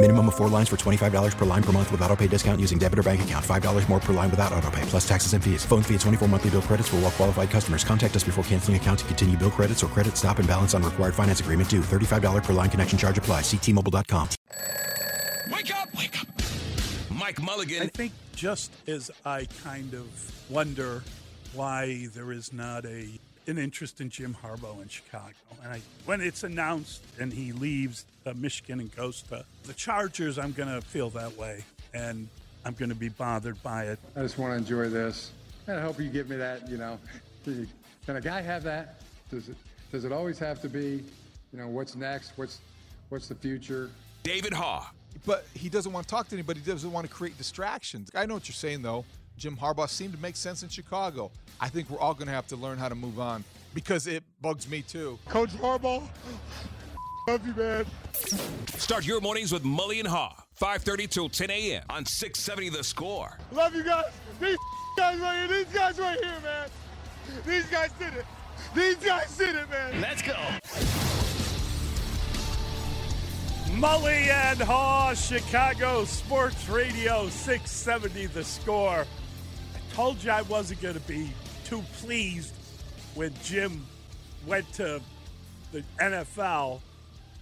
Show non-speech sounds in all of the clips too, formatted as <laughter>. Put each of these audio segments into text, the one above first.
Minimum of four lines for $25 per line per month with auto pay discount using debit or bank account. $5 more per line without auto pay, plus taxes and fees. Phone fee at 24 monthly bill credits for all well qualified customers. Contact us before canceling account to continue bill credits or credit stop and balance on required finance agreement due. $35 per line connection charge apply. Ctmobile.com. Wake up! Wake up! Mike Mulligan. I think just as I kind of wonder why there is not a an interest in Jim Harbaugh in Chicago, and I, when it's announced and he leaves uh, Michigan and goes to the Chargers, I'm going to feel that way, and I'm going to be bothered by it. I just want to enjoy this. And I hope you give me that, you know. <laughs> Can a guy have that? Does it does it always have to be, you know, what's next? What's what's the future? David Haugh. But he doesn't want to talk to anybody. He doesn't want to create distractions. I know what you're saying, though. Jim Harbaugh seemed to make sense in Chicago. I think we're all going to have to learn how to move on because it bugs me too. Coach Harbaugh, love you, man. Start your mornings with Mully and Haugh, 5:30 till 10 a.m. on 670 The Score. Love you guys. These guys right here. These guys right here, man. These guys did it. These guys did it, man. Let's go. Mully and Haugh, Chicago Sports Radio 670 The Score. I told you I wasn't going to be too pleased when Jim went to the NFL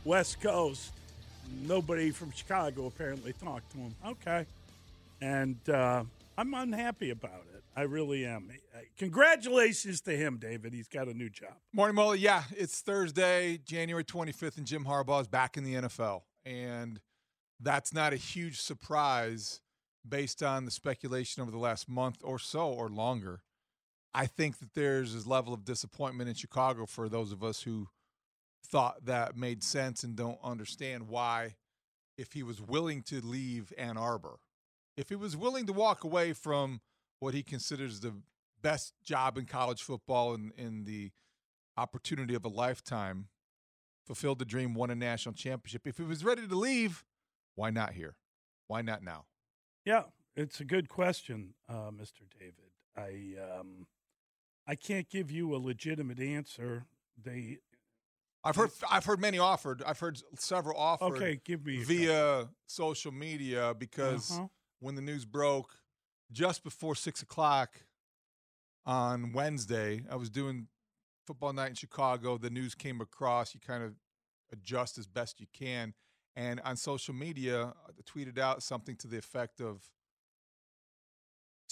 West Coast. Nobody from Chicago apparently talked to him. Okay. And uh, I'm unhappy about it. I really am. Congratulations to him, David. He's got a new job. Morning, Mully. Yeah, it's Thursday, January 25th, and Jim Harbaugh is back in the NFL. And that's not a huge surprise based on the speculation over the last month or so or longer. I think that there's this level of disappointment in Chicago for those of us who thought that made sense and don't understand why, if he was willing to leave Ann Arbor, if he was willing to walk away from what he considers the best job in college football and in the opportunity of a lifetime, fulfilled the dream, won a national championship. If he was ready to leave, why not here? Why not now? Yeah, it's a good question, uh, Mr. David. I um, I can't give you a legitimate answer. They, I've heard I've heard many offered. I've heard several offered. Okay, give me via social media because uh-huh. when the news broke just before six o'clock on Wednesday, I was doing football night in Chicago. The news came across. You kind of adjust as best you can. And on social media, I tweeted out something to the effect of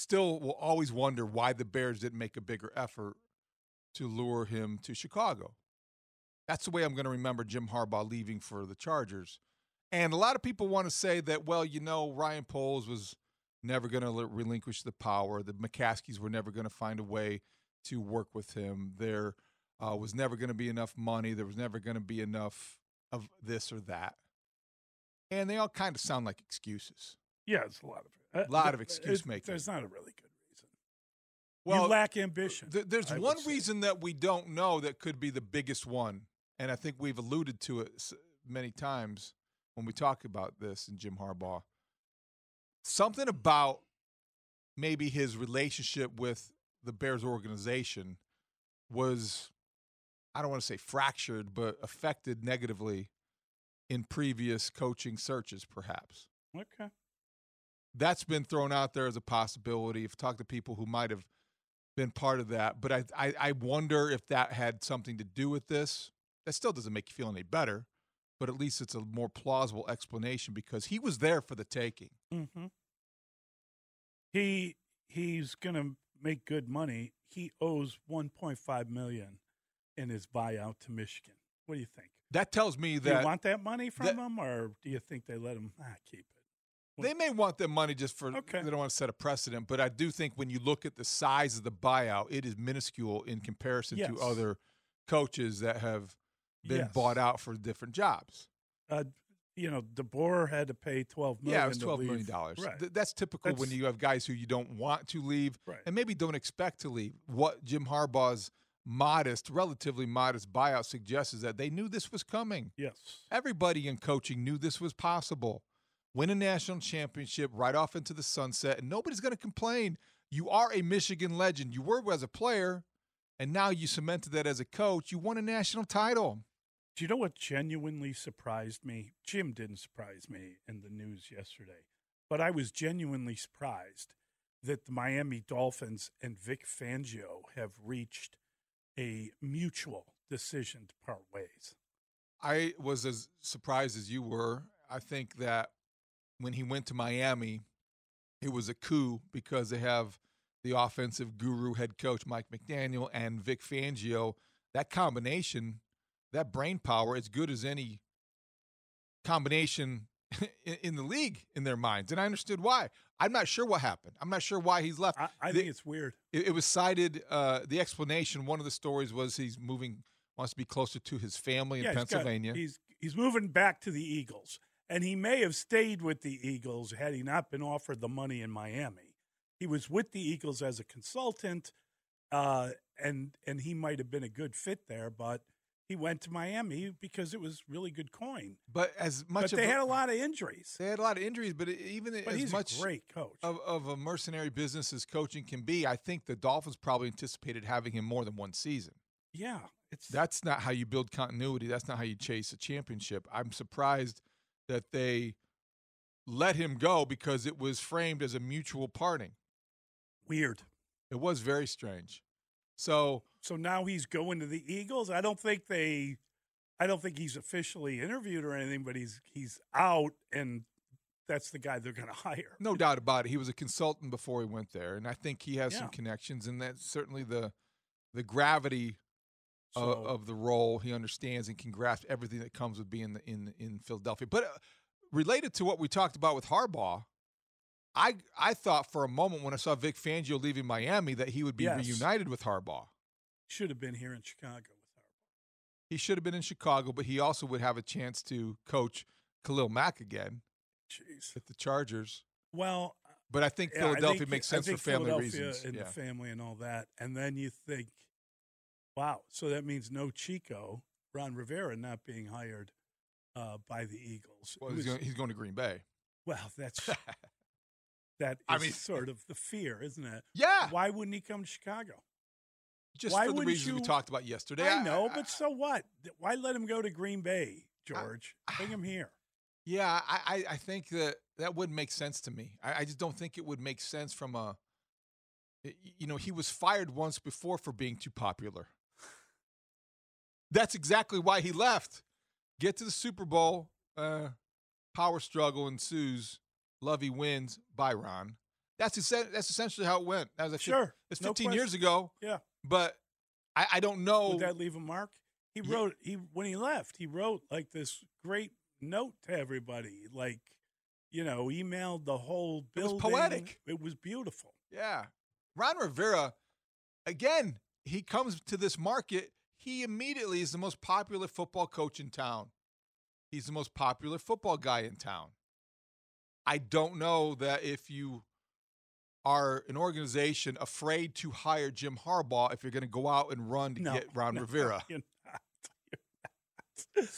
still will always wonder why the Bears didn't make a bigger effort to lure him to Chicago. That's the way I'm going to remember Jim Harbaugh leaving for the Chargers. And a lot of people want to say that, well, you know, Ryan Poles was never going to relinquish the power. The McCaskies were never going to find a way to work with him. There uh, was never going to be enough money. There was never going to be enough of this or that. And they all kind of sound like excuses. Yeah, it's a lot of a lot of excuse making. There's not a really good reason. Well, you lack ambition. Th- there's I one reason that we don't know that could be the biggest one, and I think we've alluded to it many times when we talk about this in Jim Harbaugh. Something about maybe his relationship with the Bears organization was, I don't want to say fractured, but affected negatively in previous coaching searches, perhaps. Okay that's been thrown out there as a possibility. I've talked to people who might have been part of that, but I, I, I wonder if that had something to do with this. That still doesn't make you feel any better, but at least it's a more plausible explanation because he was there for the taking. Mm-hmm. He he's going to make good money. He owes 1.5 million in his buyout to Michigan. What do you think? That tells me Do that you want that money from that- him, or do you think they let him ah, keep it? They may want their money just for Okay. they don't want to set a precedent, but I do think when you look at the size of the buyout, it is minuscule in comparison Yes. to other coaches that have been Yes. bought out for different jobs. Uh, you know, DeBoer had to pay 12 million. Yeah, it was twelve million dollars. Right. Th- That's typical when you have guys who you don't want to leave Right. and maybe don't expect to leave. What Jim Harbaugh's modest, relatively modest buyout suggests is that they knew this was coming. yes. Everybody in coaching knew this was possible. Win a national championship right off into the sunset, and nobody's going to complain. You are a Michigan legend. You were as a player, and now you cemented that as a coach. You won a national title. Do you know what genuinely surprised me? Jim didn't surprise me in the news yesterday, but I was genuinely surprised that the Miami Dolphins and Vic Fangio have reached a mutual decision to part ways. I was as surprised as you were. I think that when he went to Miami, it was a coup because they have the offensive guru head coach Mike McDaniel and Vic Fangio. That combination, that brain power, as good as any combination <laughs> in, the league in their minds. And I understood why. I'm not sure what happened. I'm not sure why he's left. I, I The- think it's weird. it, it was cited. Uh, the explanation. One of the stories was he's moving, wants to be closer to his family in Yeah, he's got- Pennsylvania. he's he's moving back to the Eagles, and he may have stayed with the Eagles had he not been offered the money in Miami. He was with the Eagles as a consultant, uh, and and he might have been a good fit there, but he went to Miami because it was really good coin. but as much but they had a lot of injuries. they had a lot of injuries, but even But as he's much a great coach. of, of a mercenary business as coaching can be, I think the Dolphins probably anticipated having him more than one season. yeah, it's That's not how you build continuity. That's not how you chase a championship. I'm surprised that they let him go because it was framed as a mutual parting. weird. It was very strange. So So now he's going to the Eagles. I don't think they, I don't think he's officially interviewed or anything, but he's he's out, and that's the guy they're going <laughs> to hire. No doubt about it. He was a consultant before he went there, and I think he has some connections, and that's certainly the the gravity So- of, of the role. He understands and can grasp everything that comes with being in in Philadelphia. But uh, related to what we talked about with Harbaugh, I I thought for a moment when I saw Vic Fangio leaving Miami that he would be Yes. reunited with Harbaugh. Should have been here in Chicago with Harbaugh. He should have been in Chicago, but he also would have a chance to coach Khalil Mack again Jeez. at the Chargers. Well, But I think yeah, I Philadelphia think- makes sense for family Philadelphia reasons. and yeah. the family and all that, and then you think, wow, so that means no Chico, Ron Rivera, not being hired uh, by the Eagles. Well, he's was- going, he's going to Green Bay. well, that's <laughs> that is I mean- sort of the fear, isn't it? Yeah. Why wouldn't he come to Chicago? Just Why for the reasons we talked about yesterday. I know, but so what? Why let him go to Green Bay, George? Bring him here. yeah, I, I, I think that that wouldn't make sense to me. I, I just don't think it would make sense from a You know, he was fired once before for being too popular. That's exactly why he left. Get to the Super Bowl, uh, power struggle ensues. Lovie wins. Byron. That's essen- that's essentially how it went. That was a fif- Sure, It's no 15 years ago, Yeah. but I, I don't know. Would that leave a mark? He Yeah. wrote he when he left. He wrote like this great note to everybody, like you know, emailed the whole building. It was poetic. It was beautiful. Yeah. Ron Rivera, again, he comes to this market. He immediately is the most popular football coach in town. He's the most popular football guy in town. I don't know that if you are an organization afraid to hire Jim Harbaugh, if you're going to go out and run to No, get <laughs> Ron no, Rivera. You're not. You're <laughs> not. You-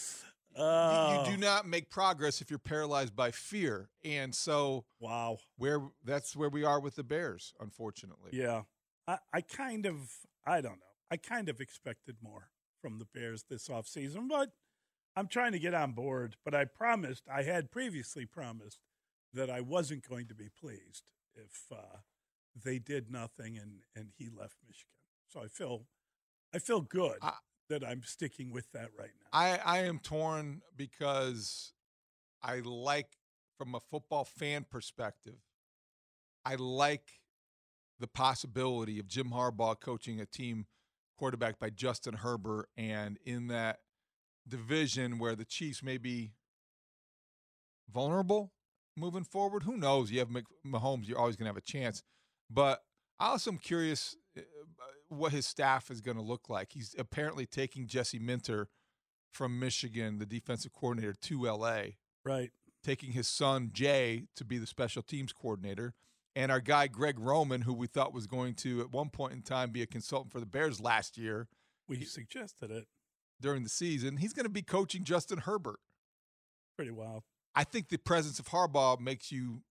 Oh, you do oh. not make progress if you're paralyzed by fear. And so Wow. where that's where we are with the Bears, unfortunately. Yeah. I, I kind of, I don't know. I kind of expected more from the Bears this offseason, but I'm trying to get on board. But I promised, I had previously promised that I wasn't going to be pleased if uh, they did nothing and, and he left Michigan. So I feel, I feel good I- that I'm sticking with that right now. I, I am torn because I like, from a football fan perspective, I like the possibility of Jim Harbaugh coaching a team quarterback by Justin Herbert, and in that division where the Chiefs may be vulnerable moving forward, who knows? You have Mahomes, you're always going to have a chance. But I also am curious uh, what his staff is going to look like. He's apparently taking Jesse Minter from Michigan, the defensive coordinator, to LA. Right. Taking his son Jay to be the special teams coordinator, and our guy Greg Roman, who we thought was going to at one point in time be a consultant for the Bears last year We suggested it. during the season, he's going to be coaching Justin Herbert. Pretty wild. I think the presence of Harbaugh makes you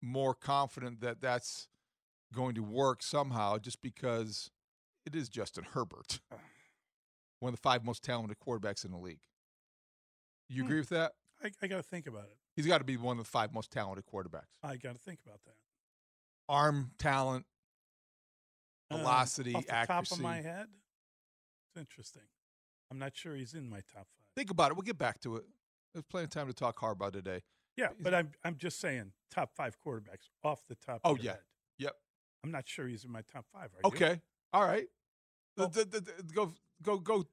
more confident that that's going to work somehow, just because it is Justin Herbert, <sighs> one of the five most talented quarterbacks in the league. You Hmm. agree with that? I, I got to think about it. He's got to be one of the five most talented quarterbacks. I got to think about that. Arm talent, Uh, velocity, off the accuracy. top of my head, it's interesting. I'm not sure he's in my top five. Think about it. We'll get back to it. There's plenty of time to talk Harbaugh today. Yeah, but I'm I'm just saying top five quarterbacks off the top. Oh of yeah, head. yep. I'm not sure he's in my top five. Are you? Okay, all right. The- the- the- the- go go go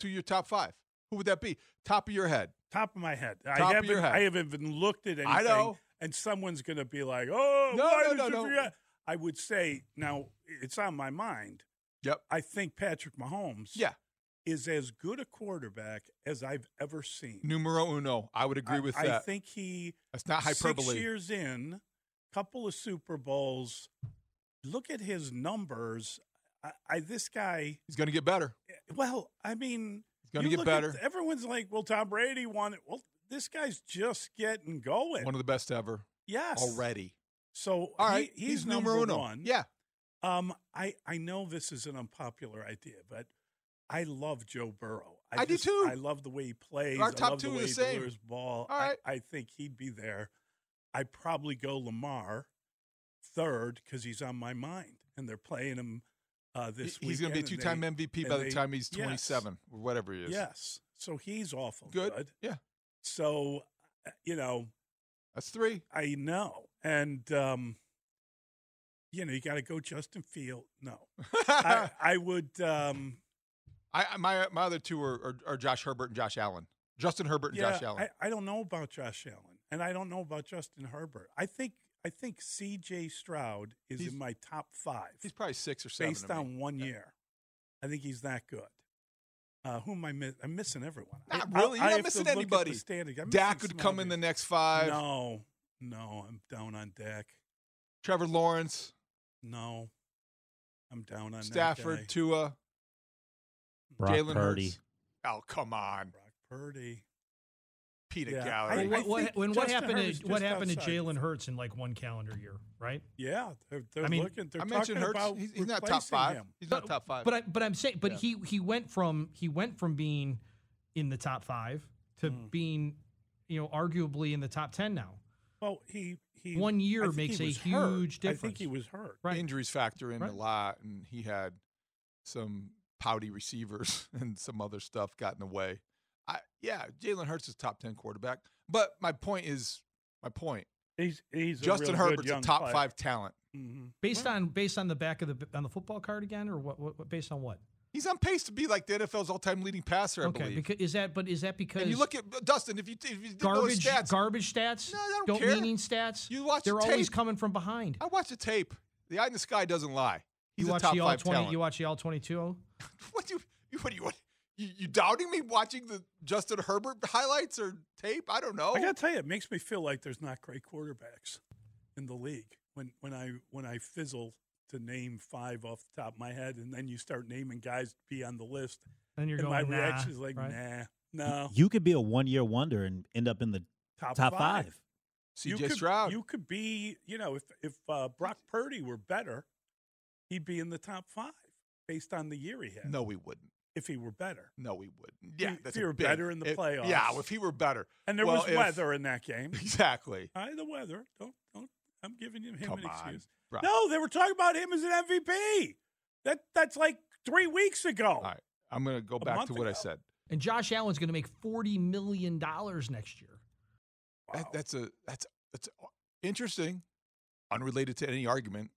to your top five. Who would that be? Top of your head. Top of my head. I Top of haven't your head. I haven't even looked at anything. I know. And someone's going to be like, "Oh, No, why no, did no, you no. forget?" I would say now it's on my mind. Yep. I think Patrick Mahomes. Yeah. Is as good a quarterback as I've ever seen. Numero uno. I would agree I- with I that. I think he. That's not hyperbole. Six years in, couple of Super Bowls. Look at his numbers. I, I this guy. He's going to get better. Well, I mean, He's gonna you get look at- better. everyone's like, "Well, Tom Brady won it." Well, this guy's just getting going. One of the best ever. yes, Already. So All right. he- he's, he's number numero uno. one. Yeah. Um, I I know this is an unpopular idea, but I love Joe Burrow. I do just- too. I love the way he plays. Our I top love two the are the same. ball. All right. I, I think he'd be there. I'd probably go Lamar third because he's on my mind, and they're playing him uh, this He's going to be a two-time MVP by the time he's yes. 27 or whatever he is. Yes. So he's awful Good. good. Yeah. So, uh, you know, That's three. I know. And, um, you know, you got to go Justin Field. No. I, <laughs> I would, um, I my my other two are, are, are Josh Herbert and Josh Allen. Justin Herbert and yeah, Josh Allen. I, I don't know about Josh Allen, and I don't know about Justin Herbert. I think I think C.J. Stroud is He's- in my top five he's probably six or seven. based on one year. I think he's that good. Uh, who am I miss? I'm missing everyone. Not I- really. You're not have missing look at the anybody. standings. I'm Dak missing would some come in the next five. No, no, I'm down on Dak. Trevor Lawrence, No, I'm down on that Stafford, guy. Tua, Brock Jalen Purdy. Hurts. Oh, come on. Brock Purdy. Peter Yeah, Gallagher. I- What, I what, think when what happened Herbert's to what just happened to. Jalen Hurts in like one calendar year, right? Yeah, they're, they're I mean, looking. They're I mentioned talking Hurts. about He's, he's not top five. him. He's not top five. But I, but I'm saying, but Yeah. he he went from he went from being in the top five to Mm. being, you know, arguably in the top ten now. Well, he he One year makes he a huge hurt. huge I think he was hurt. Right. Injuries factor in Right. a lot, and he had some pouty receivers <laughs> and some other stuff got in the way. I yeah, Jalen Hurts is top ten quarterback. But my point is my point. He's he's Justin a real Herbert's good a top player. five talent. Mhm. Based on based on the back of the on the football card again, or what? What, what based on what? He's on pace to be like the NFL's all-time leading passer, I okay, believe. because is that but is that because and you look at Dustin. If you if you didn't know garbage stats, garbage stats? No, I don't don't care. meaning stats. You watch They're the always tape. coming from behind. I watch the tape. The eye in the sky doesn't lie. He's you a watch top the all five twenty. talent. You watch the all twenty two. <laughs> what do you, you what do you what? You, you doubting me watching the Justin Herbert highlights or tape? I don't know. I gotta tell you, it makes me feel like there's not great quarterbacks in the league. When when I when I fizzle to name five off the top of my head, and then you start naming guys to be on the list, And you're and going, my nah, reaction is like, right? nah, no. You could be a one year wonder and end up in the top, top five. You CJ could, Stroud. You could be, you know, if if uh, Brock Purdy were better, he'd be in the top five based on the year he had. no, he wouldn't. If he were better. No, he wouldn't. Yeah, If that's he were big- better in the if- playoffs. Yeah, if he were better. And there Well, was if- weather in that game. <laughs> Exactly. Hi, the weather. Don't don't. I'm giving him Come an on, excuse. Brock. No, they were talking about him as an MVP. That that's like three weeks ago. All right, I'm going to go A back to what I said. And Josh Allen's going to make forty million dollars next year. That, that's a that's that's interesting, unrelated to any argument.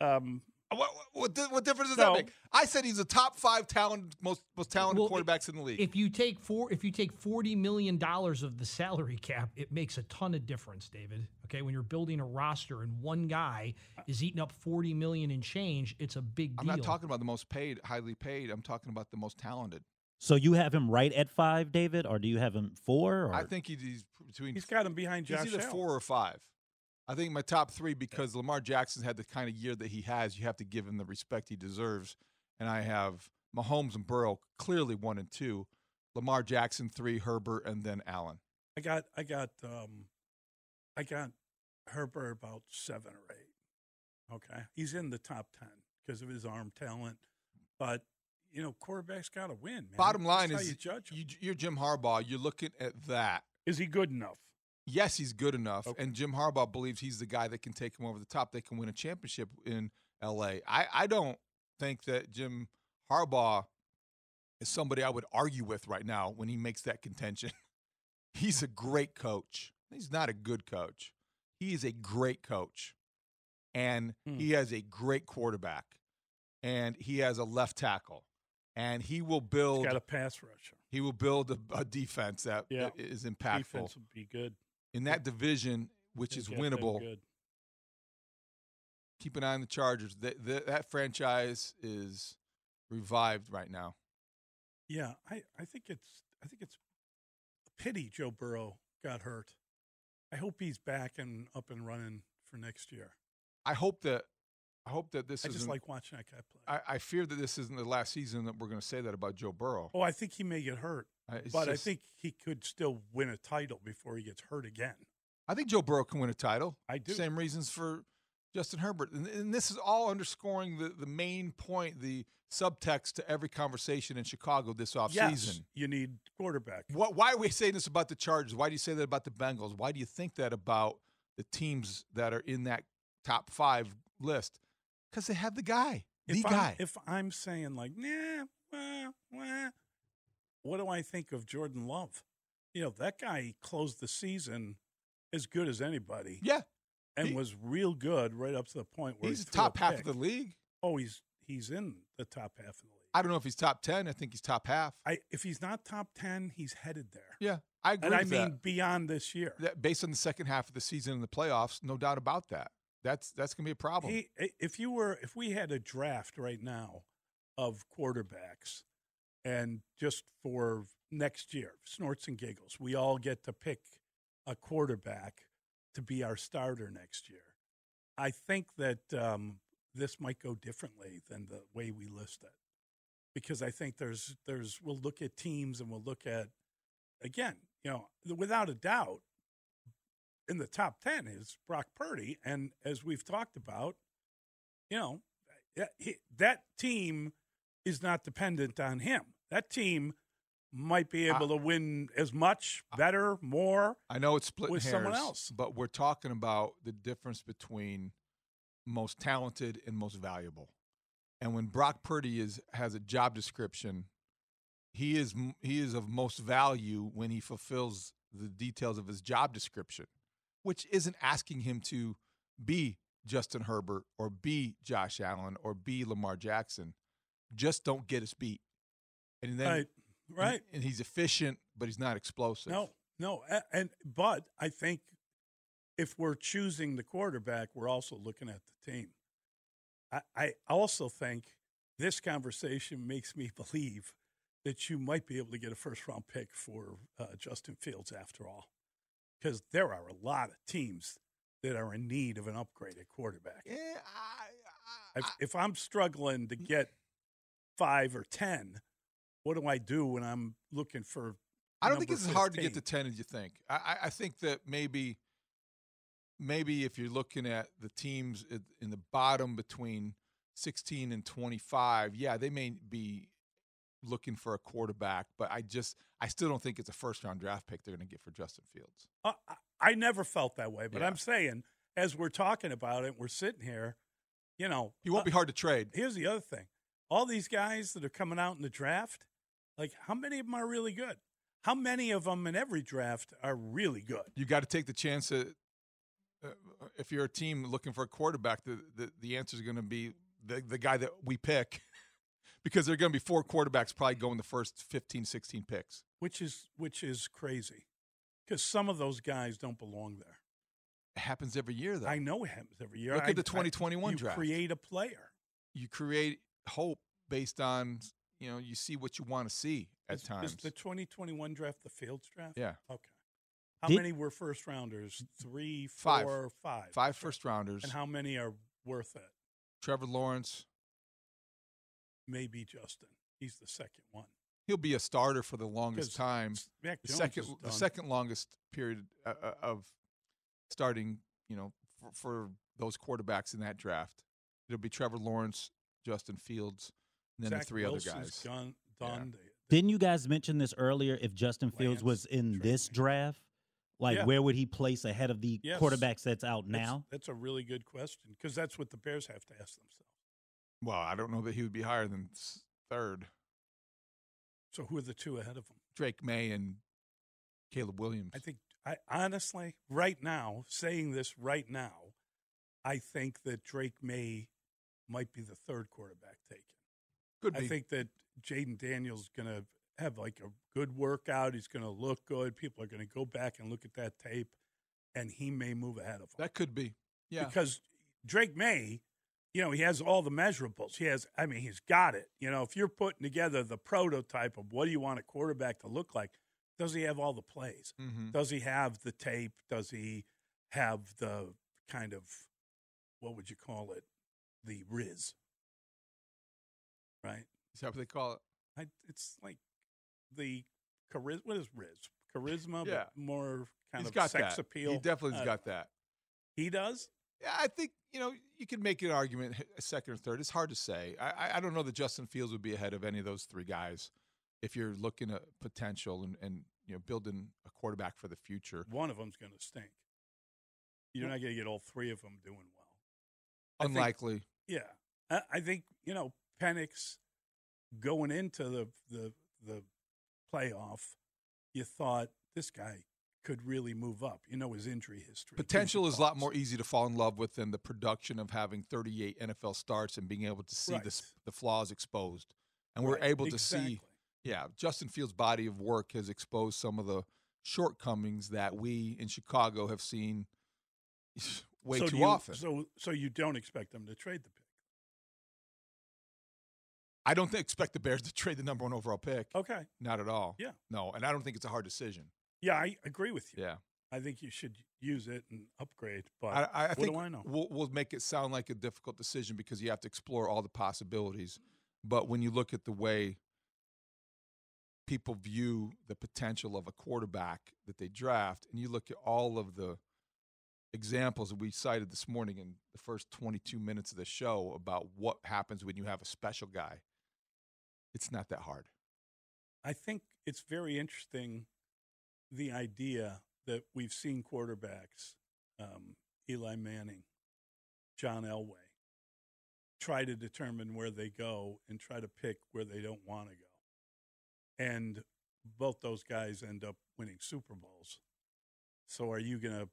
Um, what, what, what, difference does So- that make? I said he's a top five talent, most most talented Well, quarterbacks in the league. If you take four, if you take forty million dollars of the salary cap, it makes a ton of difference, David. Okay, when you're building a roster and one guy is eating up forty million in change, it's a big deal. I'm not talking about the most paid, highly paid. I'm talking about the most talented. So you have him right at five, David, or do you have him four? Or? I think he- he's between. He's got him behind Josh. He's either Allen. four or five. I think my top three because Lamar Jackson had the kind of year that he has. You have to give him the respect he deserves. And I have Mahomes and Burrow clearly one and two. Lamar Jackson three, Herbert, and then Allen. I got, I got, um, I got Herbert about seven or eight. Okay, he's in the top ten because of his arm talent, but you know, quarterbacks got to win. Man. Bottom line That's is how you judge. him. you, you're Jim Harbaugh. You're looking at that. Is he good enough? Yes, he's good enough, Okay. and Jim Harbaugh believes he's the guy that can take him over the top. They can win a championship in L.A. I, I don't think that Jim Harbaugh is somebody I would argue with right now when he makes that contention. <laughs> he's a great coach. He's not a good coach. He is a great coach, and Hmm. he has a great quarterback, and he has a left tackle, and he will build. He's got a pass rusher. he will build a, a defense that Yeah. is impactful Defense would be good. In that division, which is winnable. Keep an eye on the Chargers. That, that, that franchise is revived right now. Yeah, I, I think it's I think it's a pity Joe Burrow got hurt. I hope he's back and up and running for next year. I hope that I hope that this I just like watching that guy play. I, I fear that this isn't the last season that we're going to say that about Joe Burrow. Oh, I think he may get hurt, Uh, but I think he could still win a title before he gets hurt again. I think Joe Burrow can win a title. I do. Same reasons for Justin Herbert. And, and this is all underscoring the, the main point, the subtext to every conversation in Chicago this offseason. Yes, you need quarterback. What, why are we saying this about the Chargers? Why do you say that about the Bengals? Why do you think that about the teams that are in that top five list? Because they have the guy, the if I'm, guy. If I'm saying like, nah, wah, wah, what do I think of Jordan Love? You know, that guy closed the season as good as anybody. yeah, and He- was real good right up to the point where he's he the threw a top half of the league. Oh, he's he's in the top half of the league. I don't know if he's top ten. I think he's top half. I if he's not top ten, he's headed there. Yeah, I agree. and I mean that. beyond this year. That- based on the second half of the season and the playoffs, no doubt about that. That's that's going to be a problem. He, if you were if we had a draft right now of quarterbacks, and just for next year, snorts and giggles, we all get to pick a quarterback to be our starter next year. I think that um, this might go differently than the way we list it, because I think there's there's we'll look at teams and we'll look at again, you know, without a doubt, in the top 10 is Brock Purdy. And as we've talked about, you know, that- team is not dependent on him. That team might be able to win as much, better, more. I know it's split with hairs, someone else. but we're talking about the difference between most talented and most valuable. And when Brock Purdy is has a job description, he is he is of most value when he fulfills the details of his job description, which isn't asking him to be Justin Herbert or be Josh Allen or be Lamar Jackson. Just don't get us beat. And then Right, right. And, he's efficient, but he's not explosive. No, no. And, but I think if we're choosing the quarterback, we're also looking at the team. I, I also think this conversation makes me <laughs> believe that you might be able to get a first round pick for uh, Justin Fields after all, because there are a lot of teams that are in need of an upgraded quarterback. Yeah, if, if I'm struggling to mm. get five or ten, what do I do when I'm looking for? I don't think it's as hard to get 15? to ten as you think. I, I- I think that maybe, maybe if you're looking at the teams in- in the bottom between sixteen and twenty-five, yeah, they may be looking for a quarterback, but I just, I still don't think it's a first-round draft pick they're going to get for Justin Fields. Uh, I- I never felt that way, but Yeah. I'm saying as we're talking about it, we're sitting here, you know, He won't be hard to trade. Here's the other thing: all these guys that are coming out in the draft, like how many of them are really good? How many of them in every draft are really good? You got to take the chance that uh, if you're a team looking for a quarterback, the the, the answer is going to be the the guy that we pick, <laughs> because there are going to be four quarterbacks probably going the first 15, 16 picks. which is which is crazy, because some of those guys don't belong there. It happens every year, though. I know it happens every year. Look I- at the I- 2021 you draft. Create a player. you create hope based on you know you see what you want to see at is, times. Is the 2021 draft the Fields draft? Yeah. Okay. How many were first rounders? Three, Five. four, five. Five first rounders. And how many are worth it? Trevor Lawrence, Maybe Justin. He's the second one. he'll be a starter for the longest time. Mac The Jones second, the second longest period uh, uh, of starting, you know, for, for those quarterbacks in that draft. It'll be Trevor Lawrence, Justin Fields, and then Zach the three Wilson's other guys. Gone, done. They- Didn't you guys mention this earlier? If Justin Fields was in this draft, like Yeah. where would he place ahead of the Yes. quarterbacks that's out That's- now? That's, a really good question because that's what the Bears have to ask themselves. Well, I don't know that he would be higher than third. So who are the two ahead of him? Drake Maye and Caleb Williams. I think I honestly, right now, saying this right now, I think that Drake Maye might be the third quarterback taken. Could I think that Jayden Daniels is going to have like a good workout. He's going to look good. People are going to go back and look at that tape, and he may move ahead of him. That could be. Yeah. Because Drake Maye, you know, he has all the measurables. He has, I mean, he's got it. You know, if you're putting together the prototype of what do you want a quarterback to look like, does he have all the plays? Mhm. Does he have the tape? Does he have the kind of, what would you call it? The Rizz. Right? Is that what they call it? I, it's like the charisma. What is Rizz? Charisma, Yeah. but more kind He's of got sex that. appeal. He definitely's Uh, got that. He does? Yeah, I think you know you could make an argument h- second or third. It's hard to say. I, I- don't know that Justin Fields would be ahead of any of those three guys if you're looking at potential and, and you know building a quarterback for the future. One of them's going to stink. You're not going to get all three of them doing well. I think- Unlikely. yeah, I, I think you know Penix going into the the the playoff. You thought this guy could really move up. You know his injury history. Potential is a lot more easy to fall in love with than the production of having 38 NFL starts and being able to see the, Right. the flaws exposed. And we're Right, able to see, yeah, Justin Fields' body of work has exposed some of the shortcomings that we in Chicago have seen <laughs> way So too you- often. So so you don't expect them to trade the pick. I don't think, expect the Bears to trade the number one overall pick. Okay. Not at all. Yeah. No, and I don't think it's a hard decision. Yeah, I agree with you. Yeah. I think you should use it and upgrade. But I, I, I what think do I know? We'll, we'll make it sound like a difficult decision because you have to explore all the possibilities. But when you look at the way people view the potential of a quarterback that they draft, and you look at all of the examples that we cited this morning in the first 22 minutes of the show about what happens when you have a special guy, it's not that hard. I think it's very interesting the idea that we've seen quarterbacks, um, Eli Manning, John Elway, try to determine where they go and try to pick where they don't want to go. And both those guys end up winning Super Bowls. So are you going to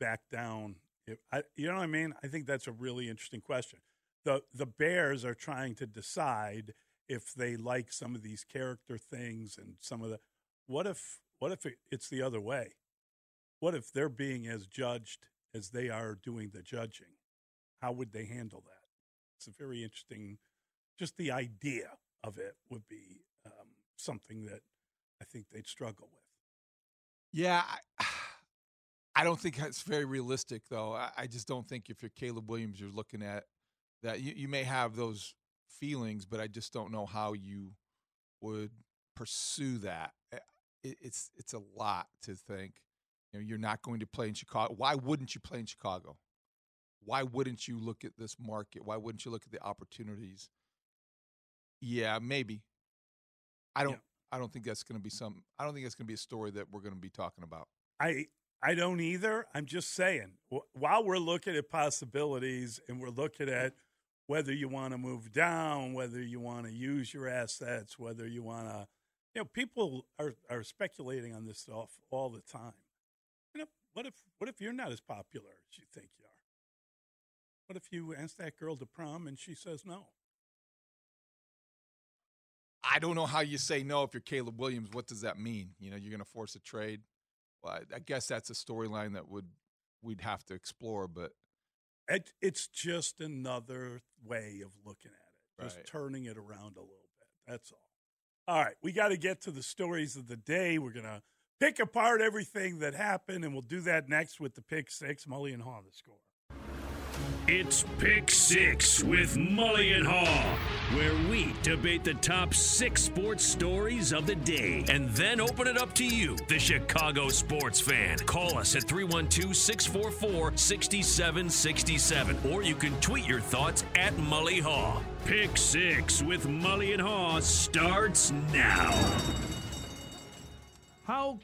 back down? If I, you know what I mean? I think that's a really interesting question. The the Bears are trying to decide if they like some of these character things and some of the what if what if it, it's the other way? What if they're being as judged as they are doing the judging? How would they handle that? It's a very interesting. Just the idea of it would be um, something that I think they'd struggle with. Yeah, I, <sighs> I don't think that's very realistic, though. I, I just don't think if you're Caleb Williams, you're looking at that. You, you may have those feelings, but I just don't know how you would pursue that. It, it's it's a lot to think. You know, you're not going to play in Chicago. Why wouldn't you play in Chicago? Why wouldn't you look at this market? Why wouldn't you look at the opportunities? Yeah, maybe. I don't. I don't think that's going to be some. I don't think that's going to be a story that we're going to be talking about. I I don't either. I'm just saying. While we're looking at possibilities and we're looking at whether you want to move down, whether you want to use your assets, whether you want to, you know, people are are speculating on this stuff all the time. You know, What if what if you're not as popular as you think you are? What if you ask that girl to prom and she says no? I don't know how you say no if you're Caleb Williams. What does that mean? You know, you're going to force a trade. Well, I, I guess that's a storyline that would we'd have to explore. But it, it's just another way of looking at it, just Right. turning it around a little bit. That's all. All right, we got to get to the stories of the day. We're gonna pick apart everything that happened, and we'll do that next with the pick six. Mully and Haugh, the score. It's Pick Six with Mully and Haugh, where we debate the top six sports stories of the day and then open it up to you, the Chicago sports fan. Call us at 312 644 6767, or you can tweet your thoughts at Mully Haugh. Pick Six with Mully and Haugh starts now. How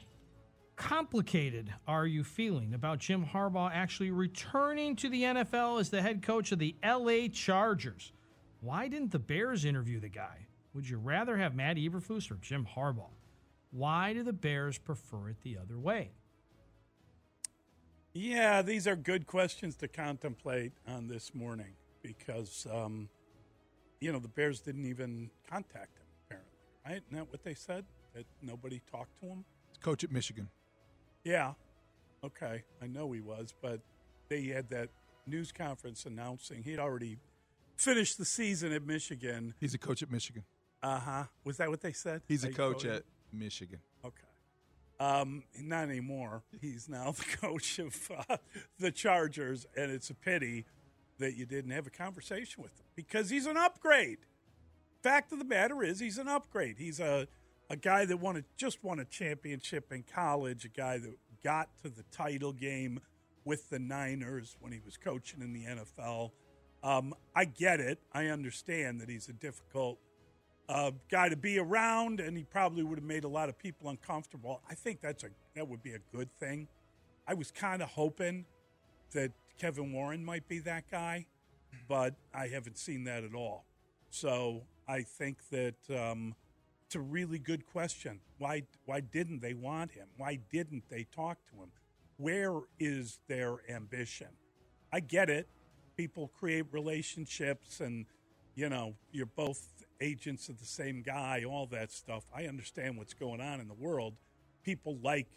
complicated are you feeling about Jim Harbaugh actually returning to the NFL as the head coach of the LA Chargers? Why didn't the Bears interview the guy? Would you rather have Matt Eberflus or Jim Harbaugh? Why do the Bears prefer it the other way? Yeah, these are good questions to contemplate on this morning because, um, you know, the Bears didn't even contact him, apparently, right? Isn't that what they said? That nobody talked to him? coach at Michigan. Yeah. Okay. I know he was, but they had that news conference announcing he'd already finished the season at Michigan. He's a coach at Michigan. Uh huh. Was that what they said? He's a coach at Michigan. Okay. Um, not anymore. He's now the <laughs> coach of uh, the Chargers, and it's a pity that you didn't have a conversation with him because he's an upgrade. Fact of the matter is, he's an upgrade. He's a a guy that won a, just won a championship in college, a guy that got to the title game with the Niners when he was coaching in the NFL. Um, I get it. I understand that he's a difficult uh, guy to be around, and he probably would have made a lot of people uncomfortable. I think that's a that would be a good thing. I was kind of hoping that Kevin Warren might be that guy, but I haven't seen that at all. So I think that um, it's a really good question. Why why didn't they want him? Why didn't they talk to him? Where is their ambition? I get it. People create relationships, and you know you're both agents of the same guy. All that stuff. I understand what's going on in the world. People like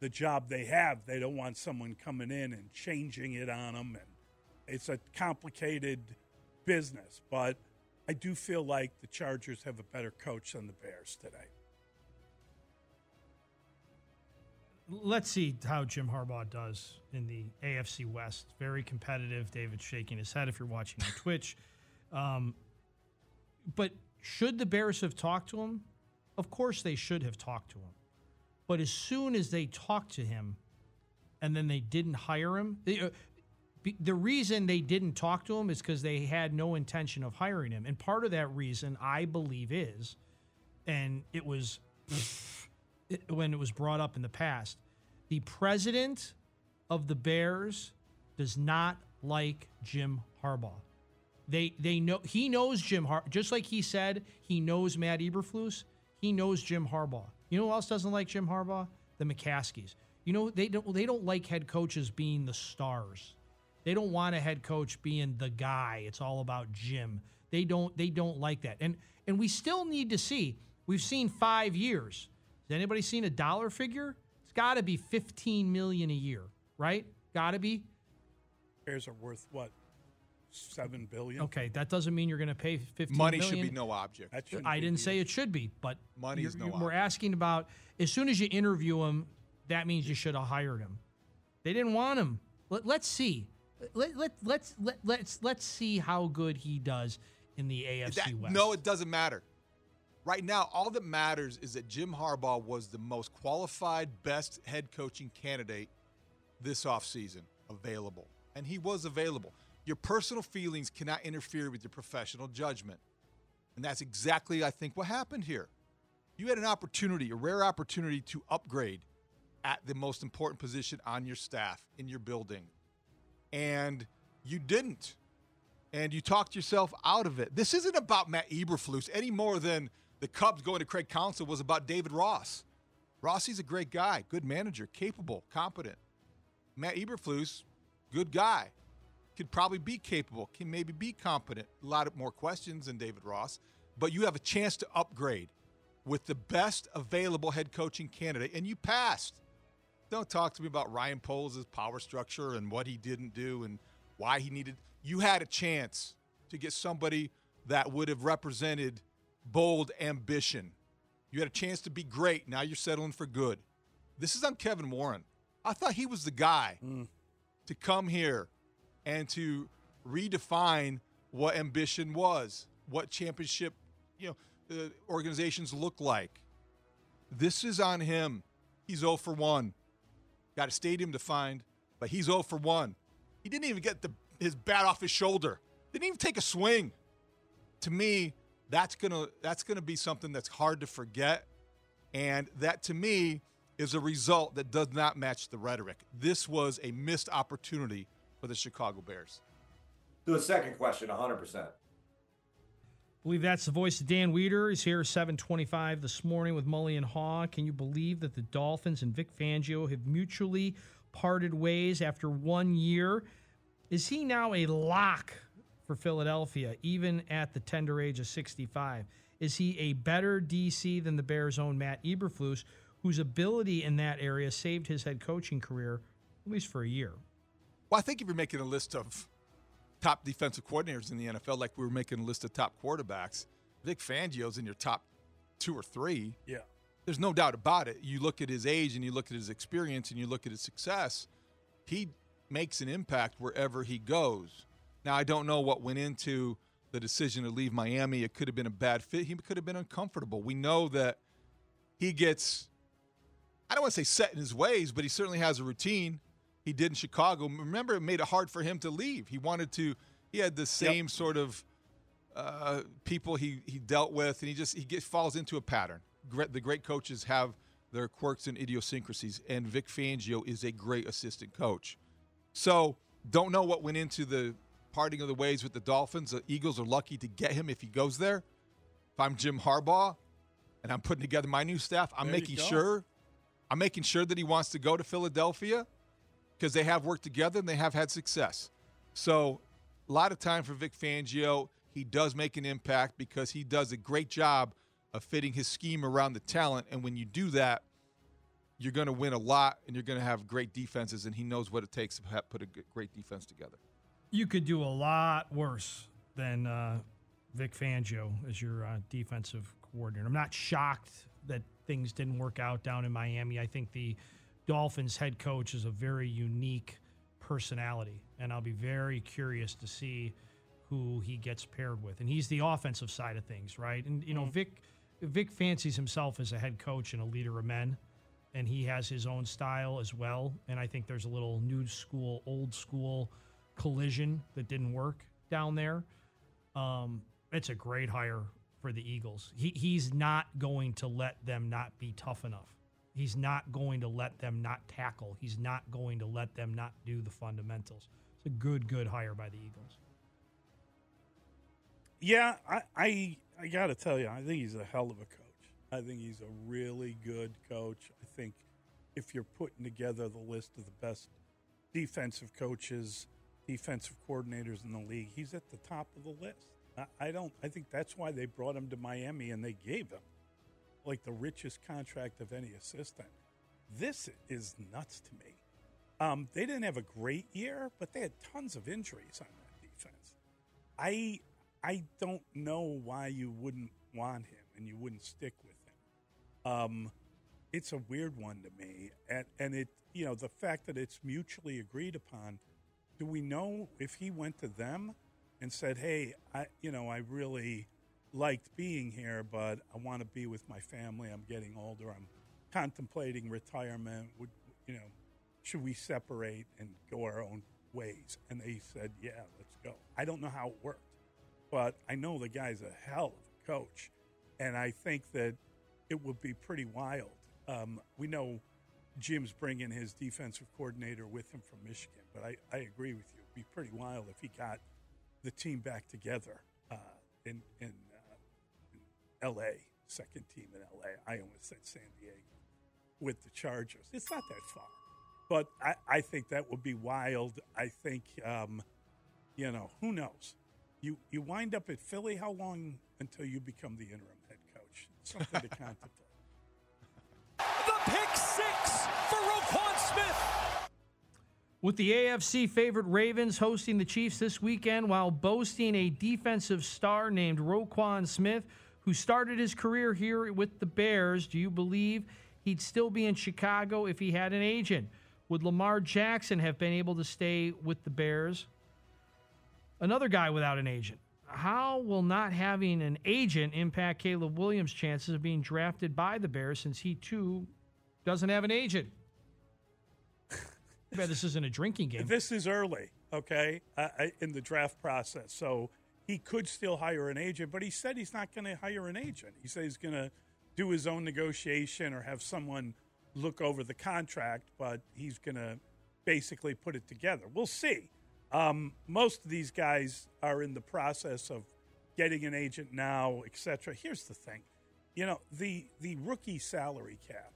the job they have. They don't want someone coming in and changing it on them, and it's a complicated business. But I do feel like the Chargers have a better coach than the Bears today. Let's see how Jim Harbaugh does in the AFC West. Very competitive. David's shaking his head if you're watching on Twitch. <laughs> Um, but should the Bears have talked to him? Of course they should have talked to him. But as soon as they talked to him and then they didn't hire him, uh, the reason they didn't talk to him is because they had no intention of hiring him. And part of that reason, I believe, is, and it was it- when it was brought up in the past, the president of the Bears does not like Jim Harbaugh. They they know he knows Jim Har just like he said he knows Matt Eberflus. He knows Jim Harbaugh. You know who else doesn't like Jim Harbaugh? The McCaskies. You know they don't they don't like head coaches being the stars. They don't want a head coach being the guy. It's all about Jim. They don't they don't like that. And and we still need to see. We've seen 5 years. Has anybody seen a dollar figure? It's got to be 15 million a year, right? Got to be. Bears are worth what? Seven billion. Okay, that doesn't mean you're going to pay 15 Money should be no object. That I didn't say it should be, but Money is no you're- We're asking about as soon as you interview him, that means you should have hired him. They didn't want him. Let, let's see. Let, let, let's let, let's let's see how good he does in the AFC That- West. no, it doesn't matter. Right now, all that matters is that Jim Harbaugh was the most qualified, best head coaching candidate this offseason available. And he was available. Your personal feelings cannot interfere with your professional judgment. And that's exactly, I think, what happened here. You had an opportunity, a rare opportunity to upgrade at the most important position on your staff, in your building. And you didn't and you talked yourself out of it. This isn't about Matt Eberflus any more than the Cubs going to Craig Counsell was about David Ross. Rossi's a great guy, good manager, capable, competent. Matt Eberflus, good guy, could probably be capable, can maybe be competent. A lot of more questions than David Ross, but you have a chance to upgrade with the best available head coaching candidate, and you passed. Don't talk to me about Ryan Poles' power structure and what he didn't do and why he needed. You had a chance to get somebody that would have represented bold ambition. You had a chance to be great. Now you're settling for good. This is on Kevin Warren. I thought he was the guy to come here and to redefine what ambition was, what championship, you know, uh, organizations look like. This is on him. He's 0 for 1. Got a stadium to find, but he's 0 for 1. He didn't even get the, his bat off his shoulder. Didn't even take a swing. To me, that's gonna that's gonna be something that's hard to forget, and that to me is a result that does not match the rhetoric. This was a missed opportunity for the Chicago Bears. To the second question, 100%. Believe that's the voice of Dan Wiederer. He's here 725 this morning with Mully and Haugh. Can you believe that the Dolphins and Vic Fangio have mutually parted ways after one year? Is he now a lock for Philadelphia, even at the tender age of 65? Is he a better DC than the Bears' own Matt Eberflus, whose ability in that area saved his head coaching career, at least for a year? Well, I think if you're making a list of top defensive coordinators in the NFL, like we were making a list of top quarterbacks, Vic Fangio's in your top two or three. Yeah. There's no doubt about it. You look at his age and you look at his experience and you look at his success, he makes an impact wherever he goes. Now, I don't know what went into the decision to leave Miami. It could have been a bad fit. He could have been uncomfortable. We know that he gets, I don't want to say set in his ways, but he certainly has a routine. He did in Chicago. Remember, it made it hard for him to leave. He wanted to, he had the same sort of uh, people he, he dealt with, and he just he gets, falls into a pattern. Great, the great coaches have their quirks and idiosyncrasies, and Vic Fangio is a great assistant coach. So, don't know what went into the parting of the ways with the Dolphins. The Eagles are lucky to get him if he goes there. If I'm Jim Harbaugh and I'm putting together my new staff, I'm There making sure I'm making sure that he wants to go to Philadelphia because they have worked together and they have had success. So, a lot of time for Vic Fangio. He does make an impact because he does a great job of fitting his scheme around the talent. And when you do that, you're going to win a lot and you're going to have great defenses. And he knows what it takes to put a great defense together. You could do a lot worse than uh, Vic Fangio as your uh, defensive coordinator. I'm not shocked that things didn't work out down in Miami. I think the Dolphins head coach is a very unique personality, and I'll be very curious to see who he gets paired with. And he's the offensive side of things, right? And you know, Vic Vic fancies himself as a head coach and a leader of men, and he has his own style as well. And I think there's a little new school, old school collision that didn't work down there. Um, it's a great hire for the Eagles. He, he's not going to let them not be tough enough. He's not going to let them not tackle. He's not going to let them not do the fundamentals. It's a good, good hire by the Eagles. Yeah, I, I, I got to tell you, I think he's a hell of a coach. I think he's a really good coach. I think if you're putting together the list of the best defensive coaches, defensive coordinators in the league, he's at the top of the list. I, I don't. I think that's why they brought him to Miami and they gave him like the richest contract of any assistant. This is nuts to me. Um, they didn't have a great year, but they had tons of injuries on that defense. I I don't know why you wouldn't want him and you wouldn't stick with him. Um, it's a weird one to me, and and it you know the fact that it's mutually agreed upon. Do we know if he went to them and said, "Hey, I you know I really liked being here, but I want to be with my family. I'm getting older. I'm contemplating retirement. Would you know? Should we separate and go our own ways?" And they said, "Yeah, let's go." I don't know how it worked but I know the guy's a hell of a coach, and I think that it would be pretty wild. Um, we know Jim's bringing his defensive coordinator with him from Michigan, but I, I agree with you. It'd be pretty wild if he got the team back together uh, uh, in L.A. Second team in L.A. I almost said San Diego with the Chargers. It's not that far, but I, I think that would be wild. I think, um, you know, who knows? You you wind up at Philly. How long until you become the interim head coach? Something to <laughs> contemplate. The pick six for Roquan Smith. With the AFC favorite Ravens hosting the Chiefs this weekend while boasting a defensive star named Roquan Smith, who started his career here with the Bears, do you believe he'd still be in Chicago if he had an agent? Would Lamar Jackson have been able to stay with the Bears? Another guy without an agent. How will not having an agent impact Caleb Williams' chances of being drafted by the Bears since he too doesn't have an agent? I <laughs> bet this isn't a drinking game. This is early, okay, uh, in the draft process. So he could still hire an agent, but he said he's not going to hire an agent. He said he's going to do his own negotiation or have someone look over the contract, but he's going to basically put it together. We'll see. Um, most of these guys are in the process of getting an agent now, etc. Here's the thing, you know, the the rookie salary cap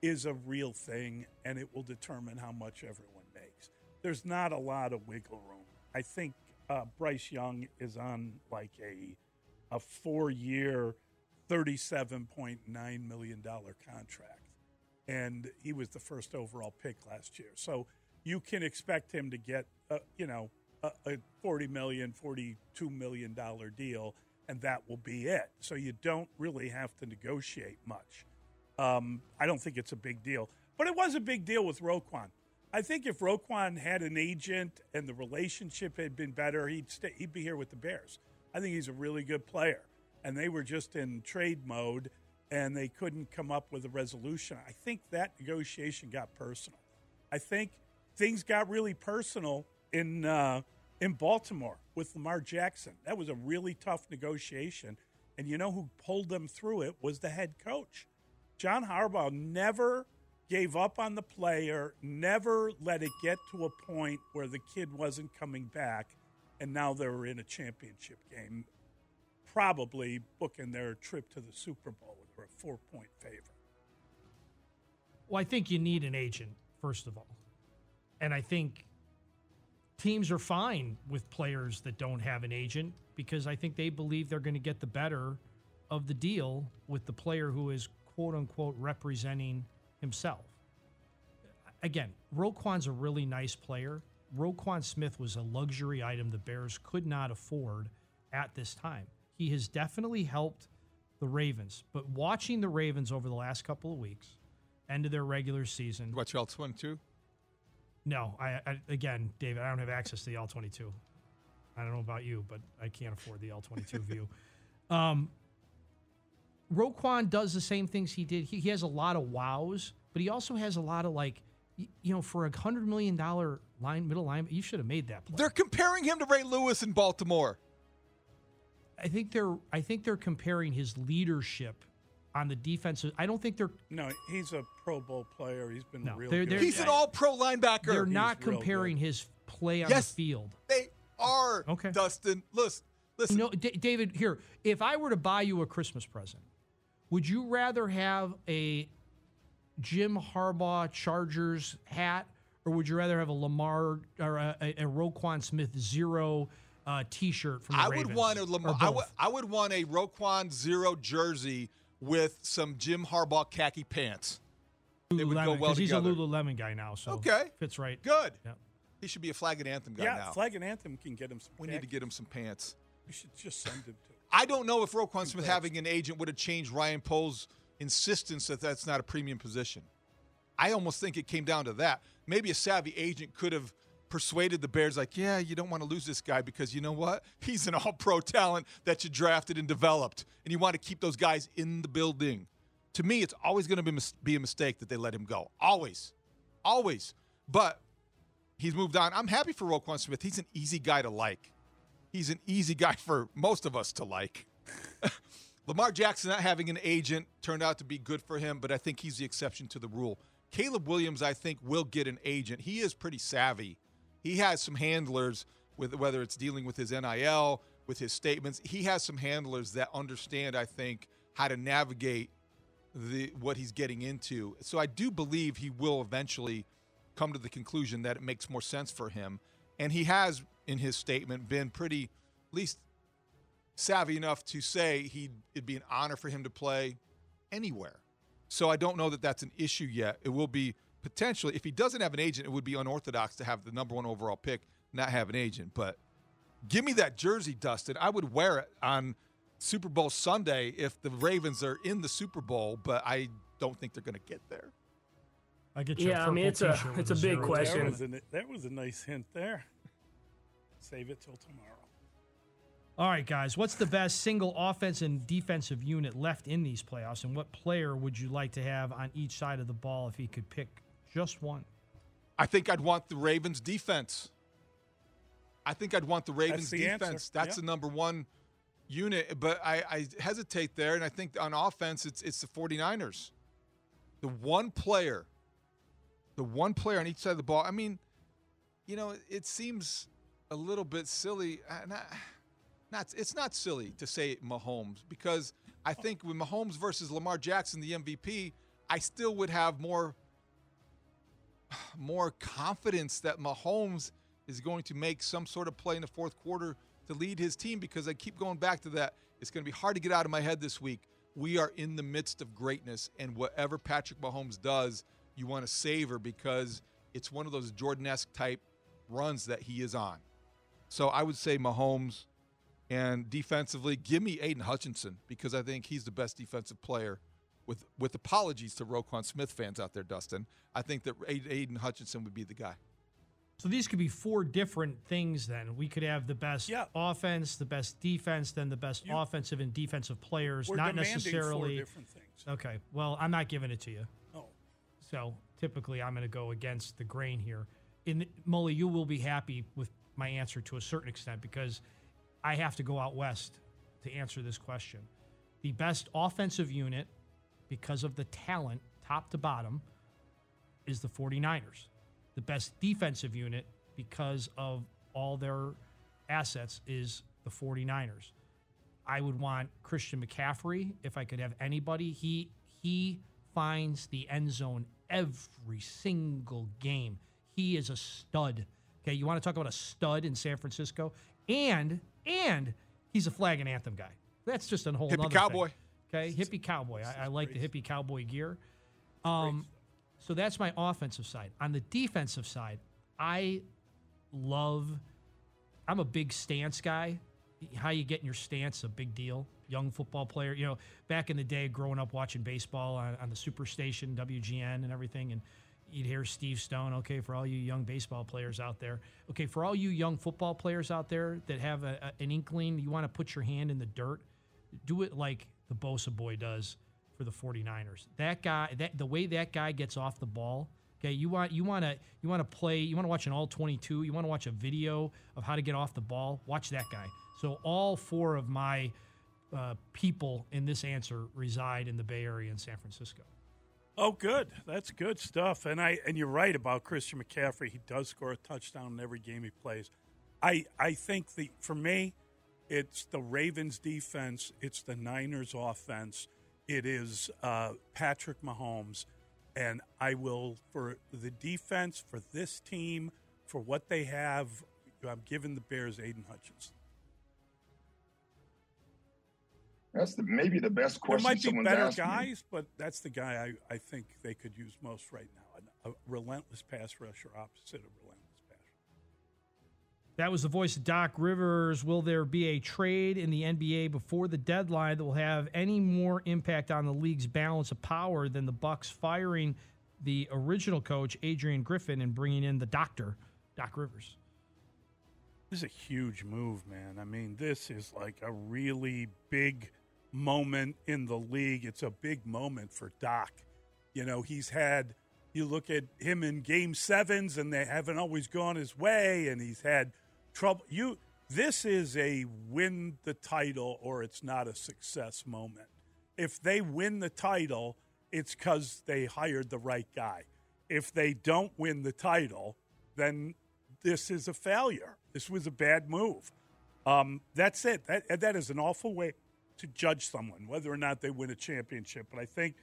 is a real thing, and it will determine how much everyone makes. There's not a lot of wiggle room. I think uh, Bryce Young is on like a a four year, thirty seven point nine million dollar contract, and he was the first overall pick last year. So you can expect him to get, uh, you know, a, a 40 million, 42 million dollar deal, and that will be it. So you don't really have to negotiate much. Um, I don't think it's a big deal, but it was a big deal with Roquan. I think if Roquan had an agent and the relationship had been better, he'd stay, he'd be here with the Bears. I think he's a really good player, and they were just in trade mode, and they couldn't come up with a resolution. I think that negotiation got personal. I think things got really personal in uh, in Baltimore with Lamar Jackson. That was a really tough negotiation, and you know who pulled them through it was the head coach. John Harbaugh never gave up on the player, never let it get to a point where the kid wasn't coming back, and now they're in a championship game, probably booking their trip to the Super Bowl. They're a four point favorite. Well, I think you need an agent, first of all. And I think teams are fine with players that don't have an agent because I think they believe they're going to get the better of the deal with the player who is quote unquote representing himself. Again, Roquan's a really nice player. Roquan Smith was a luxury item the Bears could not afford at this time. He has definitely helped the Ravens, but watching the Ravens over the last couple of weeks, end of their regular season. Watch all 22? No, I, I again, David, I don't have access to the all 22. I don't know about you, but I can't afford the all 22 view. <laughs> Um, Roquan does the same things he did. He, he has a lot of wows, but he also has a lot of like, y- you know, for a hundred million dollar line middle line, you should have made that play. They're comparing him to Ray Lewis in Baltimore. I think they're I think they're comparing his leadership on the defensive. I don't think they're No, he's a Pro Bowl player. He's been No, real they're- they're- He's an all pro linebacker. they're not real comparing his play on Yes. the field. They are, Okay. Dustin. Listen, listen. No, D- David. Here, if I were to buy you a Christmas present, would you rather have a Jim Harbaugh Chargers hat, or would you rather have a Lamar or a, a, a Roquan Smith zero uh, T-shirt from the I Ravens? would want a Lamar. Or I would, I would want a Roquan zero jersey with some Jim Harbaugh khaki pants. They would go Lululemon, well 'cause he's a together. Lululemon guy now, so Okay. fits right. Good. Yeah. He should be a flag and anthem guy yeah, now. Flag and Anthem can get him some. we need to get him some pants. We should just send him to. I don't know if Roquan Smith having an agent would have changed Ryan Poles' insistence that that's not a premium position. I almost think it came down to that. Maybe a savvy agent could have persuaded the Bears, like, yeah, you don't want to lose this guy because you know what? <laughs> He's an all pro talent that you drafted and developed, and you want to keep those guys in the building. To me, it's always going to be, be a mistake that they let him go. Always. Always. But he's moved on. I'm happy for Roquan Smith. He's an easy guy to like. He's an easy guy <laughs> for most of us to like. <laughs> Lamar Jackson not having an agent turned out to be good for him, but I think he's the exception to the rule. Caleb Williams, I think, will get an agent. He is pretty savvy. He has some handlers with whether it's dealing with his NIL, with his statements. He has some handlers that understand, I think, how to navigate the what he's getting into. So I do believe he will eventually come to the conclusion that it makes more sense for him. And he has, in his statement, been pretty, at least savvy enough to say he'd, it'd be an honor for him to play anywhere. So I don't know that that's an issue yet. It will be potentially, if he doesn't have an agent, it would be unorthodox to have the number one overall pick not have an agent. But give me that jersey, Dustin. I would wear it on Super Bowl Sunday if the Ravens are in the Super Bowl, but I don't think they're going to get there. I get Yeah, I mean, it's a- it's a big question. That was, a, that was a nice hint there. Save it till tomorrow. All right, guys. What's the best single offense and defensive unit left in these playoffs, and what player would you like to have on each side of the ball if he could pick just one? I think I'd want the Ravens defense. I think I'd want the Ravens the defense. answer. That's Yeah. the number one unit. But I, I hesitate there, and I think on offense, it's it's the 49ers. The one player, the one player on each side of the ball. I mean, you know, it seems a little bit silly. uh, Not, not it's not silly to say Mahomes because I think with Mahomes versus Lamar Jackson, the MVP, I still would have more more confidence that Mahomes is going to make some sort of play in the fourth quarter to lead his team because I keep going back to that. It's going to be hard to get out of my head this week. We are in the midst of greatness, and whatever Patrick Mahomes does, you want to savor because it's one of those Jordan esque type runs that he is on. So I would say Mahomes, and defensively, give me Aidan Hutchinson because I think he's the best defensive player. With with apologies to Roquan Smith fans out there, Dustin, I think that Aidan Hutchinson would be the guy. So these could be four different things. Then we could have the best offense, the best defense, then the best offensive and defensive players. We're not demanding four necessarily different things. Okay. Well, I'm not giving it to you. So typically, I'm going to go against the grain here. In Mully, you will be happy with my answer to a certain extent because I have to go out west to answer this question. The best offensive unit, because of the talent, top to bottom, is the 49ers. The best defensive unit, because of all their assets, is the 49ers. I would want Christian McCaffrey if I could have anybody. He he finds the end zone every single game. He is a stud. Okay, you want to talk about a stud in San Francisco, and and he's a flag and anthem guy. That's just a whole Hippie cowboy. Thing. Okay, hippie cowboy. I, I like the hippie cowboy gear. Um, so that's my offensive side. On the defensive side, I love. I'm a big stance guy. How you get in your stance a big deal. Young football player, you know, back in the day, growing up watching baseball on, on the Superstation, WGN, and everything, and you'd hear Steve Stone. Okay, for all you young baseball players out there. Okay, for all you young football players out there that have a, a- an inkling, you want to put your hand in the dirt, do it like the Bosa boy does for the 49ers. That guy, that the way that guy gets off the ball. Okay, you want you want to you want to play, you want to watch an all 22, you want to watch a video of how to get off the ball. Watch that guy. So all four of my uh, people in this answer reside in the Bay Area in San Francisco. Oh, good. That's good stuff. And I and you're right about Christian McCaffrey. He does score a touchdown in every game he plays. I I think the for me, it's the Ravens defense. It's the Niners offense. It is uh, Patrick Mahomes, and I will for the defense for this team for what they have. I'm giving the Bears Aidan Hutchinson. That's the, maybe the best question There might be better asked me. guys, but that's the guy I, I think they could use most right now. A, a relentless pass rusher opposite of relentless pass. That was the voice of Doc Rivers. Will there be a trade in the NBA before the deadline that will have any more impact on the league's balance of power than the Bucks firing the original coach Adrian Griffin and bringing in the doctor Doc Rivers? This is a huge move, man. I mean, this is like a really big moment in the league. It's a big moment for Doc. You know, he's had, you look at him in game sevens and they haven't always gone his way, and he's had trouble. You, this is a win the title or it's not a success moment. If they win the title, it's because they hired the right guy. If they don't win the title, then this is a failure. This was a bad move. Um, that's it. That, that is an awful way to judge someone, whether or not they win a championship. But I think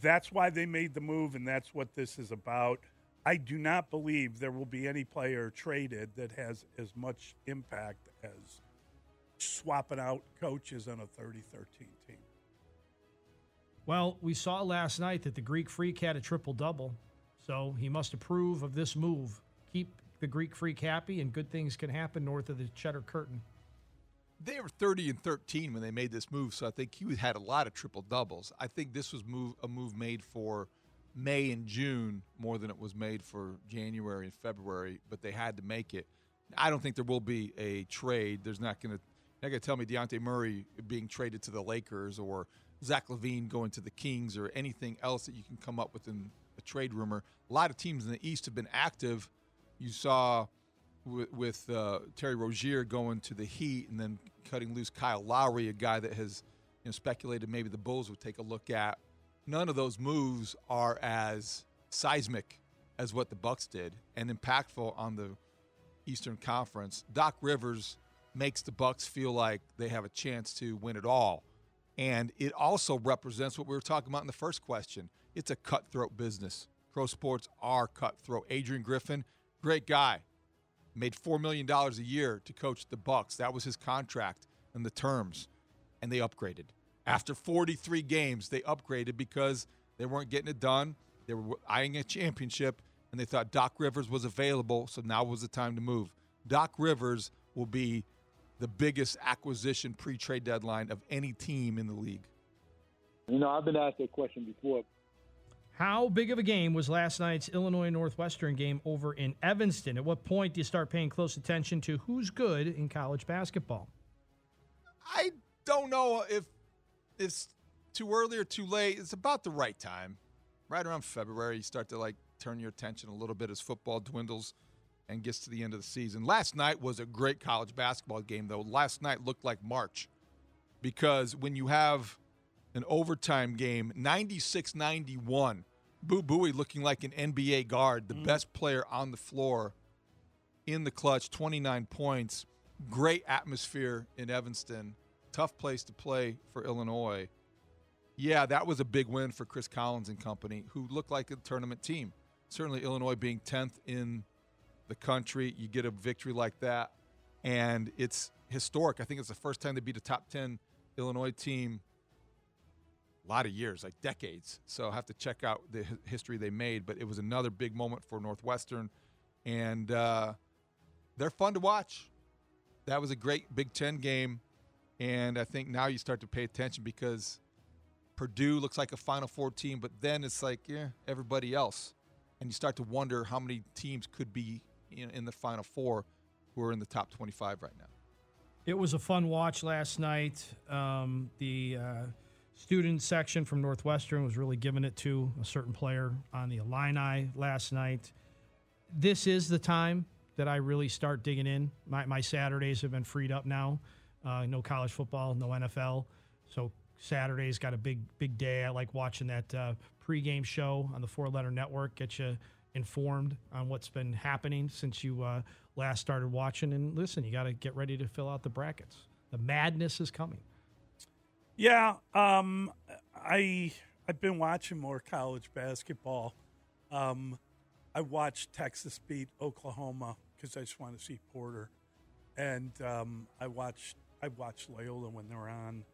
that's why they made the move, and that's what this is about. I do not believe there will be any player traded that has as much impact as swapping out coaches on a 30 13 team. Well, we saw last night that the Greek Freak had a triple double, so he must approve of this move. Keep the Greek Freak happy, and good things can happen north of the Cheddar Curtain. They were 30 and 13 when they made this move, so I think he had a lot of triple doubles. I think this was move a move made for May and June more than it was made for January and February, but they had to make it. I don't think there will be a trade. There's not going to not going to tell me Dejounte Murray being traded to the Lakers or Zach LaVine going to the Kings or anything else that you can come up with in a trade rumor. A lot of teams in the East have been active. You saw with, with uh, Terry Rozier going to the Heat and then cutting loose Kyle Lowry, a guy that has you know, speculated maybe the Bulls would take a look at. None of those moves are as seismic as what the Bucks did and impactful on the Eastern Conference. Doc Rivers makes the Bucks feel like they have a chance to win it all. And it also represents what we were talking about in the first question. It's a cutthroat business. Pro sports are cutthroat. Adrian Griffin, great guy, made $4 million a year to coach the Bucks. That was his contract and the terms. And they upgraded. After 43 games, they upgraded because they weren't getting it done. They were eyeing a championship, and they thought Doc Rivers was available, so now was the time to move. Doc Rivers will be the biggest acquisition pre trade deadline of any team in the league? You know, I've been asked that question before. How big of a game was last night's Illinois Northwestern game over in Evanston? At what point do you start paying close attention to who's good in college basketball? I don't know if it's too early or too late. It's about the right time. Right around February, you start to like turn your attention a little bit as football dwindles and gets to the end of the season. Last night was a great college basketball game, though. Last night looked like March because when you have an overtime game, 96 91, Boo Buie looking like an NBA guard, the mm. best player on the floor in the clutch, 29 points. Great atmosphere in Evanston. Tough place to play for Illinois. Yeah, that was a big win for Chris Collins and company, who looked like a tournament team. Certainly, Illinois being 10th in the country. You get a victory like that, and it's historic. I think it's the first time they beat a top 10 Illinois team a lot of years, like decades. So I have to check out the history they made. But it was another big moment for Northwestern, and uh, they're fun to watch. That was a great Big Ten game, and I think now you start to pay attention because Purdue looks like a Final Four team, but then it's like, yeah, everybody else. And you start to wonder how many teams could be in, in the Final Four who are in the top 25 right now. It was a fun watch last night. Um, the uh, student section from Northwestern was really giving it to a certain player on the Illini last night. This is the time that I really start digging in. My, my Saturdays have been freed up now. Uh, no college football, no NFL. So Saturday's got a big, big day. I like watching that uh, pregame show on the Four Letter Network. Get you informed on what's been happening since you uh, last started watching. And listen, you got to get ready to fill out the brackets. The madness is coming. Yeah, um, I I've been watching more college basketball. Um, I watched Texas beat Oklahoma because I just want to see Porter, and um, I watched I watched Loyola when they're on.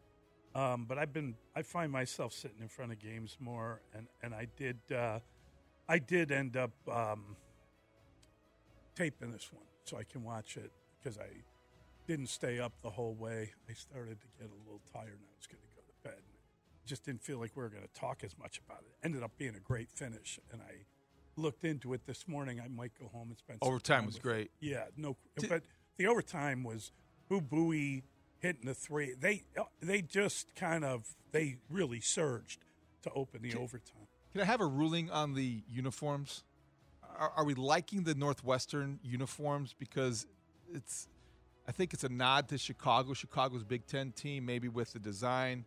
Um, but I've been I find myself sitting in front of games more, and and I did. Uh, I did end up um, taping this one so I can watch it because I didn't stay up the whole way. I started to get a little tired and I was going to go to bed. Just didn't feel like we were going to talk as much about it. Ended up being a great finish, and I looked into it this morning. I might go home and spend overtime was great. Yeah, no, but the overtime was Boo Buie hitting the three. They uh, they just kind of they really surged to open the overtime. Can I have a ruling on the uniforms? Are, are, we liking the Northwestern uniforms because it's? I think it's a nod to Chicago. Chicago's Big Ten team, maybe with the design.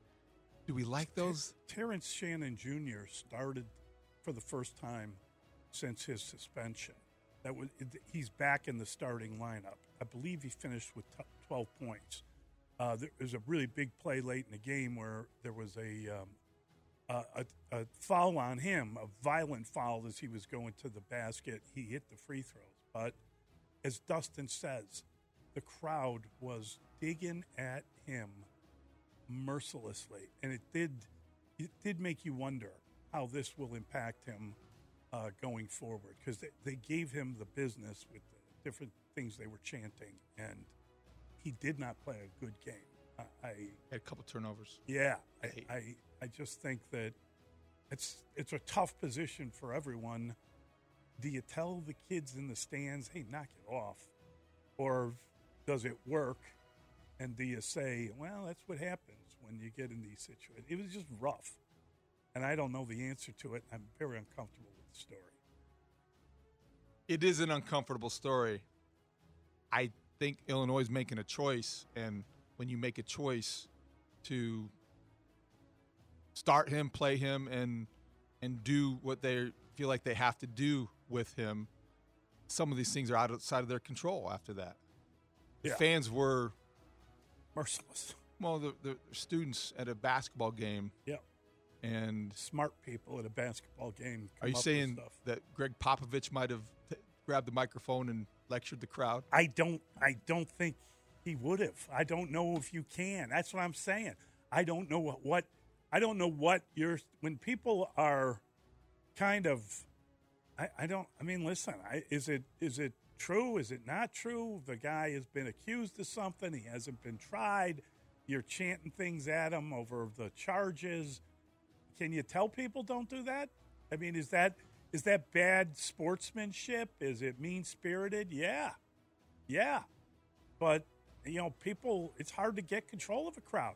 Do we like those? Terrence Shannon Jr. started for the first time since his suspension. That was he's back in the starting lineup. I believe he finished with t- 12 points. Uh, there was a really big play late in the game where there was a um, uh, a, a foul on him, a violent foul as he was going to the basket. He hit the free throws. But as Dustin says, the crowd was digging at him mercilessly. And it did, it did make you wonder how this will impact him uh, going forward because they, they gave him the business with the different things they were chanting. And he did not play a good game. I, I Had a couple turnovers. yeah, I, I, I just think that it's it's a tough position for everyone. Do you tell the kids in the stands, "Hey, knock it off," or does it work? And do you say, "Well, that's what happens when you get in these situations"? It was just rough, and I don't know the answer to it. I'm very uncomfortable with the story. It is an uncomfortable story. I think Illinois is making a choice, and when you make a choice to start him, play him, and and do what they feel like they have to do with him, some of these things are outside of their control. After that, Yeah. fans were merciless. Well, the, the students at a basketball game. Yeah. And smart people at a basketball game. Are you come up with saying stuff. that Gregg Popovich might have t- grabbed the microphone and lectured the crowd? I don't. I don't think he would have. I don't know if you can. That's what I'm saying. I don't know what. what I don't know what you're. When people are kind of, I, I don't. I mean, listen. I, is it is it true? Is it not true? The guy has been accused of something. He hasn't been tried. You're chanting things at him over the charges. Can you tell people don't do that? I mean, is that is that bad sportsmanship? Is it mean spirited? Yeah, yeah. But you know, people. It's hard to get control of a crowd.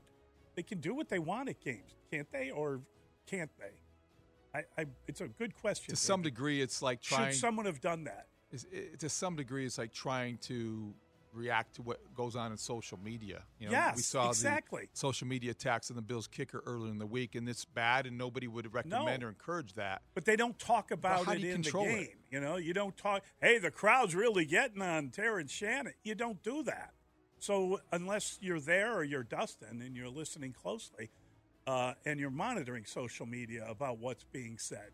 They can do what they want at games, can't they? Or can't they? I, I it's a good question. To some degree, it's like trying. Should someone have done that? It's, it, to some degree, it's like trying to react to what goes on in social media. You know, we saw exactly. the social media attacks on the Bills kicker earlier in the week, and it's bad, and nobody would recommend No. or encourage that. But they don't talk about it in the control it? game. You know, you don't talk. Hey, the crowd's really getting on Terrence Shannon. You don't do that. So unless you're there or you're Dustin and you're listening closely, uh, and you're monitoring social media about what's being said,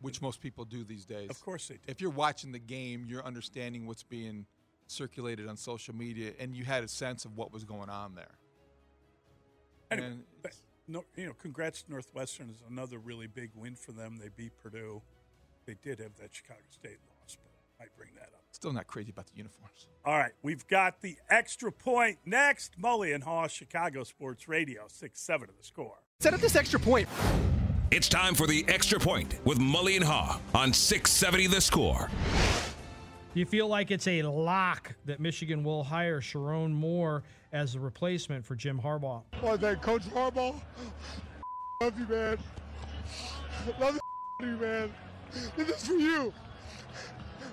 which most people do these days. Of course they do. If you're watching the game, you're understanding what's being circulated on social media, and you had a sense of what was going on there. Anyway, And but, no, you know, congrats Northwestern is another really big win for them. They beat Purdue. They did have that Chicago State loss, but I bring that up. Still not crazy about the uniforms. All right, we've got the extra point next. Mully and Haugh, Chicago Sports Radio, six seven of the score. Set up this extra point. It's time for the extra point with Mully and Haugh on 670 The Score. Do you feel like it's a lock that Michigan will hire Sherrone Moore as the replacement for Jim Harbaugh? Oh, that Coach Harbaugh. Love you, man. Love you, man. This is for you.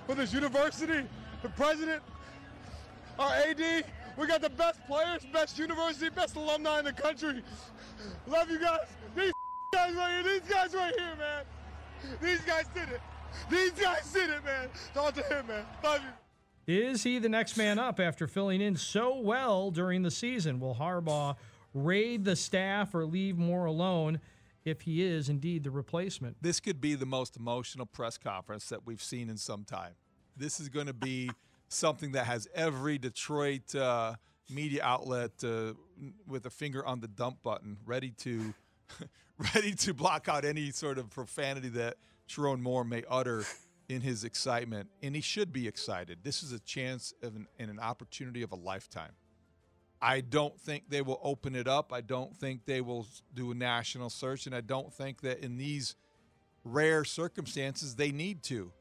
For this university, the president, our AD. We got the best players, best university, best alumni in the country. Love you guys. These guys right here, these guys right here, man. These guys did it. These guys did it, man. Talk to him, man. Love you. Is he the next man up after filling in so well during the season? Will Harbaugh raid the staff or leave more alone if he is indeed the replacement? This could be the most emotional press conference that we've seen in some time. This is going to be <laughs> something that has every Detroit uh, media outlet uh, with a finger on the dump button, ready to <laughs> ready to block out any sort of profanity that Sherrone Moore may utter in his excitement. And he should be excited. This is a chance an, and an opportunity of a lifetime. I don't think they will open it up. I don't think they will do a national search. And I don't think that in these rare circumstances they need to,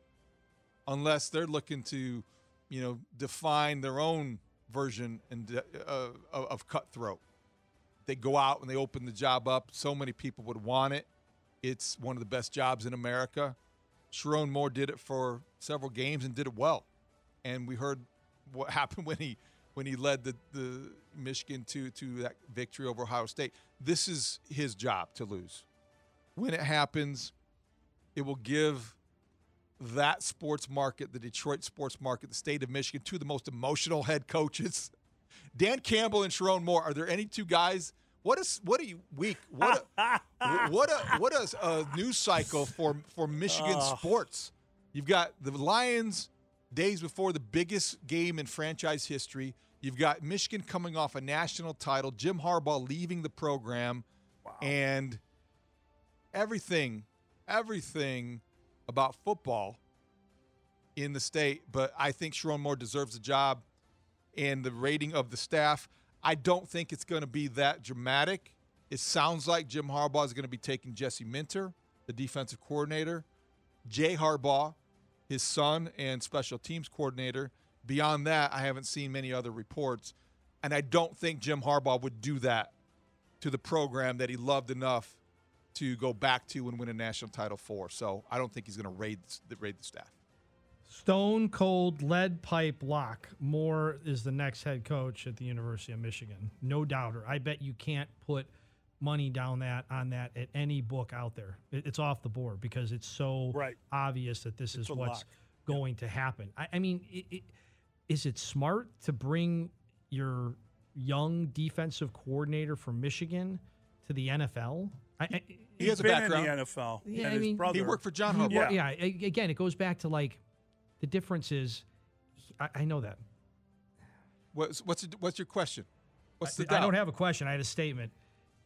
unless they're looking to, you know, define their own version and uh, of cutthroat. They go out and they open the job up. So many people would want it. It's one of the best jobs in America. Sherrone Moore did it for several games and did it well. And we heard what <laughs> happened when he when he led the, the Michigan to to that victory over Ohio State. This is his job to lose. When it happens, it will give that sports market, the Detroit sports market, the state of Michigan, two of the most emotional head coaches. Dan Campbell and Sherrone Moore. Are there any two guys What is what a week? What a <laughs> what a what a, a news cycle for for Michigan Oh. sports. You've got the Lions days before the biggest game in franchise history. You've got Michigan coming off a national title, Jim Harbaugh leaving the program, and everything, everything about football in the state. But I think Sherrone Moore deserves a job and the rating of the staff. I don't think it's going to be that dramatic. It sounds like Jim Harbaugh is going to be taking Jesse Minter, the defensive coordinator, Jay Harbaugh, his son and special teams coordinator. Beyond that, I haven't seen many other reports. And I don't think Jim Harbaugh would do that to the program that he loved enough to go back to and win a national title for. So I don't think he's going to raid raid the staff. Stone cold lead pipe lock. Moore is the next head coach at the University of Michigan. No doubter. I bet you can't put money down that on that at any book out there. It's off the board because it's so Right. obvious that this It's is what's lock. going to happen. I, I mean, i i is it smart to bring your young defensive coordinator from Michigan to the NFL? I, I, He has a background. in the NFL. Yeah, and I his mean, brother. He worked for John He Harbaugh. wa- yeah. Again, it goes back to like the difference is, he- I, I know that. What's what's what's your question? What's the I, I don't have a question. I had a statement.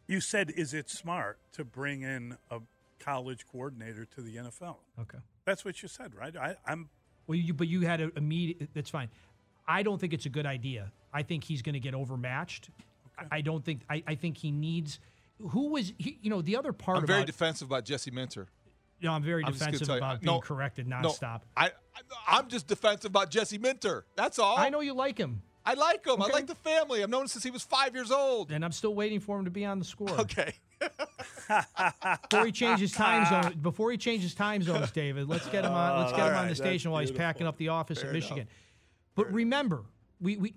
You said, is it smart to bring in a college coordinator to the NFL? Okay. That's what you said, right? I, I'm. Well, you but you had a immediate. That's fine. I don't think it's a good idea. I think he's going to get overmatched. I, I don't think. I, I think he needs. Who was he, you know the other part I'm about? very defensive about Jesse Minter. No, I'm very I'm defensive tell you, about no, being corrected no, nonstop. I, I I'm just defensive about Jesse Minter. That's all. I know you like him, I like him. I like the family. I've known him since he was five years old. and I'm still waiting for him to be on the score. Okay. <laughs> before he changes time <laughs> zone. Before he changes time zones, David, let's get him on. Let's get him on the station while he's packing up the office Fair in Michigan. But remember, we we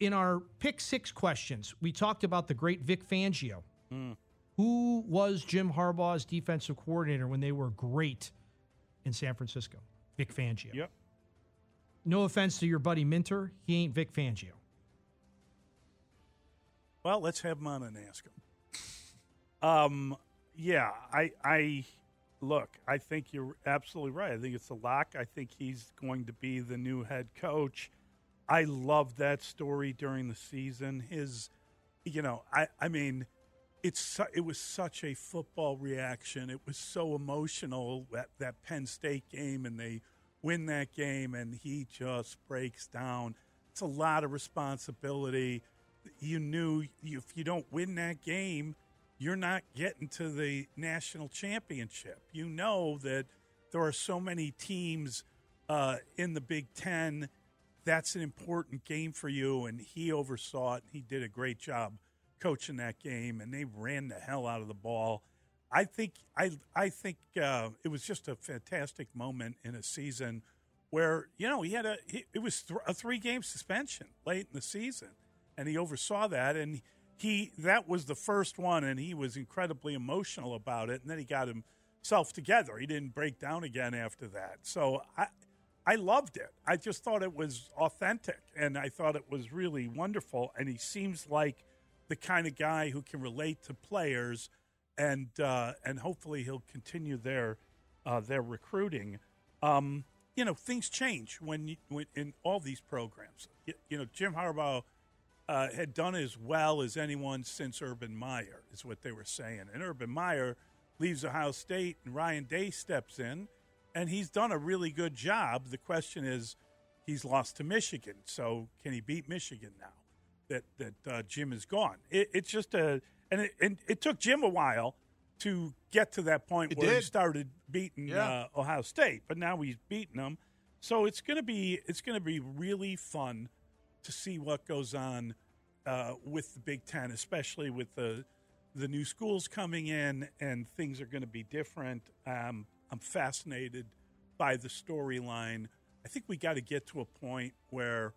in our pick six questions, we talked about the great Vic Fangio. Hmm. Who was Jim Harbaugh's defensive coordinator when they were great in San Francisco? Vic Fangio. Yep. No offense to your buddy Minter, he ain't Vic Fangio. Well, let's have him on and ask him. Um, yeah, I, I look. I think you're absolutely right. I think it's a lock. I think he's going to be the new head coach. I loved that story during the season. His, you know, I, I mean, it's su- it was such a football reaction. It was so emotional that that Penn State game, and they win that game, and he just breaks down. It's a lot of responsibility. You knew if you don't win that game, you're not getting to the national championship. You know that there are so many teams uh, in the Big Ten. That's an important game for you, and he oversaw it. He did a great job coaching that game, and they ran the hell out of the ball. I think I I think uh, it was just a fantastic moment in a season where you know he had a he, it was th- a three game suspension late in the season, and he oversaw that, and he that was the first one, and he was incredibly emotional about it, and then he got himself together. He didn't break down again after that. So I I loved it. I just thought it was authentic, and I thought it was really wonderful. And he seems like the kind of guy who can relate to players, and uh, and hopefully he'll continue their uh, their recruiting. Um, you know, things change when, you, when in all these programs. You, you know, Jim Harbaugh uh, had done as well as anyone since Urban Meyer, is what they were saying. And Urban Meyer leaves Ohio State, and Ryan Day steps in, and he's done a really good job. The question is, he's lost to Michigan, so can he beat Michigan now that that uh, Jim is gone? It, it's just a, and it, and it took Jim a while to get to that point It where he started beating Yeah. uh, Ohio State, but now he's beating them. So it's gonna be it's gonna be really fun to see what goes on uh, with the Big Ten, especially with the the new schools coming in and things are going to be different. Um, I'm fascinated by the storyline. I think we got to get to a point where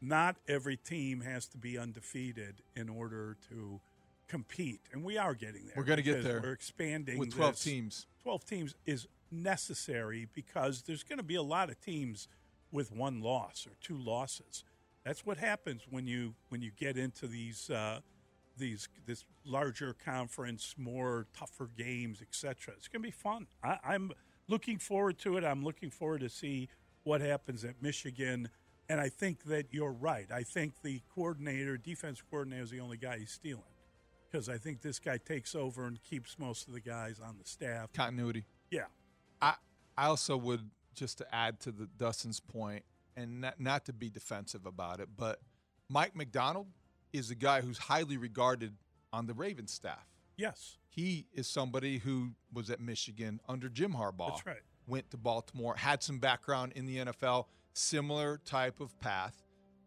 not every team has to be undefeated in order to compete, and we are getting there. We're gonna get there We're expanding with 12 this. teams. 12 teams is necessary because there's going to be a lot of teams with one loss or two losses. That's what happens when you when you get into these uh, these this larger conference, more tougher games, etc. It's going to be fun. I, I'm looking forward to it. I'm looking forward to see what happens at Michigan. And I think that you're right. I think the coordinator, defense coordinator, is the only guy he's stealing because I think this guy takes over and keeps most of the guys on the staff. Continuity. Yeah. I I also would just to add to the Dustin's point, and not, not to be defensive about it, but Mike Macdonald is a guy who's highly regarded on the Ravens staff. Yes. He is somebody who was at Michigan under Jim Harbaugh. That's right. Went to Baltimore, had some background in the NFL, similar type of path,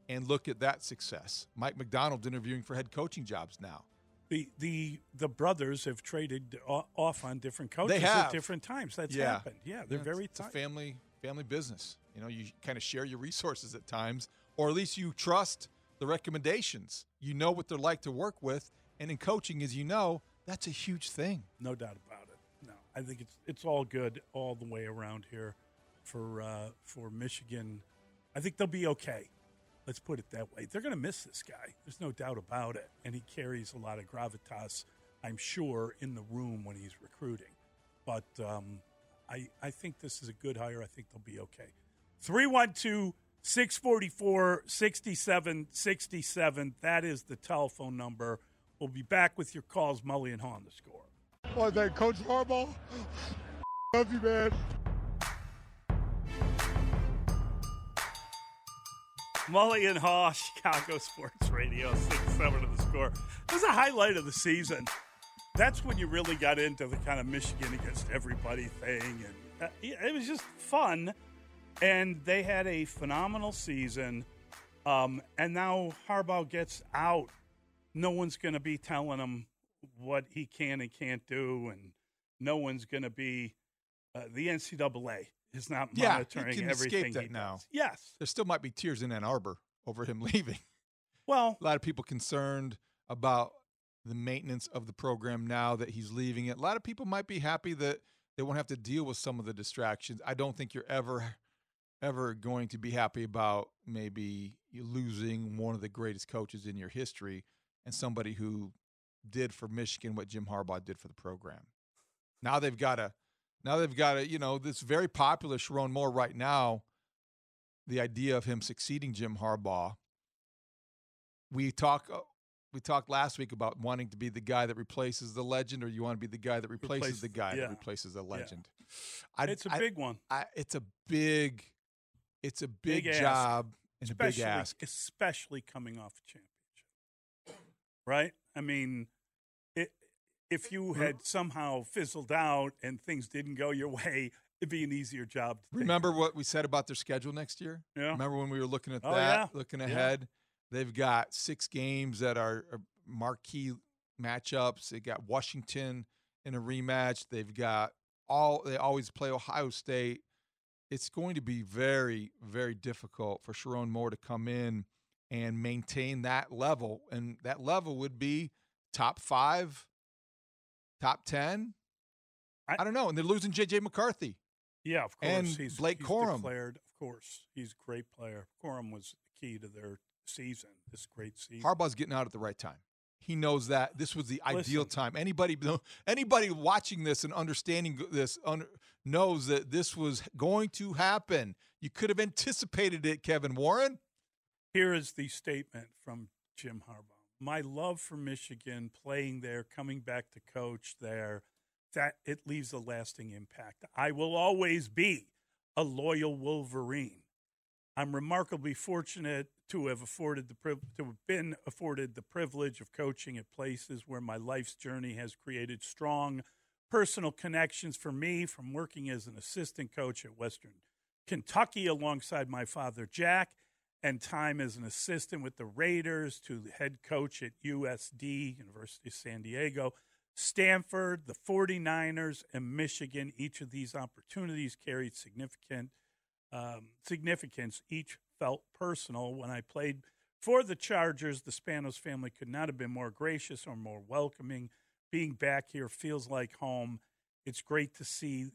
and look at that success. Mike Macdonald interviewing for head coaching jobs now. The the the brothers have traded off on different coaches at different times. That's Yeah. happened. Yeah, they're Yeah, very it's, it's a family family business. You know, you kind of share your resources at times, or at least you trust the recommendations. You know what they're like to work with, and in coaching, as you know, that's a huge thing. No doubt about it. No, I think it's it's all good all the way around here for uh, for Michigan. I think they'll be okay. Let's put it that way. They're going to miss this guy. There's no doubt about it, and he carries a lot of gravitas. I'm sure in the room when he's recruiting, but um, I I think this is a good hire. I think they'll be okay. 312 644 6767. That is the telephone number. We'll be back with your calls, Mully and Haugh on the score. Want thank Coach Harbaugh. Love you, man. Mully and Haugh, Chicago Sports Radio, 6 7 of the score. It was a highlight of the season. That's when you really got into the kind of Michigan against everybody thing. And uh, it was just fun. And they had a phenomenal season. Um, and now Harbaugh gets out. No one's going to be telling him what he can and can't do. And no one's going to be, uh, the NCAA is not Yeah, monitoring can everything that now. Yes. There still might be tears in Ann Arbor over him <laughs> leaving. Well, a lot of people concerned about the maintenance of the program now that he's leaving it. A lot of people might be happy that they won't have to deal with some of the distractions. I don't think you're ever ever going to be happy about maybe losing one of the greatest coaches in your history and somebody who did for Michigan what Jim Harbaugh did for the program. Now they've got a now they've got a, you know, this very popular Sherrone Moore right now, the idea of him succeeding Jim Harbaugh. We talk uh, we talked last week about wanting to be the guy that replaces the legend, or you want to be the guy that replaces Replace- the guy yeah. that replaces a Yeah. legend. It's a big one. I, it's a big, it's a big, ask. job and a big especially, ask. especially coming off a championship. Right? I mean, if you had somehow fizzled out and things didn't go your <laughs> way, it'd be an easier job. Remember what we said about their schedule next year? Yeah. Remember when we were looking at Oh, that, yeah. looking Yeah. ahead? They've got six games that are are marquee matchups. They got Washington in a rematch. They've got all. They always play Ohio State. It's going to be very, very difficult for Sherrone Moore to come in and maintain that level, and that level would be top five, top ten. I, don't know, and they're losing J.J. McCarthy. Yeah, of course. And he's, Blake he's Corum. declared, of course, he's a great player. Corum was the key to their season. This great season. Harbaugh's getting out at the right time. He knows that this was the ideal time. Anybody, anybody watching this and understanding this un, knows that this was going to happen. You could have anticipated it, Kevin Warren. Here is the statement from Jim Harbaugh. My love for Michigan, playing there, coming back to coach there, that it leaves a lasting impact. I will always be a loyal Wolverine. I'm remarkably fortunate to have afforded the to have been afforded the privilege of coaching at places where my life's journey has created strong personal connections for me from working as an assistant coach at Western Kentucky alongside my father Jack and time as an assistant with the Raiders to the head coach at USD, University of San Diego, Stanford, the 49ers, and Michigan. Each of these opportunities carried significant um, significance. Each felt personal. When I played for the Chargers, the Spanos family could not have been more gracious or more welcoming. Being back here feels like home. It's great to see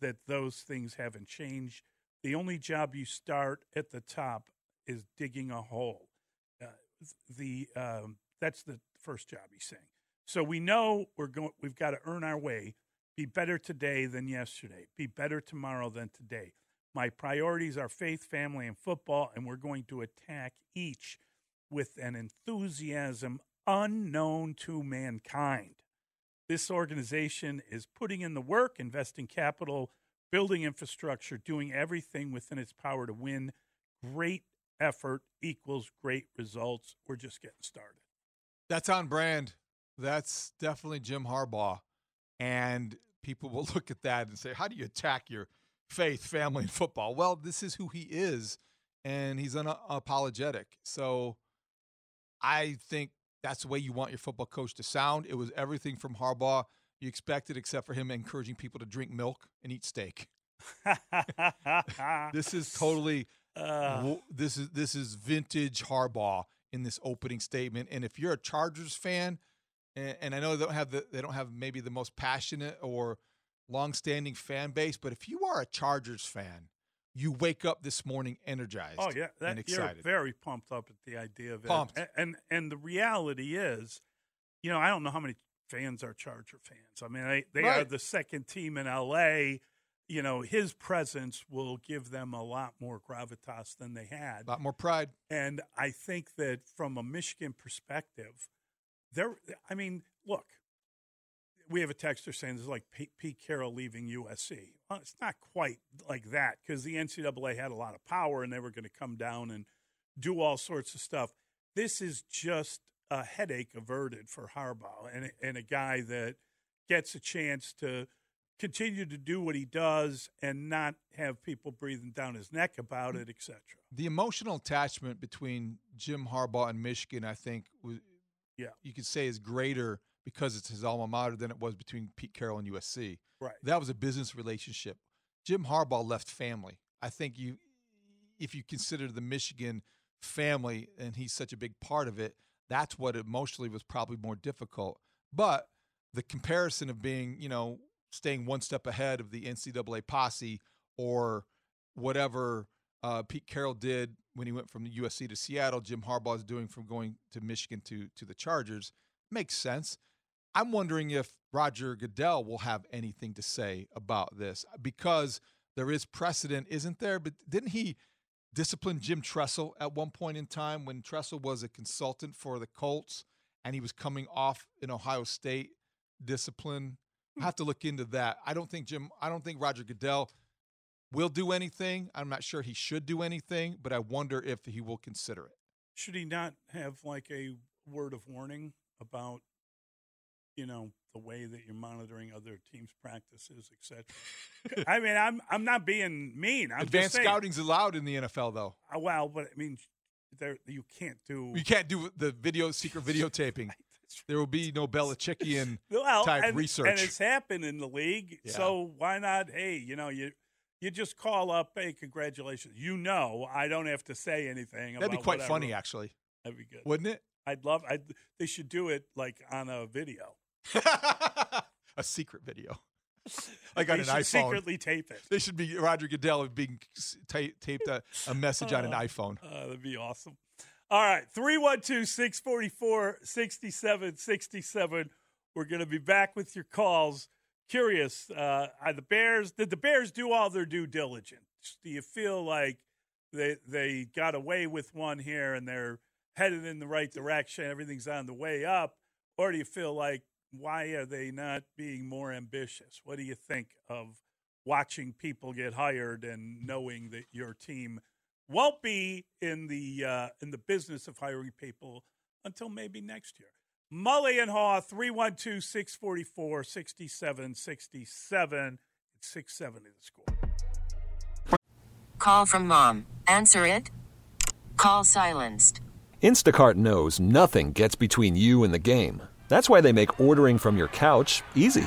that those things haven't changed. The only job you start at the top is digging a hole. Uh, the um, that's the first job. He's saying. So we know we're going. We've got to earn our way. Be better today than yesterday. Be better tomorrow than today. My priorities are faith, family, and football, and we're going to attack each with an enthusiasm unknown to mankind. This organization is putting in the work, investing capital, building infrastructure, doing everything within its power to win. Great effort equals great results. We're just getting started. That's on brand. That's definitely Jim Harbaugh. And people <laughs> will look at that and say, How do you attack your faith, family, and football? Well, this is who he is, and he's unapologetic. So I think that's the way you want your football coach to sound. It was everything from Harbaugh you expected, except for him encouraging people to drink milk and eat steak. <laughs> <laughs> this is totally uh. this is this is vintage Harbaugh in this opening statement. And if you're a Chargers fan, and, and I know they don't have the they don't have maybe the most passionate or long-standing fan base, but if you are a Chargers fan, you wake up this morning energized. Oh yeah, that, and excited. You're very pumped up at the idea of pumped. it. And, and and the reality is, you know, I don't know how many fans are Charger fans. I mean, they they right. are the second team in LA. You know, his presence will give them a lot more gravitas than they had. A lot more pride. And I think that from a Michigan perspective, there. I mean, look, we have a texter saying this is like Pete Carroll leaving USC. Well, it's not quite like that because the NCAA had a lot of power and they were going to come down and do all sorts of stuff. This is just a headache averted for Harbaugh and, and a guy that gets a chance to continue to do what he does and not have people breathing down his neck about mm. it, etc. The emotional attachment between Jim Harbaugh and Michigan, I think, was, yeah, you could say is greater because it's his alma mater than it was between Pete Carroll and USC. Right. That was a business relationship. Jim Harbaugh left family. I think you, if you consider the Michigan family and he's such a big part of it, that's what emotionally was probably more difficult. But the comparison of being, you know, staying one step ahead of the NCAA posse or whatever uh, Pete Carroll did when he went from the USC to Seattle, Jim Harbaugh is doing from going to Michigan to to the Chargers makes sense. I'm wondering if Roger Goodell will have anything to say about this because there is precedent, isn't there? But didn't he discipline Jim Tressel at one point in time when Tressel was a consultant for the Colts and he was coming off in Ohio State discipline? I have to look into that. I don't think Jim, I don't think Roger Goodell will do anything. I'm not sure he should do anything, but I wonder if he will consider it. Should he not have like a word of warning about you know the way that you're monitoring other teams' practices, etc. <laughs> I mean, I'm I'm not being mean. I'm Advanced scouting's allowed in the NFL, though. Uh, well, but I mean, there you can't do you can't do the video secret videotaping. <laughs> there will be no Belichickian <laughs> well, type and, research, and it's happened in the league. Yeah. So why not? Hey, you know you. You just call up, hey, congratulations. You know, I don't have to say anything. That'd be quite whatever. funny, actually. That'd be good, wouldn't it? I'd love. I they should do it like on a video. <laughs> a secret video. Like on they an iPhone. secretly tape it. They should be Roger Goodell being ta- taped a, a message on an Uh, iPhone. Uh, that'd be awesome. All right, 312 644 6767. We're going to be back with your calls. Curious, uh, the Bears, did the Bears do all their due diligence? Do you feel like they, they got away with one here and they're headed in the right direction? Everything's on the way up? Or do you feel like, why are they not being more ambitious? What do you think of watching people get hired and knowing that your team won't be in the uh, in the business of hiring people until maybe next year? Mully and Haugh, 312 644 6767. It's 670 the score. Call from mom. Answer it. Call silenced. Instacart knows nothing gets between you and the game. That's why they make ordering from your couch easy.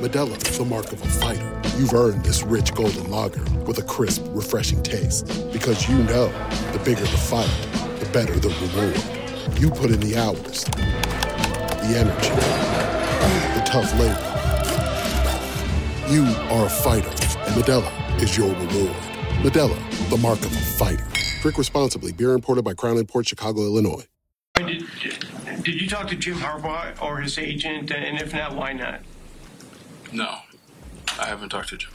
Modelo is the mark of a fighter. You've earned this rich golden lager with a crisp, refreshing taste. Because you know the bigger the fight, the better the reward. You put in the hours, the energy, the tough labor. You are a fighter, and Modelo is your reward. Modelo, the mark of a fighter. Drink responsibly. Beer imported by Crown Port Chicago, Illinois. Did, did you talk to Jim Harbaugh or his agent? And if not, why not? No, I haven't talked to Jim.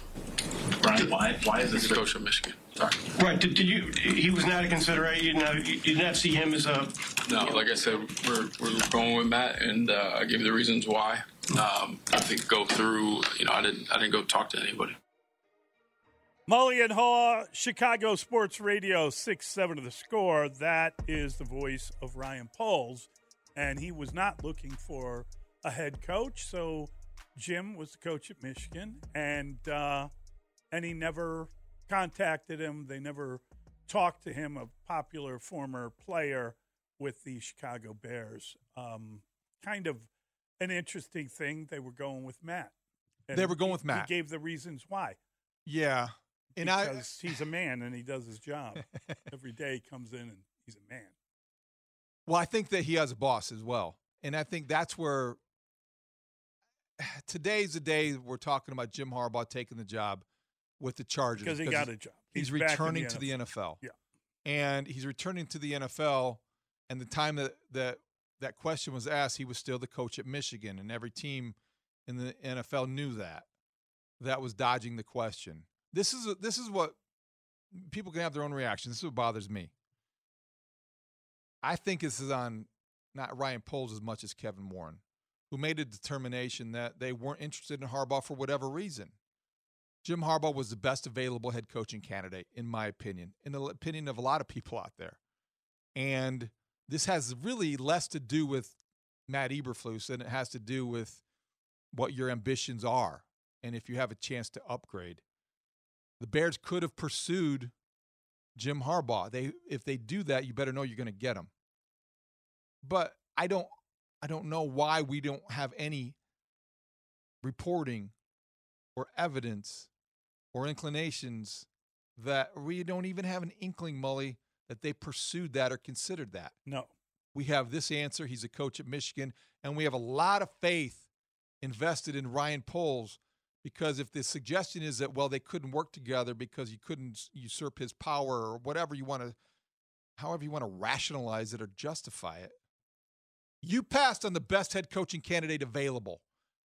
Brian, why? Why is He's the coach of Michigan. Sorry. Right. Did, did you? He was not a consideration. You, know, you did not see him as a. No, like I said, we're, we're going with Matt, and uh, I gave you the reasons why. Um, I think go through. You know, I didn't I didn't go talk to anybody. Mully and Haw, Chicago Sports Radio, 6 7 of the score. That is the voice of Ryan Poles. And he was not looking for a head coach. So Jim was the coach at Michigan. And, uh, and he never contacted him. They never talked to him, a popular former player with the Chicago Bears. Um, kind of an interesting thing. They were going with Matt. And They were going he- with Matt. He gave the reasons why. Yeah. And I- because he's a man and he does his job <laughs> every day. He comes in and he's a man. Well, I think that he has a boss as well. And I think that's where <sighs> today's the day we're talking about Jim Harbaugh taking the job with the Chargers. Because he got a job. He's, He's in the returning to the NFL. Yeah. And he's returning to the NFL. And the time that, that that question was asked, he was still the coach at Michigan. And every team in the NFL knew that. That was dodging the question. This is this is what people can have their own reaction. This is what bothers me. I think this is on not Ryan Poles as much as Kevin Warren, who made a determination that they weren't interested in Harbaugh for whatever reason. Jim Harbaugh was the best available head coaching candidate, in my opinion, in the opinion of a lot of people out there. And this has really less to do with Matt Eberflus than it has to do with what your ambitions are and if you have a chance to upgrade. The Bears could have pursued Jim Harbaugh. They if they do that, you better know you're going to get him. But I don't I don't know why we don't have any reporting or evidence or inclinations that we don't even have an inkling, Mully, that they pursued that or considered that. No. We have this answer. He's a coach at Michigan, and we have a lot of faith invested in Ryan Poles because if the suggestion is that well they couldn't work together because you couldn't usurp his power or whatever you want to however you want to rationalize it or justify it you passed on the best head coaching candidate available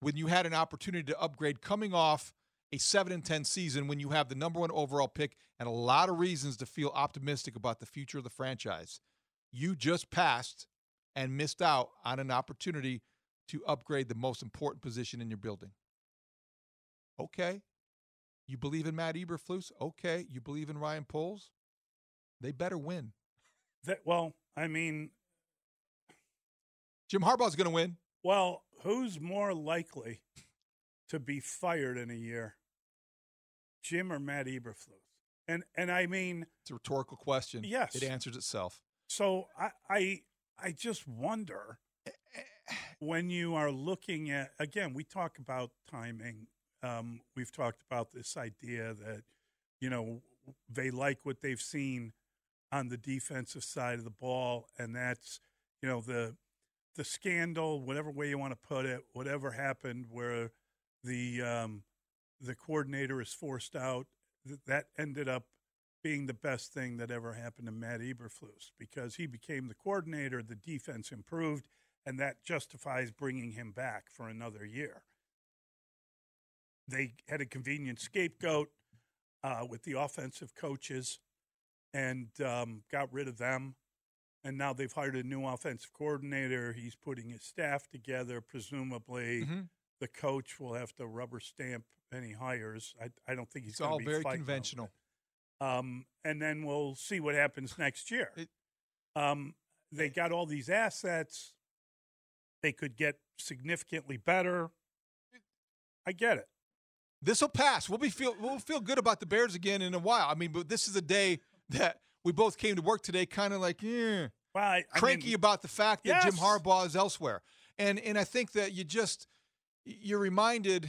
when you had an opportunity to upgrade coming off a 7 and 10 season when you have the number 1 overall pick and a lot of reasons to feel optimistic about the future of the franchise you just passed and missed out on an opportunity to upgrade the most important position in your building Okay. You believe in Matt Eberflus? Okay. You believe in Ryan Poles? They better win. That, well, I mean, Jim Harbaugh's going to win. well, who's more likely to be fired in a year, Jim or Matt Eberflus? And and I mean, It's a rhetorical question. Yes. It answers itself. So I I I just wonder when you are looking at again, we talk about timing. Um, we've talked about this idea that you know they like what they've seen on the defensive side of the ball, and that's you know the the scandal, whatever way you want to put it, whatever happened where the um, the coordinator is forced out, th- that ended up being the best thing that ever happened to Matt Eberflus because he became the coordinator, the defense improved, and that justifies bringing him back for another year. They had a convenient scapegoat uh, with the offensive coaches and um, got rid of them. And now they've hired a new offensive coordinator. He's putting his staff together. Presumably, Mhm. the coach will have to rubber stamp any hires. I, I don't think he's It's all be very conventional. Um, and then we'll see what happens next year. um, they got all these assets. They could get significantly better. I get it. This will pass. We'll be feel we'll feel good about the Bears again in a while. I mean, but this is a day that we both came to work today, kind of like, yeah, Well, I, I cranky mean, about the fact that Jim Harbaugh is elsewhere. And and I think that you just you're reminded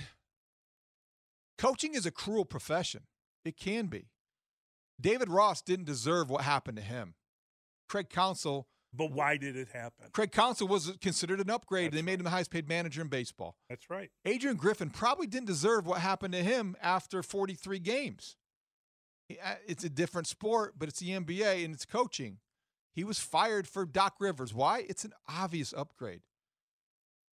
coaching is a cruel profession. It can be. David Ross didn't deserve what happened to him. Craig Counsell But why did it happen? Craig Counsell was considered an upgrade. they made him the highest paid manager in baseball. That's right. Adrian Griffin probably didn't deserve what happened to him after 43 games. Yeah, uh, It's a different sport, but it's the NBA and it's coaching. He was fired for Doc Rivers. Why? It's an obvious upgrade.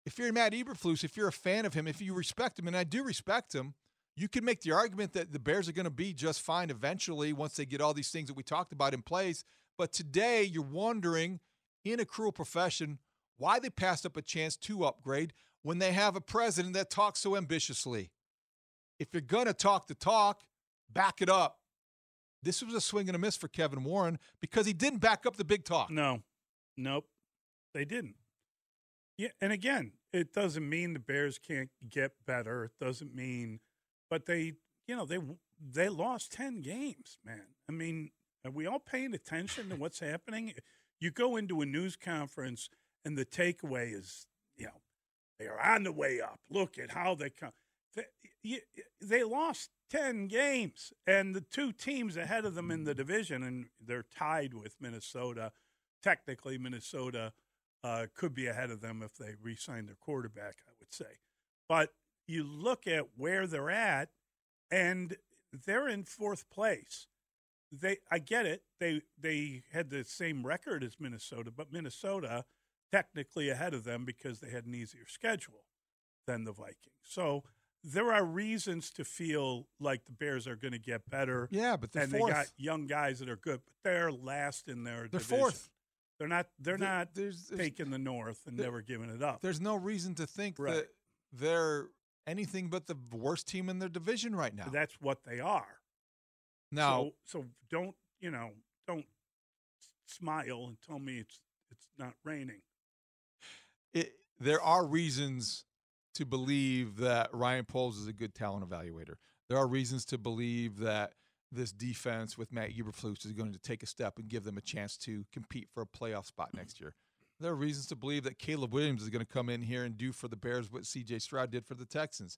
If you're Matt Eberflus, if you're a fan of him, if you respect him, and I do respect him, you can make the argument that the Bears are going to be just fine eventually once they get all these things that we talked about in place. But today, you're wondering in a cruel profession why they passed up a chance to upgrade when they have a president that talks so ambitiously. If you're going to talk the talk, back it up. This was a swing and a miss for Kevin Warren because he didn't back up the big talk. No, nope, they didn't. Yeah, and again, it doesn't mean the Bears can't get better. It doesn't mean, but they, you know, they they lost ten games, man. I mean, are we all paying attention to what's happening? You go into a news conference, and the takeaway is, you know, they are on the way up. Look at how they come. They, they lost 10 games, and the two teams ahead of them in the division, and they're tied with Minnesota. Technically, Minnesota uh, could be ahead of them if they re sign their quarterback, I would say. But you look at where they're at, and they're in fourth place. They, I get it. They they had the same record as Minnesota, but Minnesota technically ahead of them because they had an easier schedule than the Vikings. So there are reasons to feel like the Bears are going to get better. Yeah, but they're and they got young guys that are good, but they're last in their. Division. They're division. fourth. They're not. They're There- not there's- there's- taking the North and there- never giving it up. There's no reason to think Right. that they're anything but the worst team in their division right now. That's what they are. Now, so, so don't you know? Don't smile and tell me it's it's not raining. it, there are reasons to believe that Ryan Poles is a good talent evaluator. There are reasons to believe that this defense with Matt Eberflus is going to take a step and give them a chance to compete for a playoff spot next year. There are reasons to believe that Caleb Williams is going to come in here and do for the Bears what CJ Stroud did for the Texans.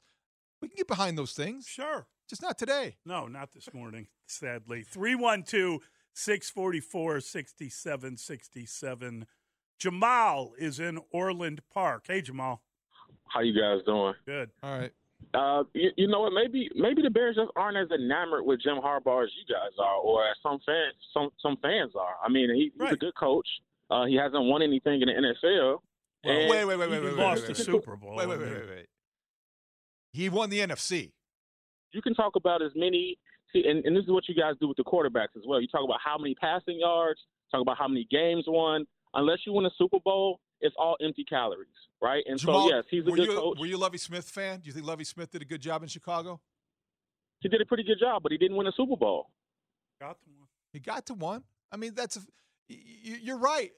We can get behind those things. Sure. Just not today. No, not this morning, sadly. 312 644 6767. Jamal is in Orland Park. Hey, Jamal. How you guys doing? Good. All right. Uh, you, you know what? Maybe maybe the Bears just aren't as enamored with Jim Harbaugh as you guys are, or as some fans some some fans are. I mean, he, he's a good coach. Uh, he hasn't won anything in the NFL. and wait, wait, wait, wait, he wait, lost wait, the wait, Super Bowl. Wait, wait, wait, wait, wait. He won the NFC. You can talk about as many. See, and, and this is what you guys do with the quarterbacks as well. You talk about how many passing yards, talk about how many games won. Unless you win a Super Bowl, it's all empty calories, right? And Jamal, so, yes, he's a were good you, coach. Were you a Lovie Smith fan? Do you think Lovie Smith did a good job in Chicago? He did a pretty good job, but he didn't win a Super Bowl. Got to one. He got to one. I mean, that's a, y- y- you're right.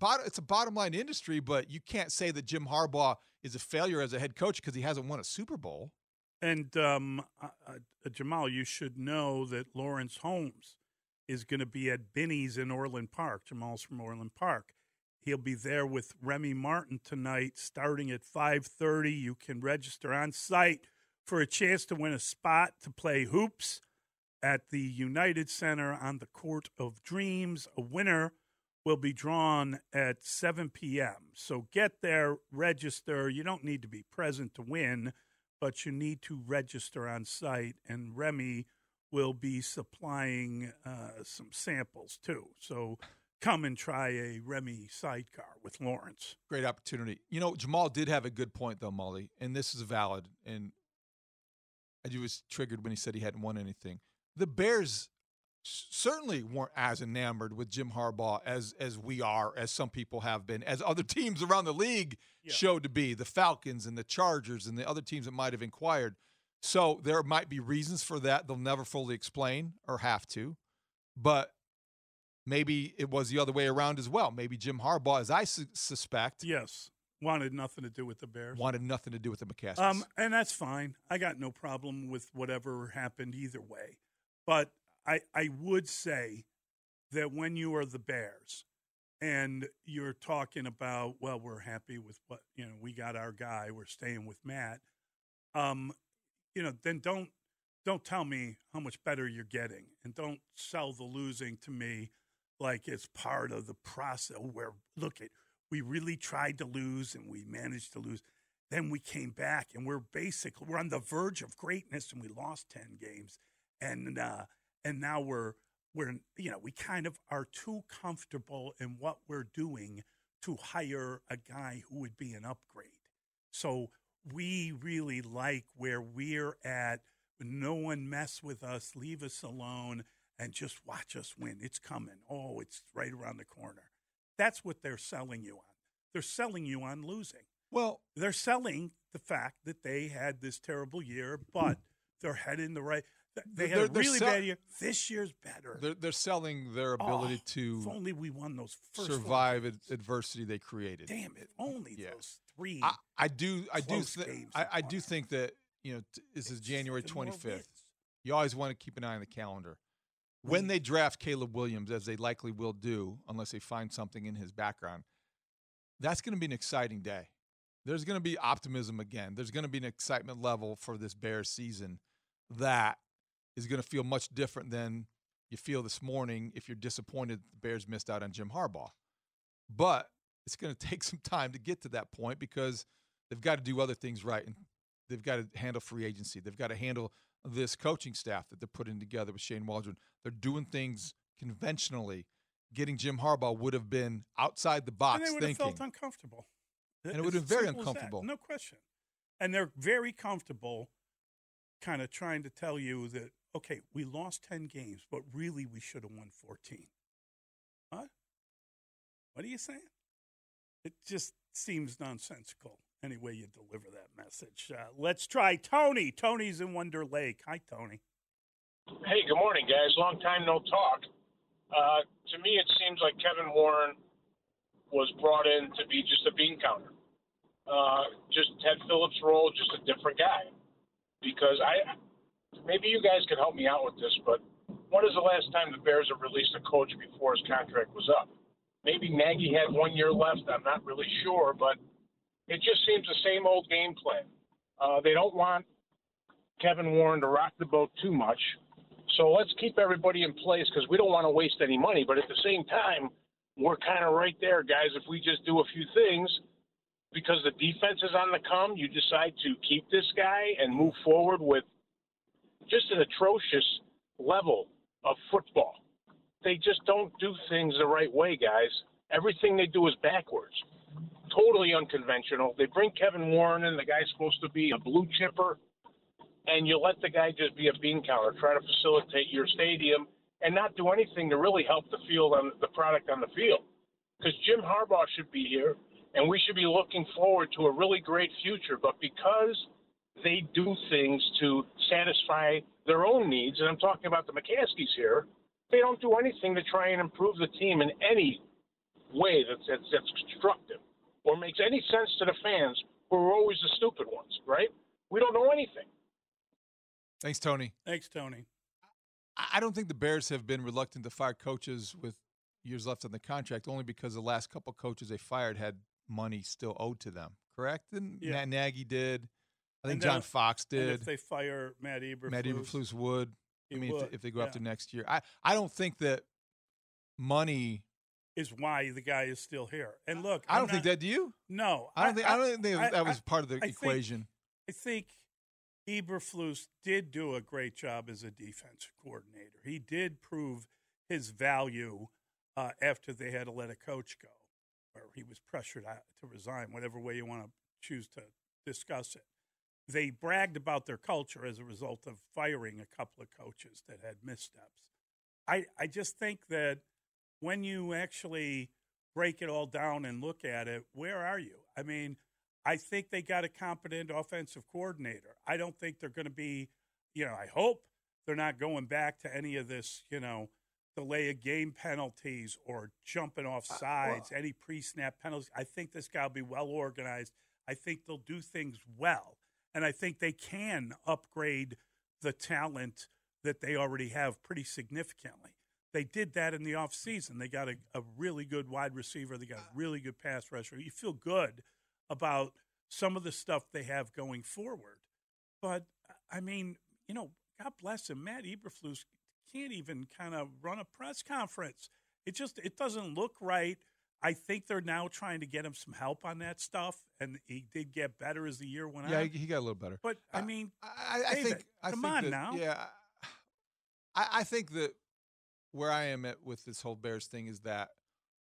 Uh, It's a bottom line industry, but you can't say that Jim Harbaugh is a failure as a head coach because he hasn't won a Super Bowl. And um, uh, uh, Jamal, you should know that Lawrence Holmes is going to be at Binny's in Orland Park. Jamal's from Orland Park. He'll be there with Remy Martin tonight, starting at five thirty. You can register on site for a chance to win a spot to play hoops at the United Center on the Court of Dreams. A winner will be drawn at 7 p.m. So get there, register. You don't need to be present to win, but you need to register on site, and Remy will be supplying uh, some samples too. So come and try a Remy sidecar with Lawrence. Great opportunity. You know, Jamal did have a good point though, Molly, and this is valid. And I was triggered when he said he hadn't won anything. The Bears certainly weren't as enamored with Jim Harbaugh as as we are, as some people have been, as other <laughs> teams around the league yeah. showed to be, the Falcons and the Chargers and the other teams that might have inquired. So there might be reasons for that they'll never fully explain or have to, but maybe it was the other way around as well. Maybe Jim Harbaugh, as I su- suspect, yes, wanted nothing to do with the Bears. Wanted nothing to do with the McCaskies. Um, and that's fine. I got no problem with whatever happened either way. But I, I would say that when you are the Bears and you're talking about, well, we're happy with what, you know, we got our guy, we're staying with Matt, um, you know, then don't don't tell me how much better you're getting and don't sell the losing to me like it's part of the process where look at we really tried to lose and we managed to lose then we came back and we're basically we're on the verge of greatness and we lost 10 games and uh, and now we're we're you know we kind of are too comfortable in what we're doing to hire a guy who would be an upgrade. So we really like where we're at. No one mess with us, leave us alone, and just watch us win. It's coming. Oh, it's right around the corner. That's what they're selling you on. They're selling you on losing. Well, they're selling the fact that they had this terrible year, but they're heading the right. They had a really sell- bad year. This year's better. They're, they're selling their oh, ability oh, to. If only we won those first survive ad- adversity they created. Damn it! Only yeah. those three. I, I do. I do. Th- I, I, do think that you know t- this is January twenty fifth. You always want to keep an eye on the calendar. When mm. they draft Caleb Williams, as they likely will do, unless they find something in his background, that's going to be an exciting day. There's going to be optimism again. There's going to be an excitement level for this Bears season that is going to feel much different than you feel this morning if you're disappointed the Bears missed out on Jim Harbaugh. But it's going <laughs> to take some time to get to that point because they've got to do other things right and they've got to handle free agency. They've got to handle this coaching staff that they're putting together with Shane Waldron. They're doing things conventionally. Getting Jim Harbaugh would have been outside the box and they would thinking. have felt uncomfortable. And it would have been very uncomfortable. No question. And they're very comfortable kind of trying to tell you that okay, we lost 10 games, but really we should have won 14. What? What are you saying? It just seems nonsensical any way you deliver that message. Uh, let's try Tony. Tony's in Wonder Lake. Hi, Tony. Hey, good morning, guys. Long time no talk. Uh, to me, it seems like Kevin Warren was brought in to be just a bean counter. Uh, just Ted Phillips' role, just a different guy. Because I, maybe you guys could help me out with this, but when is the last time the Bears have released a coach before his contract was up? Maybe Nagy had one year left. I'm not really sure, but it just seems the same old game plan. Uh, they don't want Kevin Warren to rock the boat too much. So let's keep everybody in place because we don't want to waste any money. But at the same time, we're kind of right there, guys. If we just do a few things, because the defense is on the come, you decide to keep this guy and move forward with just an atrocious level of football. They just don't do things the right way, guys. Everything they do is backwards. Totally unconventional. They bring Kevin Warren in, the guy's supposed to be a blue chipper, and you let the guy just be a bean counter, try to facilitate your stadium, and not do anything to really help the field on the product on the field. Because Jim Harbaugh should be here, and we should be looking forward to a really great future. But because they do things to satisfy their own needs, and I'm talking about the McCaskies here. They don't do anything to try and improve the team in any way that's, that's, that's constructive or makes any sense to the fans who are always the stupid ones, right? We don't know anything. Thanks, Tony. Thanks, Tony. I don't think the Bears have been reluctant to fire coaches with years left on the contract, only because the last couple coaches they fired had money still owed to them. Correct? And yeah. Nagy did. I think John Fox did. if they fire Matt Eberflus, Matt Eberflus would. I mean, would. If, if, they go yeah. after next year, I I don't think that money is why the guy is still here. And look, I don't I'm think that. Do you? No, I don't think. I, don't think I, that was I, part of the I equation. Think, I think Eberflus did do a great job as a defense coordinator. He did prove his value uh, after they had to let a coach go, or he was pressured to resign, whatever way you want to choose to discuss it they bragged about their culture as a result of firing a couple of coaches that had missteps. I, I just think that when you actually break it all down and look at it, where are you? I mean, I think they got a competent offensive coordinator. I don't think they're going to be, you know, I hope they're not going back to any of this, you know, delay of game penalties or jumping off sides, uh, well, any pre snap penalties. I think this guy will be well organized. I think they'll do things well. And I think they can upgrade the talent that they already have pretty significantly. They did that in the offseason. They got a, a really good wide receiver, they got a really good pass rusher. You feel good about some of the stuff they have going forward. But, I mean, you know, God bless him. Matt Eberflus can't even kind of run a press conference. It just it doesn't look right. I think they're now trying to get him some help on that stuff, and he did get better as the year went yeah, on. Yeah, he got a little better. But I mean, I, I David, think I come think on that, now. Yeah, I, I think that where I am at with this whole Bears thing is that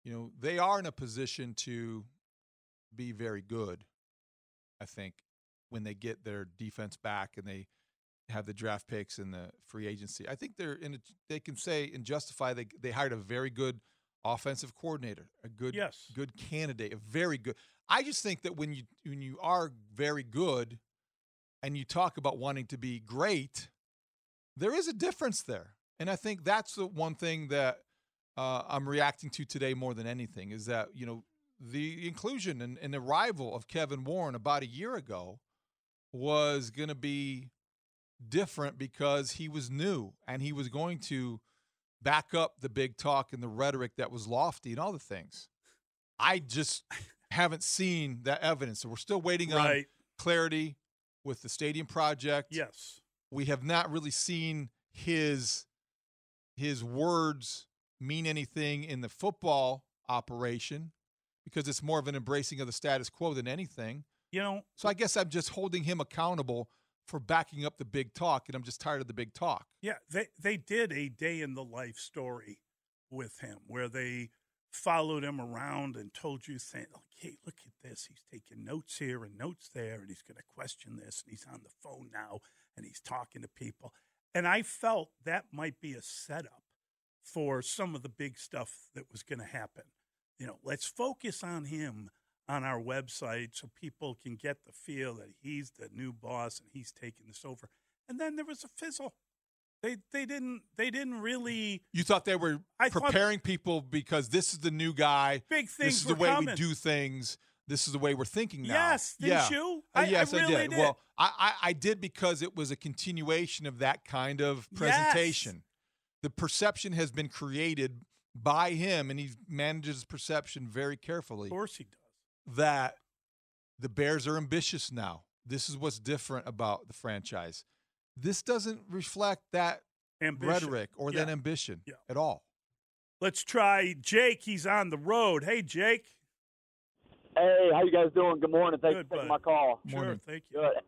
you know they are in a position to be very good. I think when they get their defense back and they have the draft picks and the free agency. I think they're in. A, they can say and justify they they hired a very good offensive coordinator, a good yes. good candidate, a very good. I just think that when you when you are very good, and you talk about wanting to be great, there is a difference there, and I think that's the one thing that uh, I'm reacting to today more than anything is that you know the inclusion and, and arrival of Kevin Warren about a year ago was going to be different because he was new and he was going to back up the big talk and the rhetoric that was lofty and all the things. I just <laughs> haven't seen that evidence. So we're still waiting right. on clarity with the stadium project. Yes. We have not really seen his his words mean anything in the football operation because it's more of an embracing of the status quo than anything. You know, so I guess I'm just holding him accountable for backing up the big talk, and I'm just tired of the big talk. Yeah, they they did a day in the life story with him where they followed him around and told you, saying, like, "Hey, look at this. He's taking notes here and notes there, and he's going to question this, and he's on the phone now, and he's talking to people." And I felt that might be a setup for some of the big stuff that was going to happen. You know, let's focus on him on our website so people can get the feel that he's the new boss and he's taking this over. And then there was a fizzle. They they didn't they didn't really. You thought they were I preparing thought, people because this is the new guy. Big things. This is the way coming. we do things. This is the way we're thinking now. Yes, didn't yeah. you? Uh, yes, I, really did. did. Well, I, I, I did because it was a continuation of that kind of presentation. Yes. The perception has been created by him, and he manages perception very carefully. Of course, he does. That the Bears are ambitious now. This is what's different about the franchise. This doesn't reflect that ambition. rhetoric or yeah. that ambition yeah. at all. Let's try Jake. He's on the road. Hey, Jake. Hey, how you guys doing? Good morning. Thanks Good, for taking bud. my call. Sure, Morning. thank you. Good.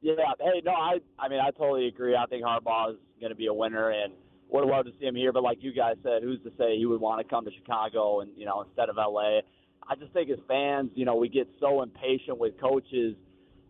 Yeah. Hey, no, I, I mean, I totally agree. I think Harbaugh is going to be a winner, and would love to see him here. But like you guys said, who's to say he would want to come to Chicago and you know instead of LA? I just think as fans, you know, we get so impatient with coaches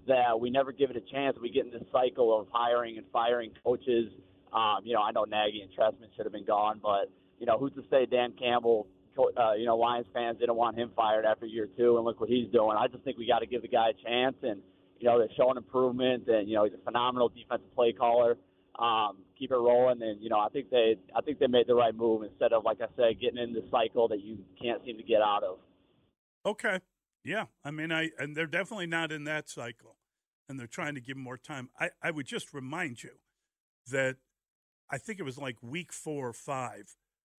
that we never give it a chance. We get in this cycle of hiring and firing coaches. Um, you know, I know Nagy and Trestman should have been gone, but you know, who's to say Dan Campbell, uh, you know, Lions fans didn't want him fired after year two, and look what he's doing. I just think we got to give the guy a chance, and you know, they're showing improvement, and you know, he's a phenomenal defensive play caller. Um, keep it rolling, and you know, I think they, I think they made the right move instead of, like I said, getting in the cycle that you can't seem to get out of. Okay. Yeah. I mean, I and they're definitely not in that cycle, and they're trying to give more time. I, I would just remind you that I think it was like week four or five.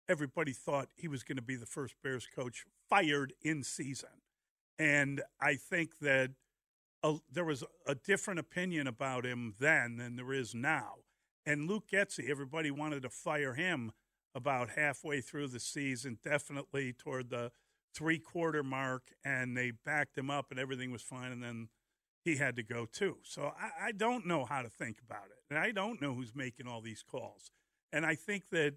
Everybody thought he was going to be the first Bears coach fired in season, and I think that a, there was a different opinion about him then than there is now. And Luke Getsy, everybody wanted to fire him about halfway through the season, definitely toward the three quarter mark and they backed him up and everything was fine and then he had to go too. So I, I, don't know how to think about it. And I don't know who's making all these calls. And I think that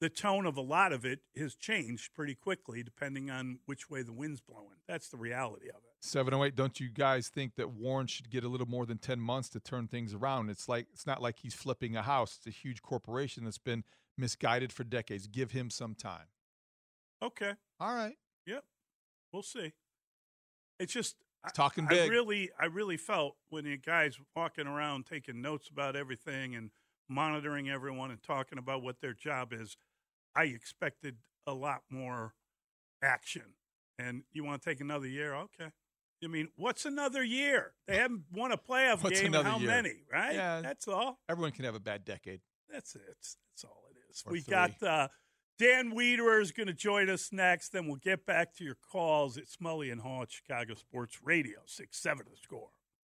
the tone of a lot of it has changed pretty quickly depending on which way the wind's blowing. That's the reality of it. 708, don't you guys think that Warren should get a little more than 10 months to turn things around? It's like it's not like he's flipping a house. It's a huge corporation that's been misguided for decades. Give him some time. Okay. All right. Yep. We'll see. It's just I- talking I, big. really, I really felt when the guys walking around taking notes about everything and monitoring everyone and talking about what their job is, I expected a lot more action. And you want to take another year? Okay. I mean, what's another year? They haven't won a playoff What's game. How year? many? Right? Yeah. That's all. Everyone can have a bad decade. That's it. That's all it is. Or we three. got uh, Dan Wiederer is going to join us next. Then we'll get back to your calls. It's Mully and Haugh at Chicago Sports Radio, 6 7 the score.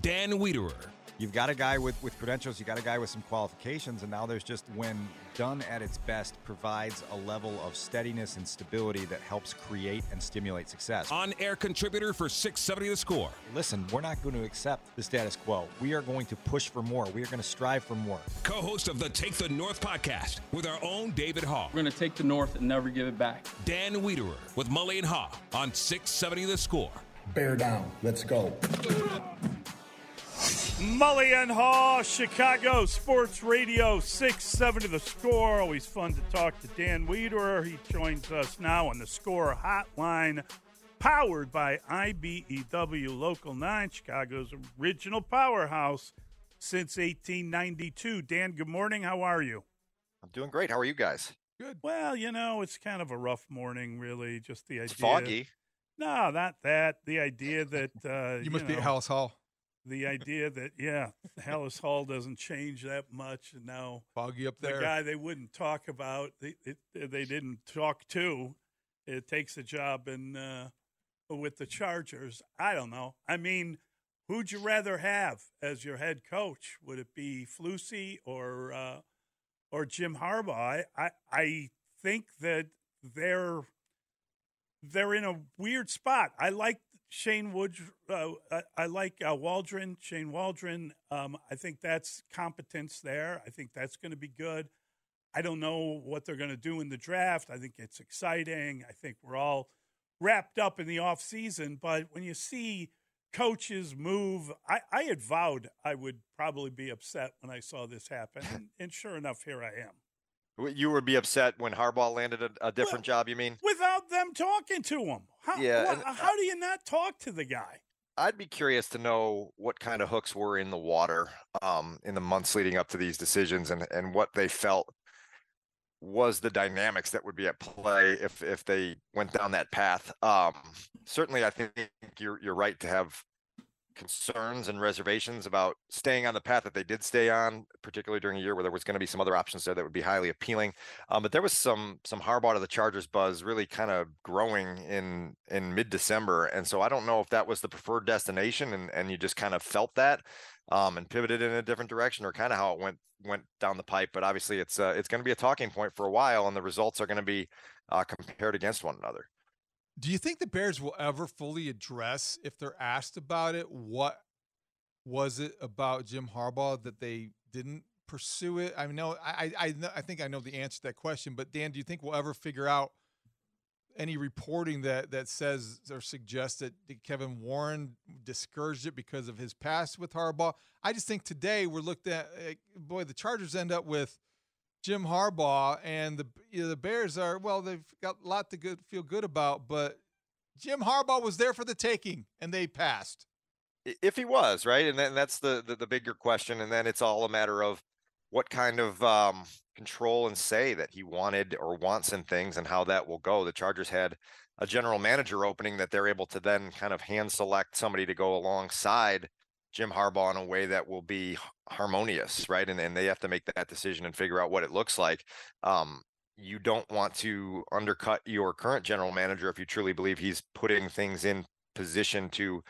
Dan Wiederer. You've got a guy with, with credentials, you got a guy with some qualifications, and now there's just, when done at its best, provides a level of steadiness and stability that helps create and stimulate success. On air contributor for 670 The Score. Listen, we're not going to accept the status quo. We are going to push for more. We are going to strive for more. Co host of the Take the North podcast with our own David Haugh. We're going to take the North and never give it back. Dan Wiederer with Mully and Haugh on 670 The Score. Bear down. Let's go. Mully and Haugh, Chicago Sports Radio, 670 the score. Always fun to talk to Dan Wiederer. He joins us now on the score hotline, powered by IBEW Local 9, Chicago's original powerhouse since 1892. Dan, good morning. How are you? I'm doing great. How are you guys? Good. Well, you know, it's kind of a rough morning, really. Just the idea. It's foggy. No, not that. The idea that uh, You must be know, at Halas Hall. The idea that yeah, Halas Hall doesn't change that much, and now Foggy up there, the guy they wouldn't talk about, they it, they didn't talk to, it takes a job in uh, with the Chargers. I don't know. I mean, who'd you rather have as your head coach? Would it be Flusy or uh, or Jim Harbaugh? I, I I think that they're they're in a weird spot. I like Shane Woods. Uh, I, I like uh, Waldron, Shane Waldron. Um, I think that's competence there. I think that's going to be good. I don't know what they're going to do in the draft. I think it's exciting. I think we're all wrapped up in the off season. But when you see coaches move, I, I had vowed I would probably be upset when I saw this happen, and, <laughs> and sure enough, here I am. You would be upset when Harbaugh landed a, a different job. You mean? Without them talking to him, how, Yeah, wha- and, uh, how do you not talk to the guy? I'd be curious to know what kind of hooks were in the water um, in the months leading up to these decisions, and and what they felt was the dynamics that would be at play if if they went down that path. Um, certainly, I think you're you're right to have concerns and reservations about staying on the path that they did stay on, particularly during a year where there was going to be some other options there that would be highly appealing. Um, but there was some some Harbaugh to the Chargers buzz really kind of growing in in mid December, and so I don't know if that was the preferred destination, and and you just kind of felt that. Um, and pivoted in a different direction, or kind of how it went went down the pipe. But obviously, it's uh, it's going to be a talking point for a while, and the results are going to be uh, compared against one another. Do you think the Bears will ever fully address, if they're asked about it, what was it about Jim Harbaugh that they didn't pursue it? I know I I I think I know the answer to that question, but Dan, do you think we'll ever figure out any reporting that that says or suggests that Kevin Warren discouraged it because of his past with Harbaugh? I just think today we're looked at. eh, Boy, the Chargers end up with Jim Harbaugh, and the you know, the Bears are well. They've got a lot to good, feel good about, but Jim Harbaugh was there for the taking, and they passed. If he was right and then that's the, the the bigger question and then it's all a matter of what kind of um control and say that he wanted or wants in things and how that will go the chargers had a general manager opening that they're able to then kind of hand select somebody to go alongside jim harbaugh in a way that will be harmonious right? And, and they have to make that decision and figure out what it looks like. Um you don't want to undercut your current general manager if you truly believe he's putting things in position to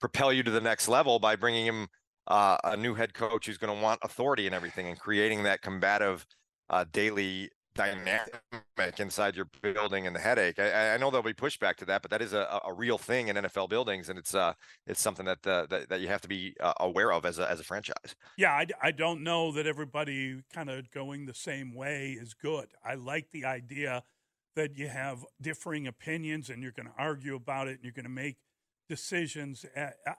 propel you to the next level by bringing him uh, a new head coach who's going to want authority and everything, and creating that combative uh, daily dynamic inside your building and the headache. I, I, know there'll be pushback to that, but that is a, a real thing in NFL buildings, and it's uh it's something that uh, that, that you have to be uh, aware of as a as a franchise. Yeah, I, I don't know that everybody kind of going the same way is good. I like the idea that you have differing opinions and you're going to argue about it and you're going to make decisions.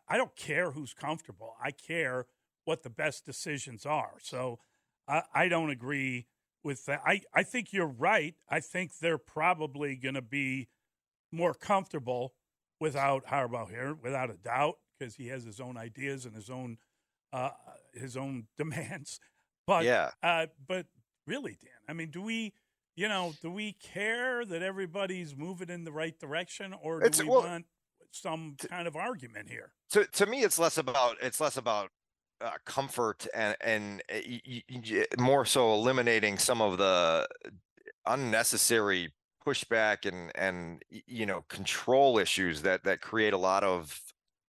I don't care who's comfortable. I care what the best decisions are. So I, I don't agree with that. I, I think you're right. I think they're probably going to be more comfortable without Harbaugh here, without a doubt, because he has his own ideas and his own uh, his own <laughs> demands. But yeah, uh, but really, Dan, I mean, do we? You know, do we care that everybody's moving in the right direction, or do it's, we well, want some kind of argument here? To to me, it's less about it's less about uh, comfort and and y- y- more so eliminating some of the unnecessary pushback and and you know control issues that that create a lot of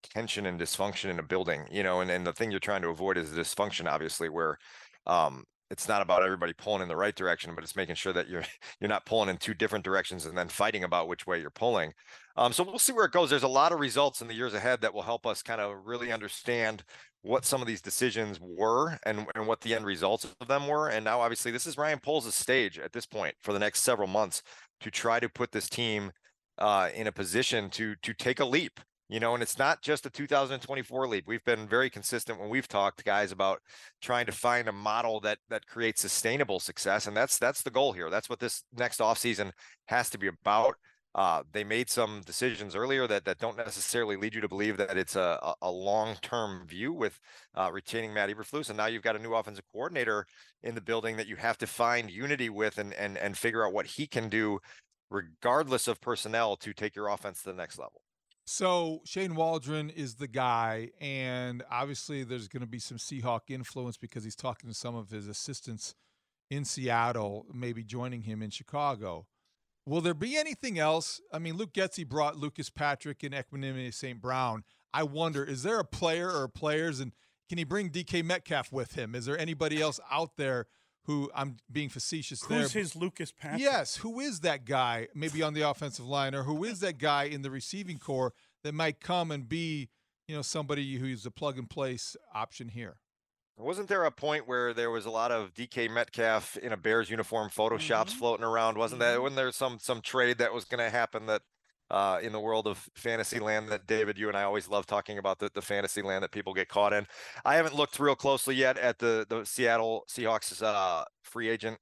tension and dysfunction in a building you know and, and the thing you're trying to avoid is dysfunction obviously where um it's not about everybody pulling in the right direction, but it's making sure that you're <laughs> you're not pulling in two different directions and then fighting about which way you're pulling. Um, so we'll see where it goes. There's a lot of results in the years ahead that will help us kind of really understand what some of these decisions were and, and what the end results of them were. And now, obviously, this is Ryan Poles' stage at this point for the next several months to try to put this team uh, in a position to to take a leap you know, and it's not just a 2024 leap. We've been very consistent when we've talked guys about trying to find a model that that creates sustainable success, and that's that's the goal here. That's what this next offseason has to be about. Uh, they made some decisions earlier that that don't necessarily lead you to believe that it's a, a long-term view with uh, retaining Matt Eberflus, and now you've got a new offensive coordinator in the building that you have to find unity with and and and figure out what he can do, regardless of personnel, to take your offense to the next level. So Shane Waldron is the guy, and obviously there's going to be some Seahawk influence because he's talking to some of his assistants in Seattle, maybe joining him in Chicago. Will there be anything else? I mean, Luke Getsy brought Lucas Patrick and Equanimeous St. Brown. I wonder, is there a player or players, and can he bring DK Metcalf with him? Is there anybody else out there who I'm being facetious Who's there? Who's his Lucas Patrick? Yes, who is that guy? Maybe on the offensive line, or who is that guy in the receiving core that might come and be, you know, somebody who's a plug and place option here? Wasn't there a point where there was a lot of DK Metcalf in a Bears uniform photoshops mm-hmm. floating around? Wasn't mm-hmm. that? Wasn't there some some trade that was going to happen that uh, in the world of fantasy land that David, you and I always love talking about the, the fantasy land that people get caught in. I haven't looked real closely yet at the, the Seattle Seahawks uh, free agent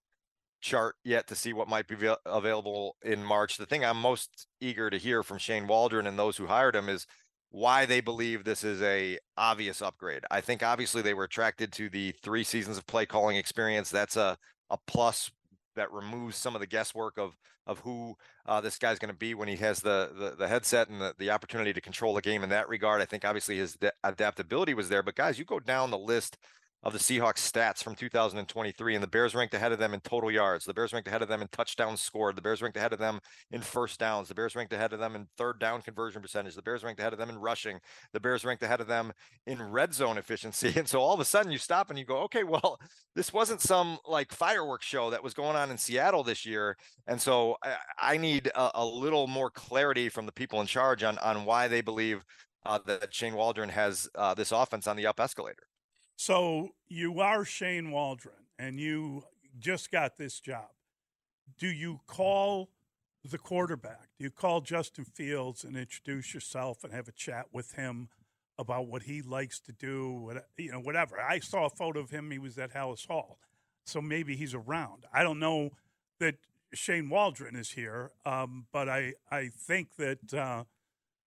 chart yet to see what might be available in March. The thing I'm most eager to hear from Shane Waldron and those who hired him is why they believe this is a obvious upgrade. I think obviously they were attracted to the three seasons of play calling experience. That's a a plus that removes some of the guesswork of of who uh, this guy's going to be when he has the, the, the headset and the, the opportunity to control the game in that regard. I think obviously his de- adaptability was there, but guys, you go down the list of the Seahawks stats from 2023, and the Bears ranked ahead of them in total yards. The Bears ranked ahead of them in touchdowns scored. The Bears ranked ahead of them in first downs. The Bears ranked ahead of them in third down conversion percentage. The Bears ranked ahead of them in rushing. The Bears ranked ahead of them in red zone efficiency. <laughs> And so all of a sudden you stop and you go, okay, well, this wasn't some like fireworks show that was going on in Seattle this year. And so I, I need a, a, little more clarity from the people in charge on on why they believe uh, that Shane Waldron has uh, this offense on the up escalator. So you are Shane Waldron and you just got this job. Do you call the quarterback? Do you call Justin Fields and introduce yourself and have a chat with him about what he likes to do, what, you know, whatever. I saw a photo of him. He was at Halas Hall, so maybe he's around. I don't know that Shane Waldron is here, um, but I I think that uh,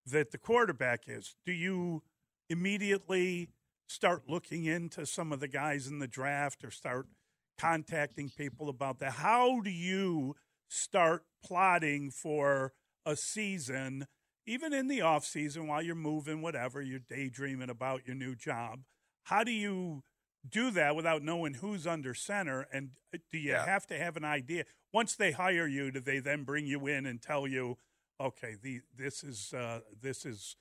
that the quarterback is. Do you immediately start looking into some of the guys in the draft or start contacting people about that? How do you start plotting for a season, even in the off season while you're moving, whatever, you're daydreaming about your new job? How do you do that without knowing who's under center? And uh, do you yeah. have to have an idea? Once they hire you, do they then bring you in and tell you, okay, the, this is uh, this is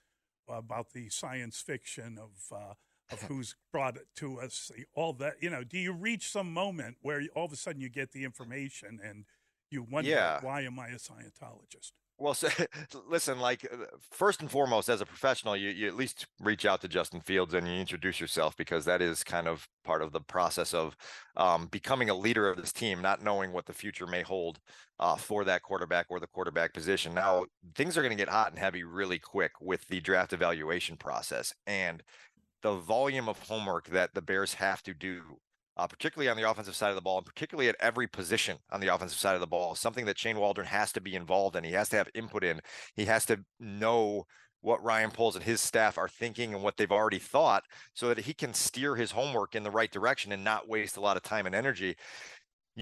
about the science fiction of uh, of <laughs> who's brought it to us, all that. You know, do you reach some moment where all of a sudden you get the information and you wonder, Yeah. why am I a Scientologist? Well, so, <laughs> listen, like uh, first and foremost, as a professional, you, you at least reach out to Justin Fields and you introduce yourself because that is kind of part of the process of um, becoming a leader of this team, not knowing what the future may hold uh, for that quarterback or the quarterback position. Now, things are going to get hot and heavy really quick with the draft evaluation process and the volume of homework that the Bears have to do uh, particularly on the offensive side of the ball, and particularly at every position on the offensive side of the ball, something that Shane Waldron has to be involved in. He has to have input in. He has to know what Ryan Poles and his staff are thinking and what they've already thought so that he can steer his homework in the right direction and not waste a lot of time and energy.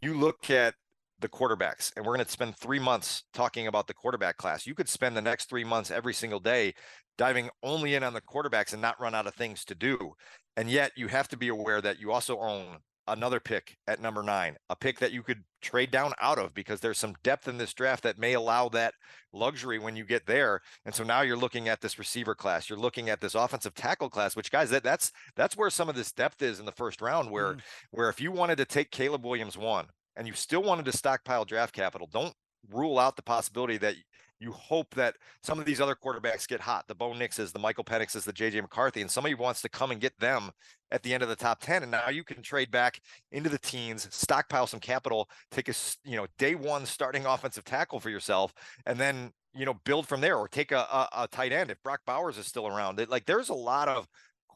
You look at the quarterbacks, and we're going to spend three months talking about the quarterback class. You could spend the next three months every single day diving only in on the quarterbacks and not run out of things to do. And yet you have to be aware that you also own another pick at number nine, a pick that you could trade down out of because there's some depth in this draft that may allow that luxury when you get there. And so now you're looking at this receiver class, you're looking at this offensive tackle class, which guys, that that's that's where some of this depth is in the first round, where mm. where if you wanted to take Caleb Williams one and you still wanted to stockpile draft capital, don't rule out the possibility that you hope that some of these other quarterbacks get hot. The Bo Nixes, the Michael Penixes, the JJ McCarthy, and somebody wants to come and get them at the end of the top 10. And now you can trade back into the teens, stockpile some capital, take a, you know, day one starting offensive tackle for yourself, and then, you know, build from there or take a, a, a tight end if Brock Bowers is still around. It, like there's a lot of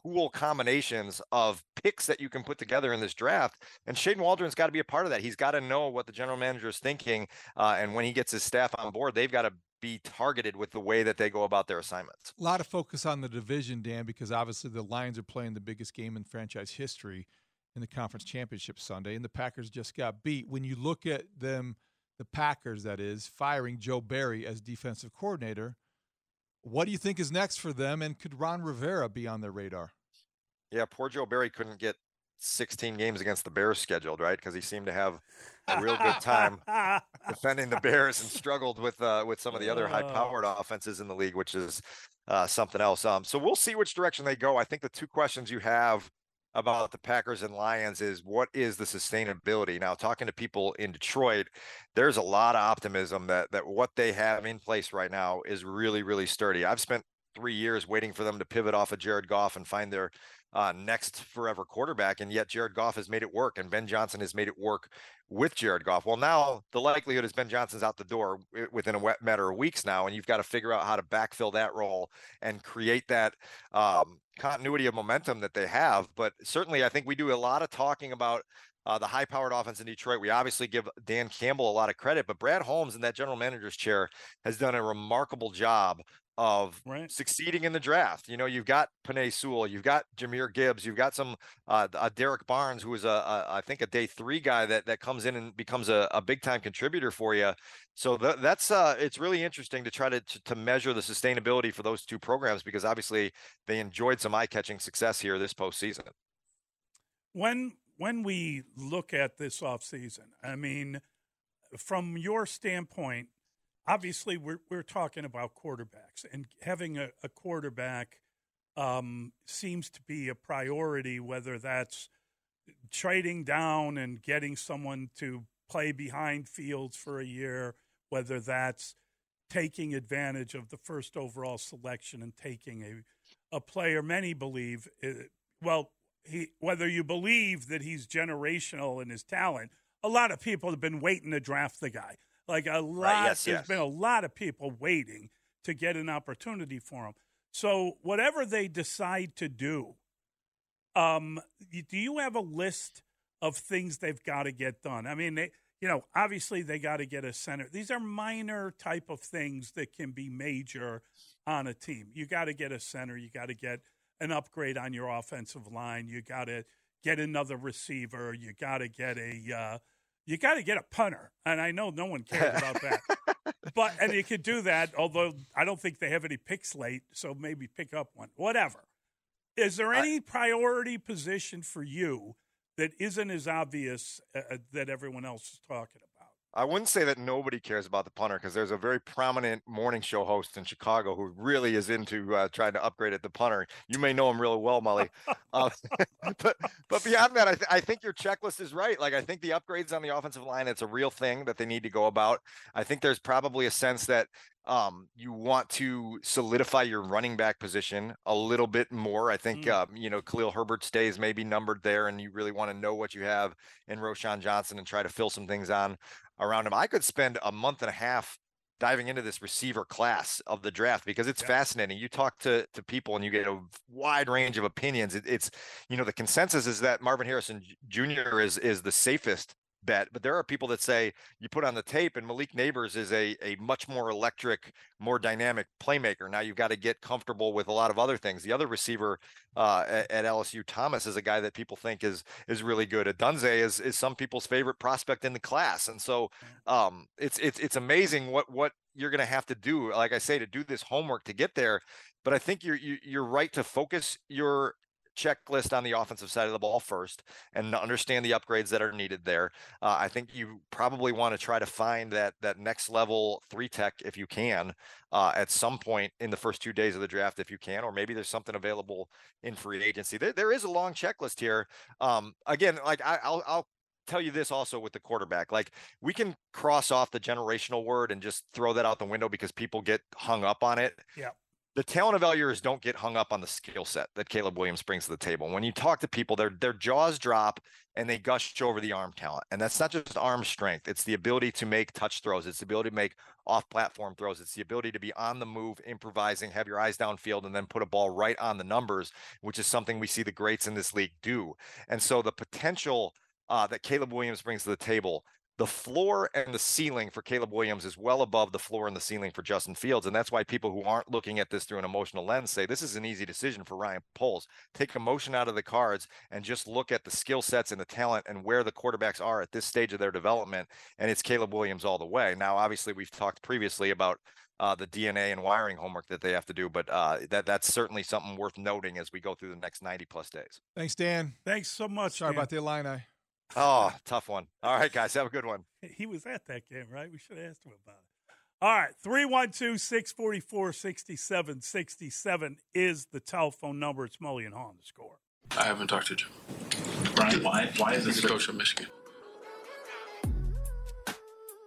cool combinations of picks that you can put together in this draft. And Shane Waldron's got to be a part of that. He's got to know what the general manager is thinking. Uh, and when he gets his staff on board, they've got to be targeted with the way that they go about their assignments. A lot of focus on the division, Dan, because obviously the Lions are playing the biggest game in franchise history in the conference championship Sunday, and the Packers just got beat. When you look at them, the Packers, that is, firing Joe Barry as defensive coordinator, what do you think is next for them? And could Ron Rivera be on their radar? Yeah, poor Joe Barry couldn't get 16 games against the Bears scheduled, right? Because he seemed to have a real good time defending the Bears and struggled with uh, with some of the other high-powered <laughs> offenses in the league, which is uh, something else. Um, so we'll see which direction they go. I think the two questions you have about the Packers and Lions is what is the sustainability? Now, talking to people in Detroit, there's a lot of optimism that that what they have in place right now is really, really sturdy. I've spent three years waiting for them to pivot off of Jared Goff and find their uh, next forever quarterback, and yet Jared Goff has made it work, and Ben Johnson has made it work with Jared Goff. Well, now the likelihood is Ben Johnson's out the door within a matter of weeks now, and you've got to figure out how to backfill that role and create that um, continuity of momentum that they have. But certainly, I think we do a lot of talking about uh, the high-powered offense in Detroit. We obviously give Dan Campbell a lot of credit, but Brad Holmes in that general manager's chair has done a remarkable job of succeeding in the draft. You know, you've got Penei Sewell, you've got Jahmyr Gibbs, you've got some uh, uh, Derrick Barnes, who is a, a I think a day three guy that that comes in and becomes a, a big time contributor for you. So tha- that's uh, it's really interesting to try to, to to measure the sustainability for those two programs because obviously they enjoyed some eye catching success here this postseason. when when we look at this offseason, I mean, from your standpoint, obviously we're we're talking about quarterbacks and having a, a quarterback um, seems to be a priority, whether that's trading down and getting someone to play behind fields for a year, whether that's taking advantage of the first overall selection and taking a a player many believe uh, well he whether you believe that he's generational in his talent a lot of people have been waiting to draft the guy like a lot yes, there's yes. been a lot of people waiting to get an opportunity for him so whatever they decide to do um, do you have a list of things they've got to get done? I mean, they, you know, obviously they got to get a center. These are minor type of things that can be major on a team. You got to get a center. You got to get an upgrade on your offensive line. You got to get another receiver. You got to get a, uh, you got to get a punter. And I know no one cares about that. <laughs> But and you could do that, although I don't think they have any picks late, so maybe pick up one. Whatever. Is there any priority position for you that isn't as obvious uh, uh, that everyone else is talking about? I wouldn't say that nobody cares about the punter because there's a very prominent morning show host in Chicago who really is into uh, trying to upgrade at the punter. You may know him really well, Mully. uh, <laughs> but but beyond that, I, th- I think your checklist is right. Like I think the upgrades on the offensive line, it's a real thing that they need to go about. I think there's probably a sense that um, you want to solidify your running back position a little bit more. I think mm. um, you know Khalil Herbert's days may be numbered there, and you really want to know what you have in Roschon Johnson and try to fill some things on around him. I could spend a month and a half diving into this receiver class of the draft because it's yeah. fascinating. You talk to to people and you get a wide range of opinions. It, it's you know the consensus is that Marvin Harrison Jr. is is the safest bet. But there are people that say you put on the tape, and Malik Nabers is a a much more electric, more dynamic playmaker. Now you've got to get comfortable with a lot of other things. The other receiver uh, at, at, LSU, Thomas, is a guy that people think is is really good. Odunze is is some people's favorite prospect in the class, and so um, it's it's it's amazing what what you're going to have to do. Like I say, to do this homework to get there. But I think you're you, are you are right to focus your checklist on the offensive side of the ball first and understand the upgrades that are needed there. Uh, I think you probably want to try to find that that next level three tech if you can uh, at some point in the first two days of the draft if you can, or maybe there's something available in free agency. There, there is a long checklist here. Um, again, like I, I'll, I'll tell you this also with the quarterback. Like we can cross off the generational word and just throw that out the window because people get hung up on it. Yeah the talent evaluators don't get hung up on the skill set that Caleb Williams brings to the table. When you talk to people, their their jaws drop and they gush over the arm talent. And that's not just arm strength; it's the ability to make touch throws. It's the ability to make off-platform throws. It's the ability to be on the move, improvising, have your eyes downfield, and then put a ball right on the numbers, which is something we see the greats in this league do. And so the potential uh, that Caleb Williams brings to the table the floor and the ceiling for Caleb Williams is well above the floor and the ceiling for Justin Fields. And that's why people who aren't looking at this through an emotional lens say this is an easy decision for Ryan Poles. Take emotion out of the cards and just look at the skill sets and the talent and where the quarterbacks are at this stage of their development. And it's Caleb Williams all the way. Now, obviously, we've talked previously about uh, the DNA and wiring homework that they have to do. But uh, that that's certainly something worth noting as we go through the next 90 plus days. Thanks, Dan. Thanks so much. Sorry Dan. about the Illini. Oh, tough one. All right, guys, have a good one. <laughs> He was at that game, right? We should have asked him about it. All right, 312 644 6767 is the telephone number. It's Mully and Haugh the score. I haven't talked to Jim. Brian, why, why is this coach of Michigan?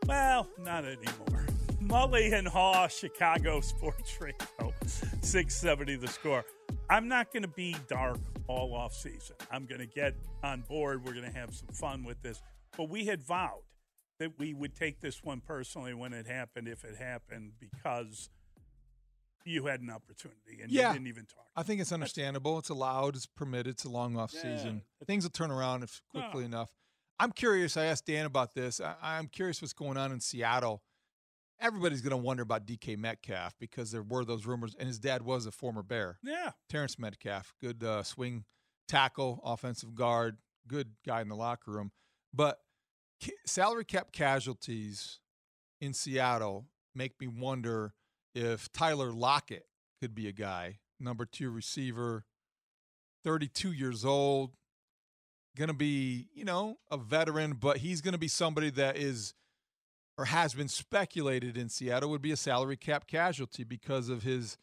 Well, not anymore. <laughs> Mully and Haugh, Chicago Sports Radio, 670 the score. I'm not going to be dark all off season. I'm going to get on board. We're going to have some fun with this. But we had vowed that we would take this one personally when it happened, if it happened, because you had an opportunity and yeah, you didn't even talk. I think it's understandable. It's allowed. It's permitted. It's a long off yeah, season. Things will turn around if quickly no. enough. I'm curious. I asked Dan about this. I, I'm curious what's going on in Seattle everybody's going to wonder about DK Metcalf because there were those rumors, and his dad was a former Bear. Yeah. Terrence Metcalf, good uh, swing tackle, offensive guard, good guy in the locker room. But salary cap casualties in Seattle make me wonder if Tyler Lockett could be a guy, number two receiver, 32 years old, going to be, you know, a veteran, but he's going to be somebody that is or has been speculated in Seattle would be a salary cap casualty because of his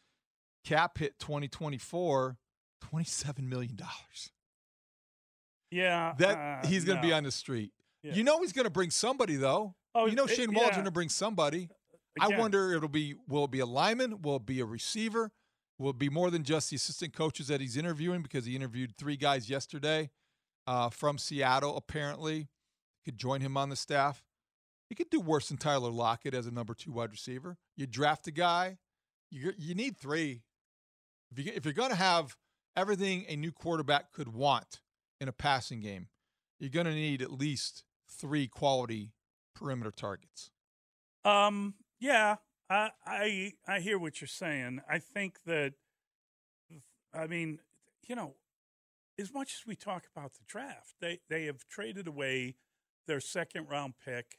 cap hit 2024 $27 million. Yeah. That uh, he's going to no. be on the street. Yeah. You know he's going to bring somebody though. Oh, you know it, Shane Waldron yeah. to bring somebody. Again. I wonder it'll be will it be a lineman, will it be a receiver, will it be more than just the assistant coaches that he's interviewing because he interviewed three guys yesterday uh, from Seattle apparently could join him on the staff. You could do worse than Tyler Lockett as a number two wide receiver. You draft a guy, you you need three. If you if you're going to have everything a new quarterback could want in a passing game, you're going to need at least three quality perimeter targets. Um. Yeah. I I I hear what you're saying. I think that. I mean, you know, as much as we talk about the draft, they they have traded away their second round pick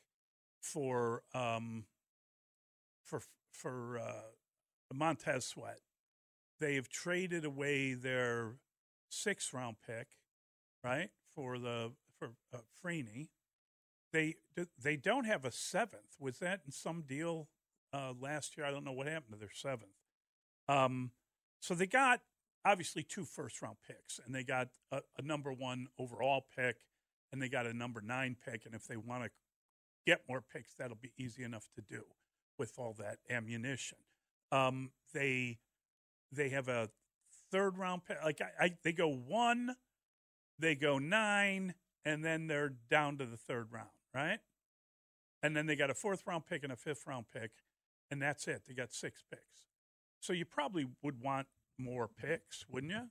for um, for for uh, Montez Sweat. They've traded away their sixth round pick, right, for the for uh, Freeney. they they don't have a seventh. Was that in some deal uh, last year? I don't know what happened to their seventh. Um, so they got obviously two first round picks, and they got a, a number one overall pick, and they got a number nine pick. And if they want to get more picks, that'll be easy enough to do with all that ammunition. Um, they they have a third round pick. Like I, I, they go one, they go nine, and then they're down to the third round, right? And then they got a fourth round pick and a fifth round pick, and that's it. They got six picks. So you probably would want more picks, wouldn't you?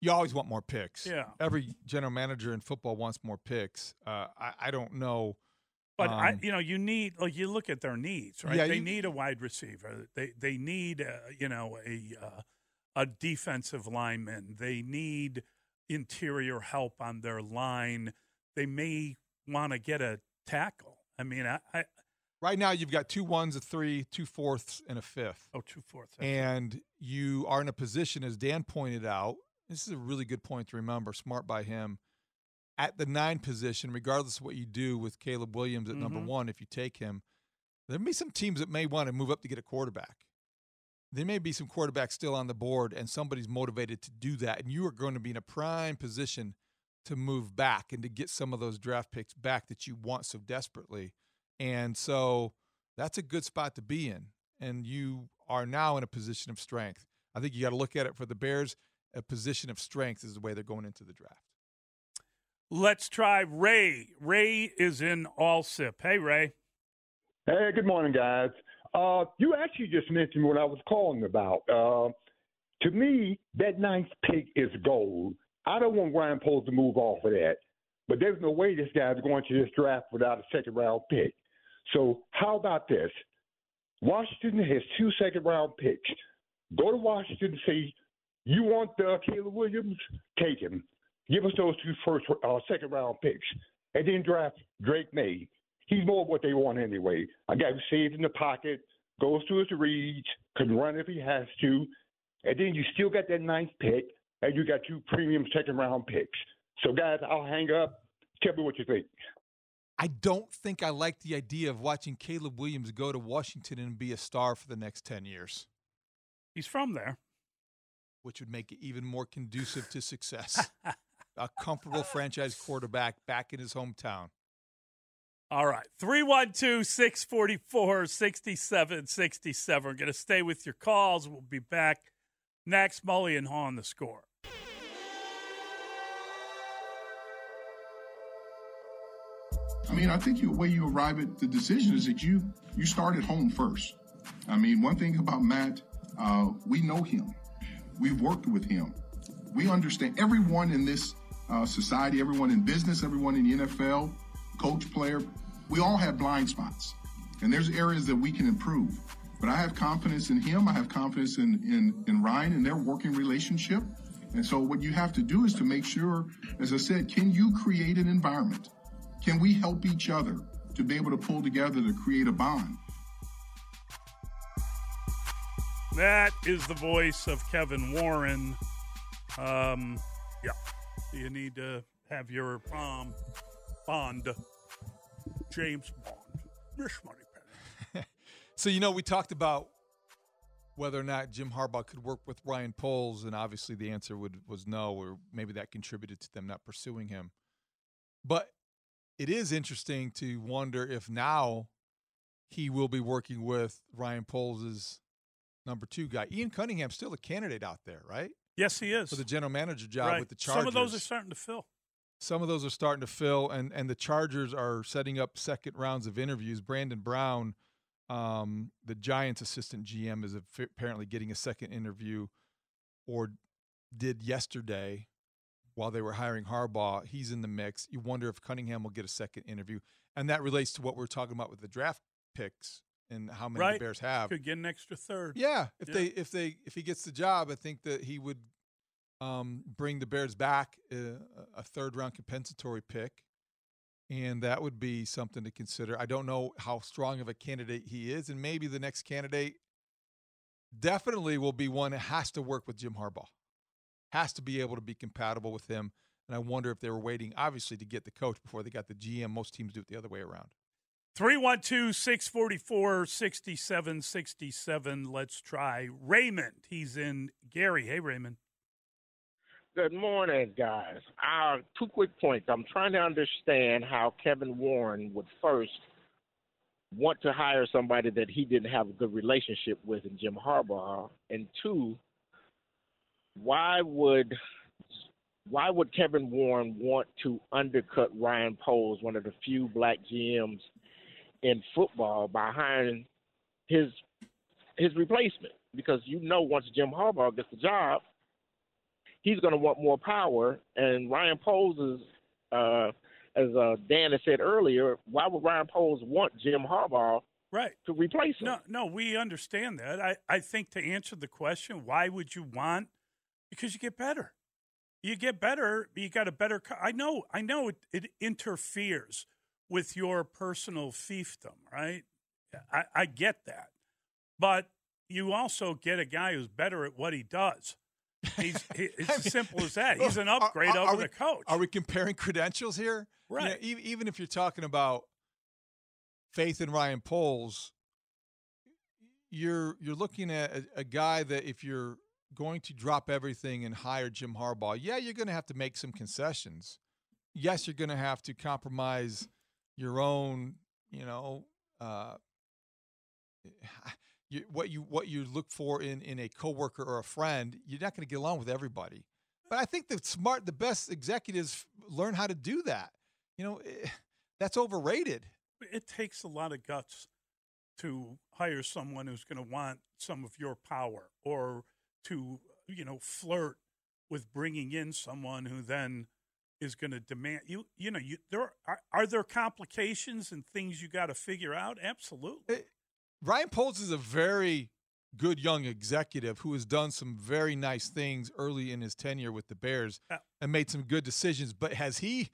You always want more picks. Yeah. Every general manager in football wants more picks. Uh, I, I don't know. But um, I, you know, you need like you look at their needs, right? Yeah, they you- need a wide receiver. They they need uh, you know a uh, a defensive lineman. They need interior help on their line. They may want to get a tackle. I mean, I, I Right now, you've got two ones, a three, two fourths, and a fifth. oh two fourths. And you are in a position, as Dan pointed out, this is a really good point to remember, smart by him. At the nine position, regardless of what you do with Caleb Williams at number Mhm. one, if you take him, there may be some teams that may want to move up to get a quarterback. There may be some quarterbacks still on the board, and somebody's motivated to do that. And you are going to be in a prime position to move back and to get some of those draft picks back that you want so desperately. And so that's a good spot to be in. And you are now in a position of strength. I think you got to look at it for the Bears. A position of strength is the way they're going into the draft. Let's try Ray. Ray is in Alsip. Hey, Ray. Hey, good morning, guys. Uh, you actually just mentioned what I was calling about. Uh, to me, that ninth pick is gold. I don't want Ryan Poles to move off of that, but there's no way this guy's going to this draft without a second round pick. So, how about this? Washington has two second round picks. Go to Washington and say, you want uh, Caleb Williams? Take him. Give us those two first, uh, second round picks, and then draft Drake Maye. He's more what they want anyway. A guy who saves in the pocket, goes to his reads, can run if he has to, and then you still got that ninth pick, and you got two premium second round picks. So, guys, I'll hang up. Tell me what you think. I don't think I like the idea of watching Caleb Williams go to Washington and be a star for the next 10 years, He's from there. which would make it even more conducive to success. <laughs> a comfortable franchise quarterback back in his hometown. All right. 312 644 6767. We're going to stay with your calls. We'll be back next. Mully and Haugh on the score. I mean, I think the way you arrive at the decision is that you you start at home first. I mean, one thing about Matt, uh, we know him. We've worked with him. We understand everyone in this uh, society, everyone in business, everyone in the NFL, coach, player. We all have blind spots, and there's areas that we can improve. But I have confidence in him. I have confidence in in, in Ryan and their working relationship. And so, what you have to do is to make sure, as I said, can you create an environment? Can we help each other to be able to pull together to create a bond? That is the voice of Kevin Warren. Um, yeah. You need to have your um, bond, James Bond. <laughs> So, you know, we talked about whether or not Jim Harbaugh could work with Ryan Poles, and obviously the answer would, was no, or maybe that contributed to them not pursuing him. But it is interesting to wonder if now he will be working with Ryan Poles' number two guy. Ian Cunningham's still a candidate out there, right? Yes, he is. For the general manager job Right. with the Chargers. Some of those are starting to fill. Some of those are starting to fill, and and the Chargers are setting up second rounds of interviews. Brandon Brown, um, the Giants' assistant GM, is apparently getting a second interview, or did yesterday, while they were hiring Harbaugh. He's in the mix. You wonder if Cunningham will get a second interview, and that relates to what we're talking about with the draft picks and how many right. the Bears have. Could get an extra third. Yeah, if Yeah. they if they if he gets the job, I think that he would um, bring the Bears back uh, a third round compensatory pick, and that would be something to consider. I don't know how strong of a candidate he is, and maybe the next candidate definitely will be one that has to work with Jim Harbaugh, has to be able to be compatible with him. And I wonder if they were waiting, obviously, to get the coach before they got the GM. Most teams do it the other way around. 312 644 6767. Let's try Raymond. He's in Gary. Hey, Raymond. Good morning, guys. Uh, two quick points. I'm trying to understand how Kevin Warren would first want to hire somebody that he didn't have a good relationship with in Jim Harbaugh, and two, why would why would Kevin Warren want to undercut Ryan Poles, one of the few black GMs in football, by hiring his his replacement? Because you know, once Jim Harbaugh gets the job, he's going to want more power, and Ryan Poles is. Uh, as uh, Dan has said earlier, why would Ryan Poles want Jim Harbaugh right to replace him? No, no, we understand that. I, I think to answer the question, why would you want? Because you get better. You get better. You got a better. I know. I know it, it interferes with your personal fiefdom, right? I, I get that, but you also get a guy who's better at what he does. He's <laughs> he, it's I mean, as simple as that. He's an upgrade are, are, over we, the coach. Are we comparing credentials here? Right. You know, even, even if you're talking about faith in Ryan Poles, you're you're looking at a, a, guy that if you're going to drop everything and hire Jim Harbaugh, yeah, you're going to have to make some concessions. Yes, you're going to have to compromise your own, you know, uh, <sighs> you, what you what you look for in in a coworker or a friend. You're not going to get along with everybody. But I think the smart, the best executives learn how to do that. You know, eh, <sighs> that's overrated. It takes a lot of guts to hire someone who's going to want some of your power or to, you know, flirt with bringing in someone who then is going to demand you you know you there are, are there complications and things you got to figure out absolutely it, eh, Ryan Poles is a very good young executive who has done some very nice things early in his tenure with the Bears yeah. and made some good decisions but has he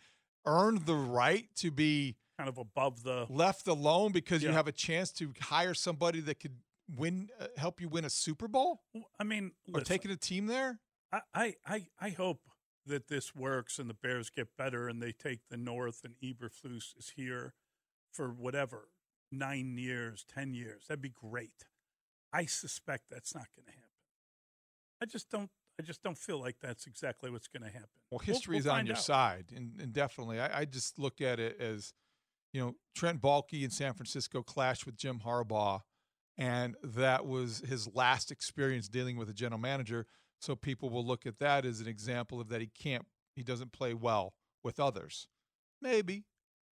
earned the right to be kind of above the left alone because yeah. you have a chance to hire somebody that could win, uh, help you win a Super Bowl. I mean, or taking a team there. I, I, I hope that this works and the Bears get better and they take the North and Eberflus is here for whatever nine years, ten years. That'd be great. I suspect that's not going to happen. I just don't I just don't feel like that's exactly what's going to happen. Well, history we'll, is we'll on your out. side, and, and definitely, I, I, just look at it as, you know, Trent Baalke in San Francisco clashed with Jim Harbaugh, and that was his last experience dealing with a general manager. So people will look at that as an example of that he can't, he doesn't play well with others. Maybe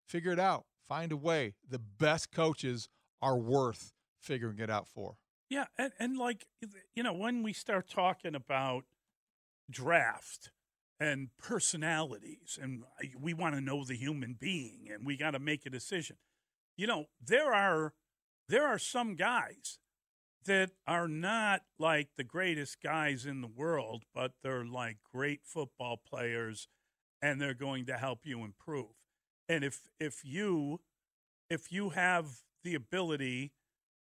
figure it out, find a way. The best coaches are worth figuring it out for. Yeah, and, and like you know, when we start talking about draft and personalities, and we want to know the human being, and we got to make a decision. You know, there are there are some guys that are not like the greatest guys in the world, but they're like great football players, and they're going to help you improve. And if if you if you have the ability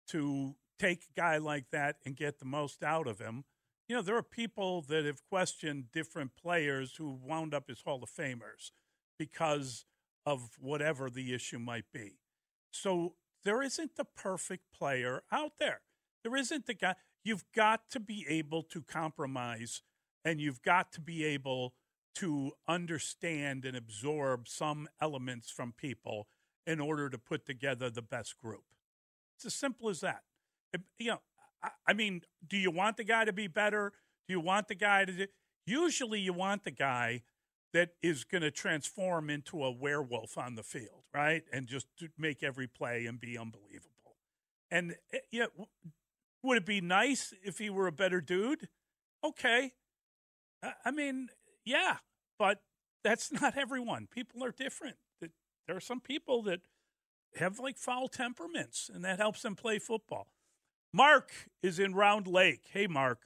to take a guy like that and get the most out of him, you know, there are people that have questioned different players who wound up as Hall of Famers because of whatever the issue might be. So there isn't the perfect player out there. There isn't the guy. You've got to be able to compromise and you've got to be able to understand and absorb some elements from people in order to put together the best group. It's as simple as that. You know, I mean, do you want the guy to be better? Do you want the guy to? Usually, you want the guy that is going to transform into a werewolf on the field, right? And just make every play and be unbelievable. And eh, yeah, would it be nice if he were a better dude? Okay. I mean, yeah, but that's <laughs> not everyone. People are different. There are some people that have like foul temperaments, and that helps them play football. Mark is in Round Lake. Hey, Mark.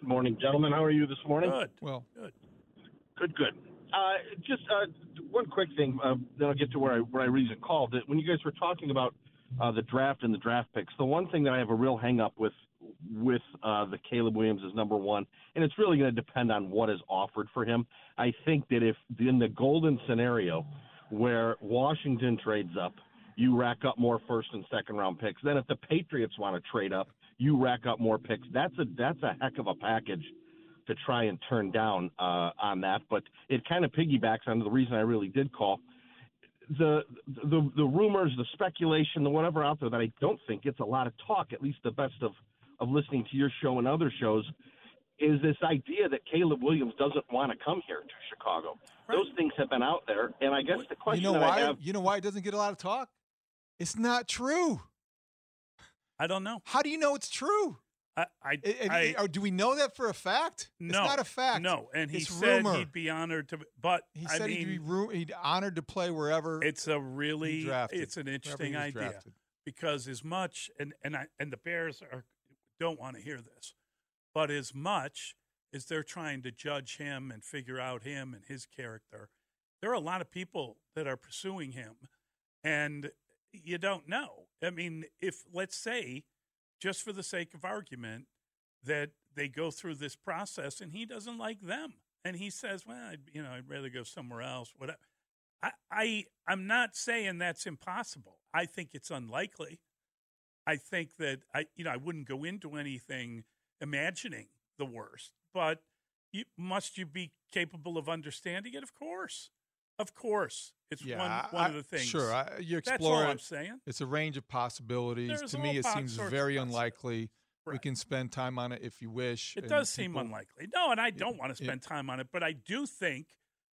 Good morning, gentlemen. How are you this morning? Good. Well, good. Good, good. Uh, just uh, one quick thing, uh, then I'll get to where I where I reason called. That when you guys were talking about uh, the draft and the draft picks, the one thing that I have a real hang up with with uh, the Caleb Williams is number one, and it's really going to depend on what is offered for him. I think that if in the golden scenario where Washington trades up, you rack up more first and second round picks. Then if the Patriots want to trade up, you rack up more picks. That's a that's a heck of a package to try and turn down uh, on that. But it kind of piggybacks on the reason I really did call the the the rumors, the speculation, the whatever out there that I don't think gets a lot of talk. At least the best of of listening to your show and other shows is this idea that Caleb Williams doesn't want to come here to Chicago. Right. Those things have been out there, and I guess the question you know why have, you know why it doesn't get a lot of talk. It's not true. I don't know. How do you know it's true? I, I, I, I oh, do we know that for a fact? No, it's not a fact. No, and he it's said rumor. he'd be honored to. But he said mean, he'd be ru- he'd honored to play wherever. It's a really, drafted, it's an interesting wherever he was idea drafted. because as much and and I and the Bears are don't want to hear this, but as much as they're trying to judge him and figure out him and his character, there are a lot of people that are pursuing him, and you don't know. I mean, if let's say, just for the sake of argument, that they go through this process and he doesn't like them, and he says, "Well, I'd, you know, I'd rather go somewhere else." Whatever. I, I I'm not saying that's impossible. I think it's unlikely. I think that I you know I wouldn't go into anything imagining the worst, but you, must you be capable of understanding it? Of course, of course, it's yeah, one one I- of the things. Sure, I, you That's explore all. I'm saying. It's a range of possibilities. There's to me, it seems very unlikely. We can spend time on it if you wish. It does seem unlikely. No, and I don't want to it- spend time on it, but I do think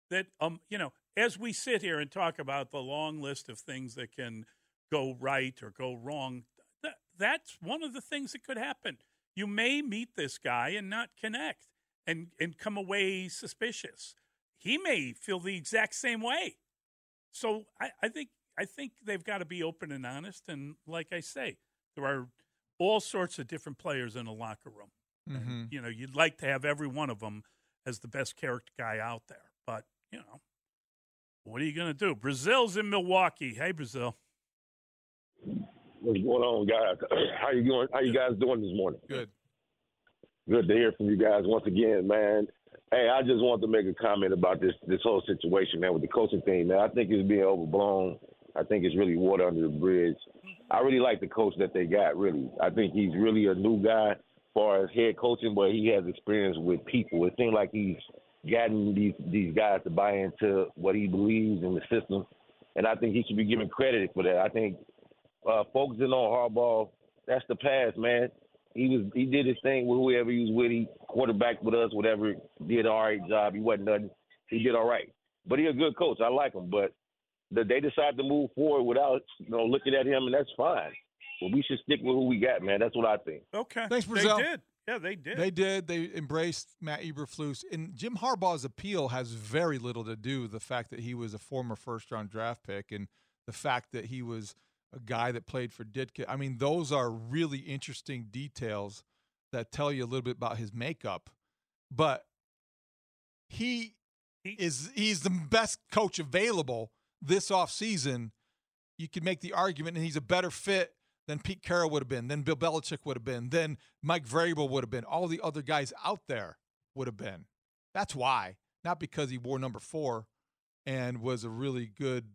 that um, you know, as we sit here and talk about the long list of things that can go right or go wrong, that, that's one of the things that could happen. You may meet this guy and not connect and and come away suspicious. He may feel the exact same way. So I, I think I think they've got to be open and honest. And like I say, there are all sorts of different players in a locker room. Mhm. You know, you'd like to have every one of them as the best character guy out there, but you know, what are you going to do? Brazil's in Milwaukee. Hey, Brazil. What's going on, guys? <clears throat> How you going? How you guys doing this morning? Good. Good to hear from you guys once again, man. Hey, I just wanted to make a comment about this this whole situation, man, with the coaching thing, man. I think it's being overblown. I think it's really water under the bridge. I really like the coach that they got. Really, I think he's really a new guy as far as head coaching, but he has experience with people. It seems like he's gotten these these guys to buy into what he believes in the system, and I think he should be given credit for that. I think uh, focusing on Harbaugh, that's the past, man. He was he did his thing with whoever he was with. He quarterbacked with us, whatever. Did all right job. He wasn't nothing. He did all right. But he's a good coach. I like him. But the, they decided to move forward without you know looking at him, and that's fine. But we should stick with who we got, man. That's what I think. Okay. Thanks, Brazil. They did. Yeah, they did. They did. They embraced Matt Eberflus. And Jim Harbaugh's appeal has very little to do with the fact that he was a former first round draft pick and the fact that he was a guy that played for Ditka. I mean, those are really interesting details that tell you a little bit about his makeup. But he is he's the best coach available this offseason. You could make the argument, and he's a better fit than Pete Carroll would have been, than Bill Belichick would have been, than Mike Vrabel would have been. All the other guys out there would have been. That's why, not because he wore number four and was a really good,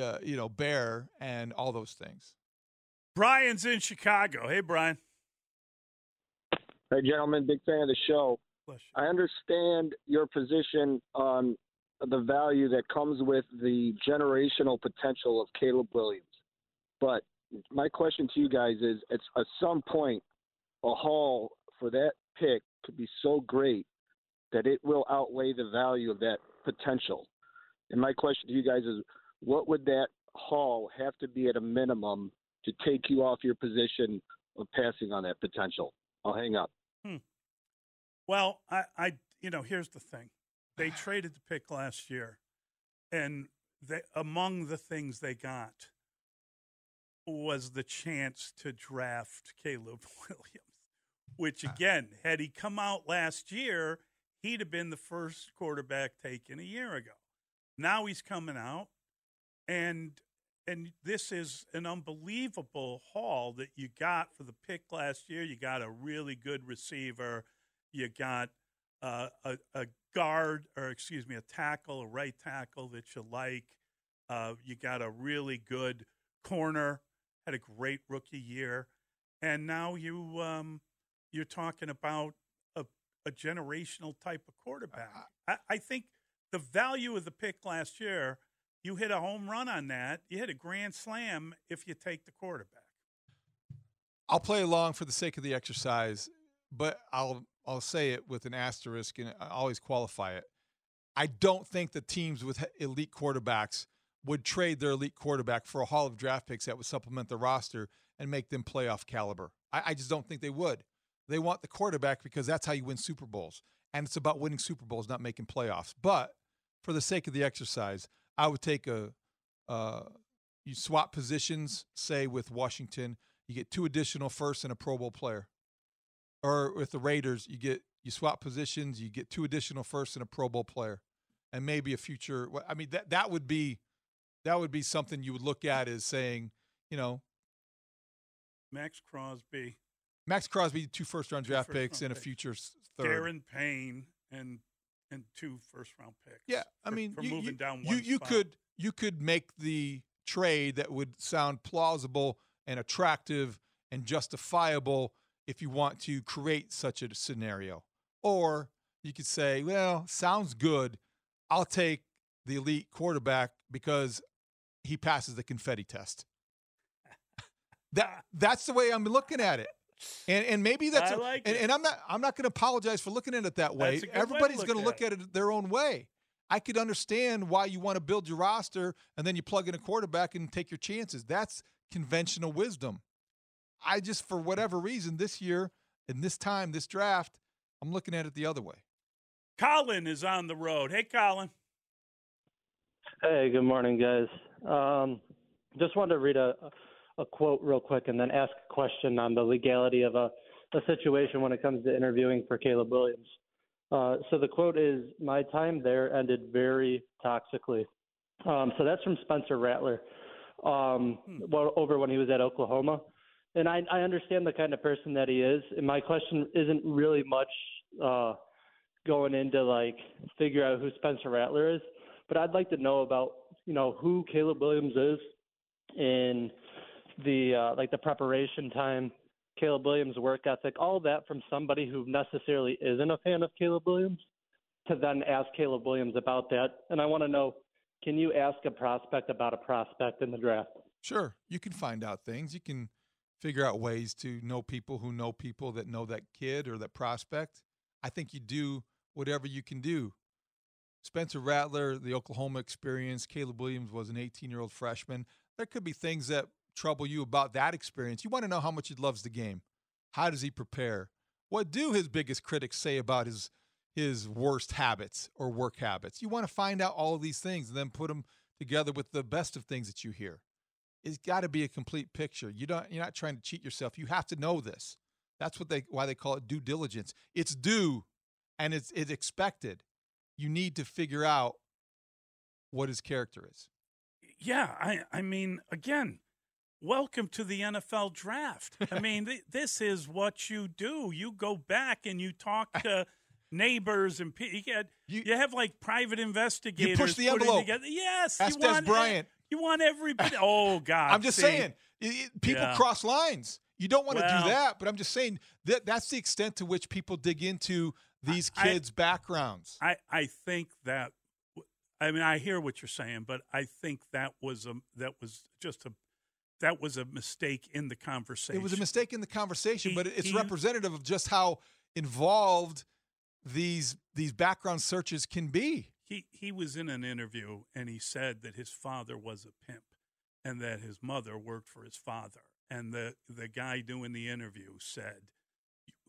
uh, you know, bear and all those things. Brian's in Chicago. Hey, Brian. Hey, gentlemen, big fan of the show. I understand your position on the value that comes with the generational potential of Caleb Williams. But my question to you guys is at, at some point, a haul for that pick could be so great that it will outweigh the value of that potential. And my question to you guys is what would that haul have to be at a minimum to take you off your position of passing on that potential? I'll hang up. Hmm. Well, I, I, you know, here's the thing: they <sighs> traded the pick last year, and they, among the things they got was the chance to draft Caleb <laughs> Williams, which again, had he come out last year, he'd have been the first quarterback taken a year ago. Now he's coming out, and and this is an unbelievable haul that you got for the pick last year. You got a really good receiver. You got uh, a, a guard, or excuse me, a tackle, a right tackle that you like. Uh, you got a really good corner. Had a great rookie year, and now you um, you're talking about a, a generational type of quarterback. I, I think the value of the pick last year you hit a home run on that. You hit a grand slam if you take the quarterback. I'll play along for the sake of the exercise, but I'll I'll say it with an asterisk and I always qualify it. I don't think the teams with elite quarterbacks would trade their elite quarterback for a haul of draft picks that would supplement the roster and make them playoff caliber. I, I just don't think they would. They want the quarterback because that's how you win Super Bowls. And it's about winning Super Bowls, not making playoffs. But for the sake of the exercise, I would take a uh, you swap positions, say with Washington, you get two additional firsts and a Pro Bowl player. Or with the Raiders, you get you swap positions, you get two additional firsts and a Pro Bowl player, and maybe a future. I mean that that would be that would be something you would look at as saying, you know, Maxx Crosby, Maxx Crosby, two first round draft first picks round and a future third. Daron Payne and and two first round picks. Yeah, I for, mean, for you, moving you, down you, you spot. could you could make the trade that would sound plausible and attractive and justifiable if you want to create such a scenario. Or you could say, well, sounds good. I'll take the elite quarterback because he passes the confetti test. <laughs> that that's the way I'm looking at it. And and maybe that's I a- like and, it. and I'm not I'm not going to apologize for looking at it that way. That's a to Everybody's going to at look it. at it their own way. I could understand why you want to build your roster and then you plug in a quarterback and take your chances. That's conventional wisdom. I just for whatever reason this year and this time this draft, I'm looking at it the other way. Colin is on the road. Hey, Colin. Hey, good morning, guys. Um, just wanted to read a, a quote real quick and then ask a question on the legality of a, a situation when it comes to interviewing for Caleb Williams. Uh, so the quote is My time there ended very toxically. Um, so that's from Spencer Rattler um, well, over when he was at Oklahoma. And I, I understand the kind of person that he is. And my question isn't really much uh, going into like figure out who Spencer Rattler is, but I'd like to know about you know who Caleb Williams is in the uh, like the preparation time, Caleb Williams' work ethic, all that from somebody who necessarily isn't a fan of Caleb Williams, to then ask Caleb Williams about that. And I want to know, can you ask a prospect about a prospect in the draft? Sure, you can find out things. You can figure out ways to know people who know people that know that kid or that prospect. I think you do whatever you can do. Spencer Rattler, the Oklahoma experience, Caleb Williams was an 18 year old freshman. There could be things that trouble you about that experience. You want to know how much he loves the game. How does he prepare? What do his biggest critics say about his his worst habits or work habits? You want to find out all of these things and then put them together with the best of things that you hear. It's got to be a complete picture. You don't you're not trying to cheat yourself. You have to know this. That's what they why they call it due diligence. It's due and it's it's expected. You need to figure out what his character is. Yeah, I, I mean, again, welcome to the NFL draft. I <laughs> mean, th- this is what you do. You go back and you talk to neighbors and pe- you get you, have like private investigators. You push the envelope. Together. Yes, Ask you Dez want Bryant. You want everybody. <laughs> Oh God, I'm just see? saying, i- i- people Yeah. cross lines. You don't want to do that, but I'm just saying that that's the extent to which people dig into these I- kids' backgrounds. I, I think that I mean I hear what you're saying, but I think that was a that was just a that was a mistake in the conversation. It was a mistake in the conversation, He- but it's he- representative of just how involved these these background searches can be. He he was in an interview and he said that his father was a pimp and that his mother worked for his father. And the the guy doing the interview said,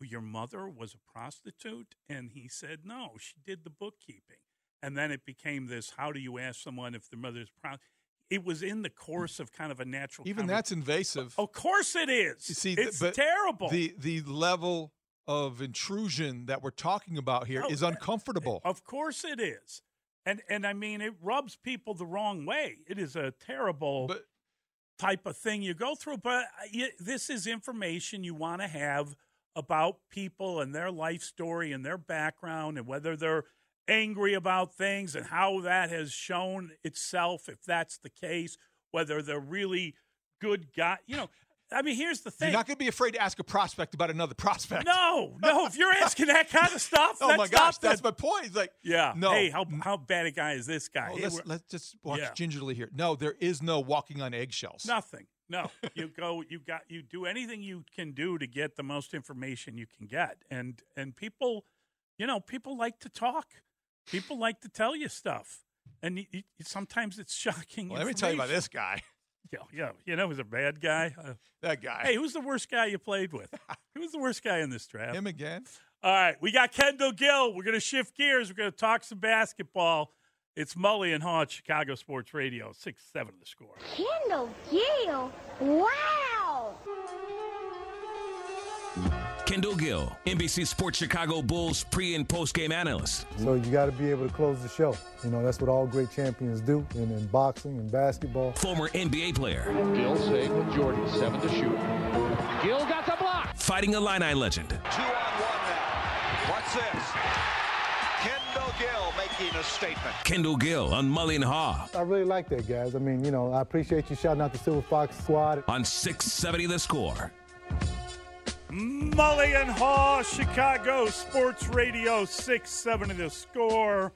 "Your mother was a prostitute?" And he said, "No, she did the bookkeeping." And then it became this: How do you ask someone if their mother's pro? It was in the course of kind of a natural. Even that's invasive. Of course it is. You see, it's terrible. The the level of intrusion that we're talking about here oh, is No, uncomfortable. Of course it is. And and I mean it rubs people the wrong way. It is a terrible But type of thing you go through. But uh, you, this is information you want to have about people and their life story and their background and whether they're angry about things and how that has shown itself, if that's the case, whether they're really good guy. You know, I mean, here's the thing. You're not going to be afraid to ask a prospect about another prospect. No, no. If you're <laughs> asking that kind of stuff, oh my gosh, that's my point. It's like, yeah, no. Hey, how how bad a guy is this guy? Oh, let's, let's just watch Yeah. gingerly here. No, there is no walking on eggshells. Nothing. No, <laughs> you go. You got. You do anything you can do to get the most information you can get, and and people, you know, people like to talk. People like to tell you stuff, and you, you, sometimes it's shocking. Well, let me tell you about this guy. Yeah, yeah. You know, who's a bad guy? Uh, that guy. Hey, who's the worst guy you played with? <laughs> who's the worst guy in this draft? Him again. All right, we got Kendall Gill. We're going to shift gears. We're going to talk some basketball. It's Mully and Haugh Chicago Sports Radio, six seven the score. Kendall Gill. Wow. Kendall Gill, NBC Sports Chicago Bulls pre and post game analyst. So you got to be able to close the show. You know, that's what all great champions do in, in boxing and basketball. Former NBA player, Gill safe with Jordan, seven to shoot. Gill got the block. fighting Illini legend. Two on one now. What's this? Kendall Gill making a statement. Kendall Gill on Mully and Haugh I really like that, guys. I mean, you know, I appreciate you shouting out the Silver Fox squad. on 670 the score. Mully and Haugh, Chicago Sports Radio, 6 7 of the score.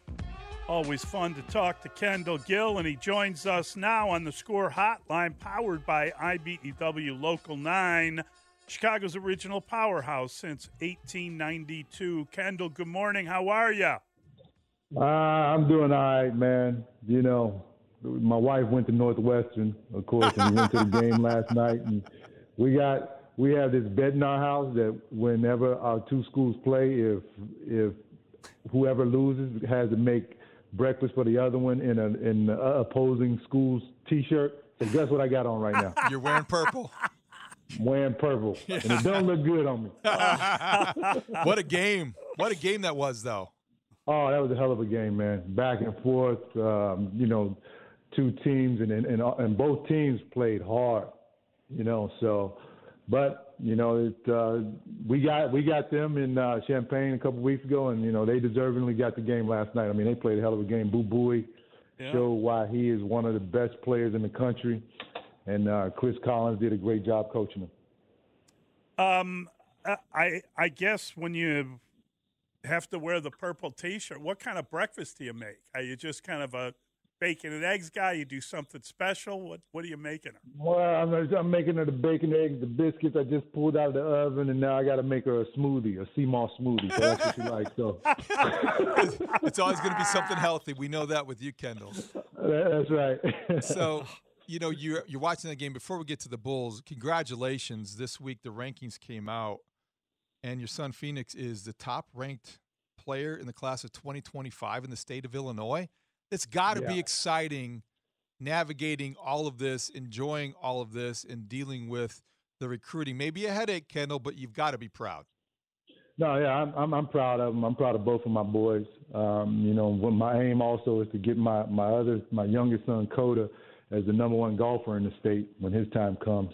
Always fun to talk to Kendall Gill, and he joins us now on the score hotline, powered by IBEW Local 9, Chicago's original powerhouse since 1892. Kendall, good morning. How are you? Uh, I'm doing all right, man. You know, my wife went to Northwestern, of course, and we went to the game last night, and we got we have this bet in our house that whenever our two schools play, if if whoever loses has to make breakfast for the other one in a in the opposing school's t-shirt. So guess what I got on right now? <laughs> You're wearing purple. I'm wearing purple, and it don't look good on me. <laughs> what a game! What a game that was, though. Oh, that was a hell of a game, man. Back and forth. Um, you know, two teams, and and and, and both teams played hard. You know, so, but you know, it, uh, we got we got them in uh, Champaign a couple weeks ago, and you know they deservingly got the game last night. I mean, they played a hell of a game. Boo Buie Yeah. showed why he is one of the best players in the country, and uh, Chris Collins did a great job coaching him. Um, I- I I guess when you have to wear the purple T-shirt, what kind of breakfast do you make? Are you just kind of a bacon and eggs guy? You do something special? What What are you making her? Well, I'm, I'm making her the bacon, eggs, the biscuits. I just pulled out of the oven, and now I got to make her a smoothie, a sea moss smoothie. So that's what she likes. So <laughs> it's always going to be something healthy. We know that with you, Kendall. that's right. <laughs> So, you know, you're you're watching the game. Before we get to the Bulls, congratulations! This week the rankings came out, and your son Phoenix is the top ranked player in the class of 2025 in the state of Illinois. It's got to be exciting, navigating all of this, enjoying all of this, and dealing with the recruiting. Maybe a headache, Kendall, but you've got to be proud. No, yeah, I'm, I'm I'm proud of them. I'm proud of both of my boys. Um, you know, my aim also is to get my my other my youngest son Coda as the number one golfer in the state when his time comes.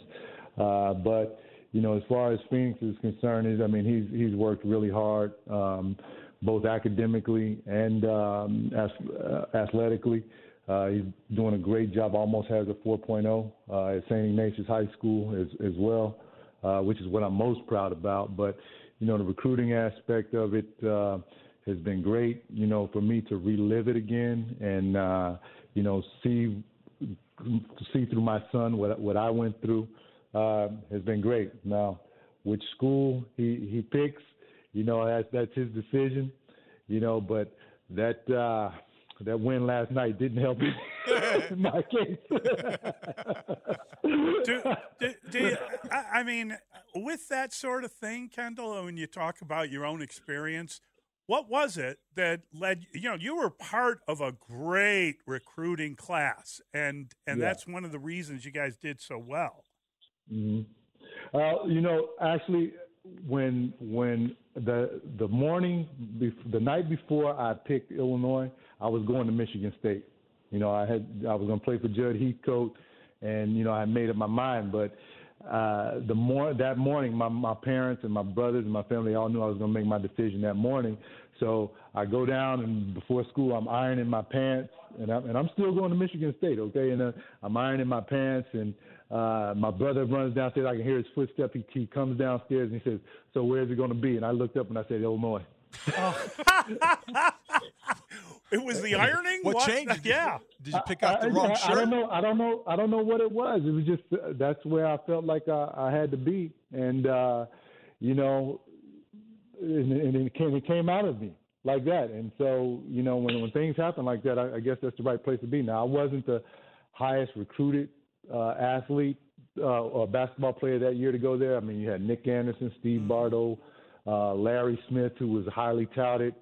Uh, but you know, as far as Phoenix is concerned, is I mean he's he's worked really hard, um, both academically and um, as, uh, athletically. Uh, he's doing a great job. Almost has a 4.0 uh, at St. Ignatius High School as as well, uh, which is what I'm most proud about. But you know, the recruiting aspect of it uh, has been great. You know, for me to relive it again and uh, you know see see through my son what what I went through uh, has been great. Now, which school he he picks, you know, that's that's his decision. You know, but that uh, that win last night didn't help me <laughs> in my case. do, do, do you, I, I mean, with that sort of thing, Kendall, when you talk about your own experience, what was it that led you know you were part of a great recruiting class and and Yeah. that's one of the reasons you guys did so well hmm Uh, you know, actually, when when the the morning, the night before I picked Illinois, I was going to Michigan State. You know, I had I was going to play for Judd Heathcote, and you know I made up my mind. But uh, the more that morning, my my parents and my brothers and my family all knew I was going to make my decision that morning. So I go down and before school, I'm ironing my pants, and I'm and I'm still going to Michigan State, okay? And uh, I'm ironing my pants, and uh, my brother runs downstairs. I can hear his footsteps. He, he comes downstairs and he says, "So where's it going to be?" And I looked up and I said, "Illinois." Oh. <laughs> it was the ironing. What, what? changed? <laughs> Yeah. Did you pick out the I, wrong I, shirt? I don't know. I don't know. I don't know what it was. It was just uh, that's where I felt like I, I had to be, and uh, you know, and, and it came it came out of me like that. And so you know, when when things happen like that, I, I guess that's the right place to be. Now, I wasn't the highest recruited uh, athlete uh, or basketball player that year to go there. I mean, you had Nick Anderson, Steve Bardo, uh, Larry Smith, who was highly touted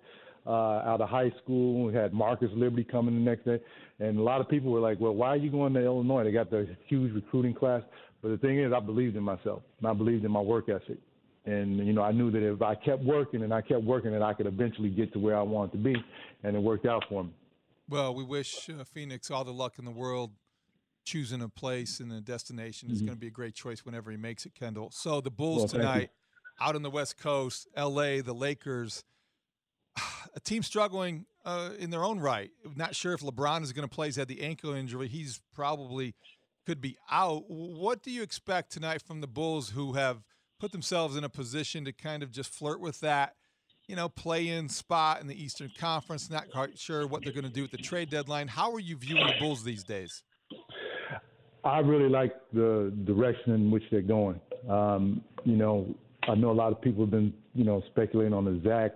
uh, out of high school. We had Marcus Liberty coming the next day, and a lot of people were like, "Well, why are you going to Illinois? They got the huge recruiting class." But the thing is, I believed in myself, and I believed in my work ethic, and you know, I knew that if I kept working and I kept working, that I could eventually get to where I wanted to be, and it worked out for me. Well, we wish uh, Phoenix all the luck in the world choosing a place and a destination. It's Mhm. going to be a great choice whenever he makes it, Kendall. So the Bulls Well, tonight, out on the West Coast, L.A., the Lakers, <sighs> a team struggling uh, in their own right. Not sure if LeBron is going to play. He's had the ankle injury. He's probably could be out. What do you expect tonight from the Bulls, who have put themselves in a position to kind of just flirt with that? You know, play in spot in the Eastern Conference. Not quite sure what they're going to do at the trade deadline. How are you viewing the Bulls these days? I really like the direction in which they're going. Um, you know, I know a lot of people have been, you know, speculating on the Zach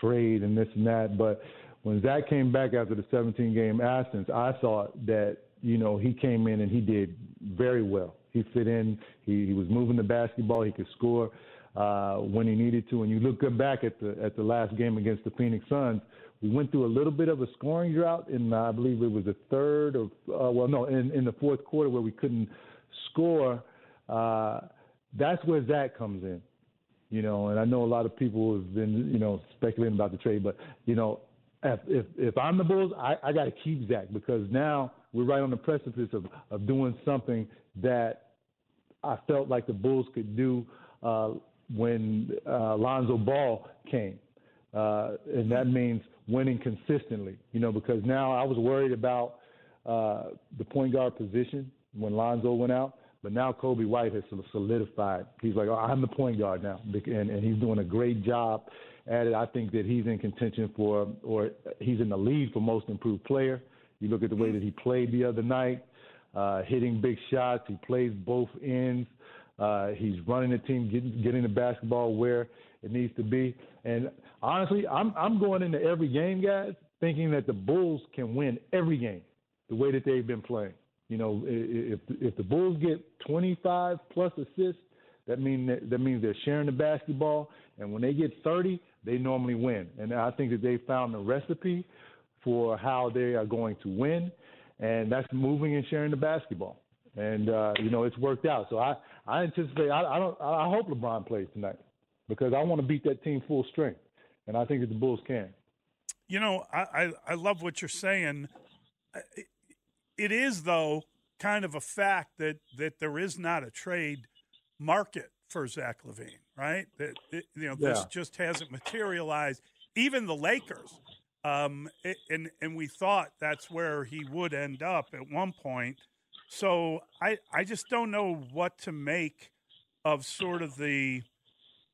trade and this and that, but when Zach came back after the 17 game absence, I thought that, you know, he came in and he did very well. He fit in, he, he was moving the basketball, he could score uh, when he needed to. And you look back at the at the last game against the Phoenix Suns, we went through a little bit of a scoring drought in uh, I believe it was the third or uh, well no in in the fourth quarter where we couldn't score. Uh, that's where Zach comes in, you know. And I know a lot of people have been you know speculating about the trade, but you know if if, if I'm the Bulls, I, I got to keep Zach because now we're right on the precipice of of doing something that I felt like the Bulls could do uh, when uh, Lonzo Ball came, uh, and that means winning consistently. You know, because now I was worried about uh, the point guard position when Lonzo went out, but now Coby White has solidified. He's like, oh, I'm the point guard now, and, and he's doing a great job at it. I think that he's in contention for, or he's in the lead for most improved player. You look at the way that he played the other night, uh, hitting big shots. He plays both ends. Uh, he's running the team, getting, getting the basketball where it needs to be. And honestly, I'm I'm going into every game, guys, thinking that the Bulls can win every game the way that they've been playing. You know, if if the Bulls get 25 plus assists, that mean that, that means they're sharing the basketball. And when they get 30, they normally win. And I think that they found the recipe for how they are going to win, and that's moving and sharing the basketball. And uh, you know, it's worked out. So I I anticipate. I, I don't. I hope LeBron plays tonight because I want to beat that team full strength, and I think that the Bulls can. You know, I, I, I love what you're saying. It is, though, kind of a fact that, that there is not a trade market for Zach LaVine, right? That, that, you know, this Yeah. just hasn't materialized. Even the Lakers, um, a- and and we thought that's where he would end up at one point. So I I just don't know what to make of sort of the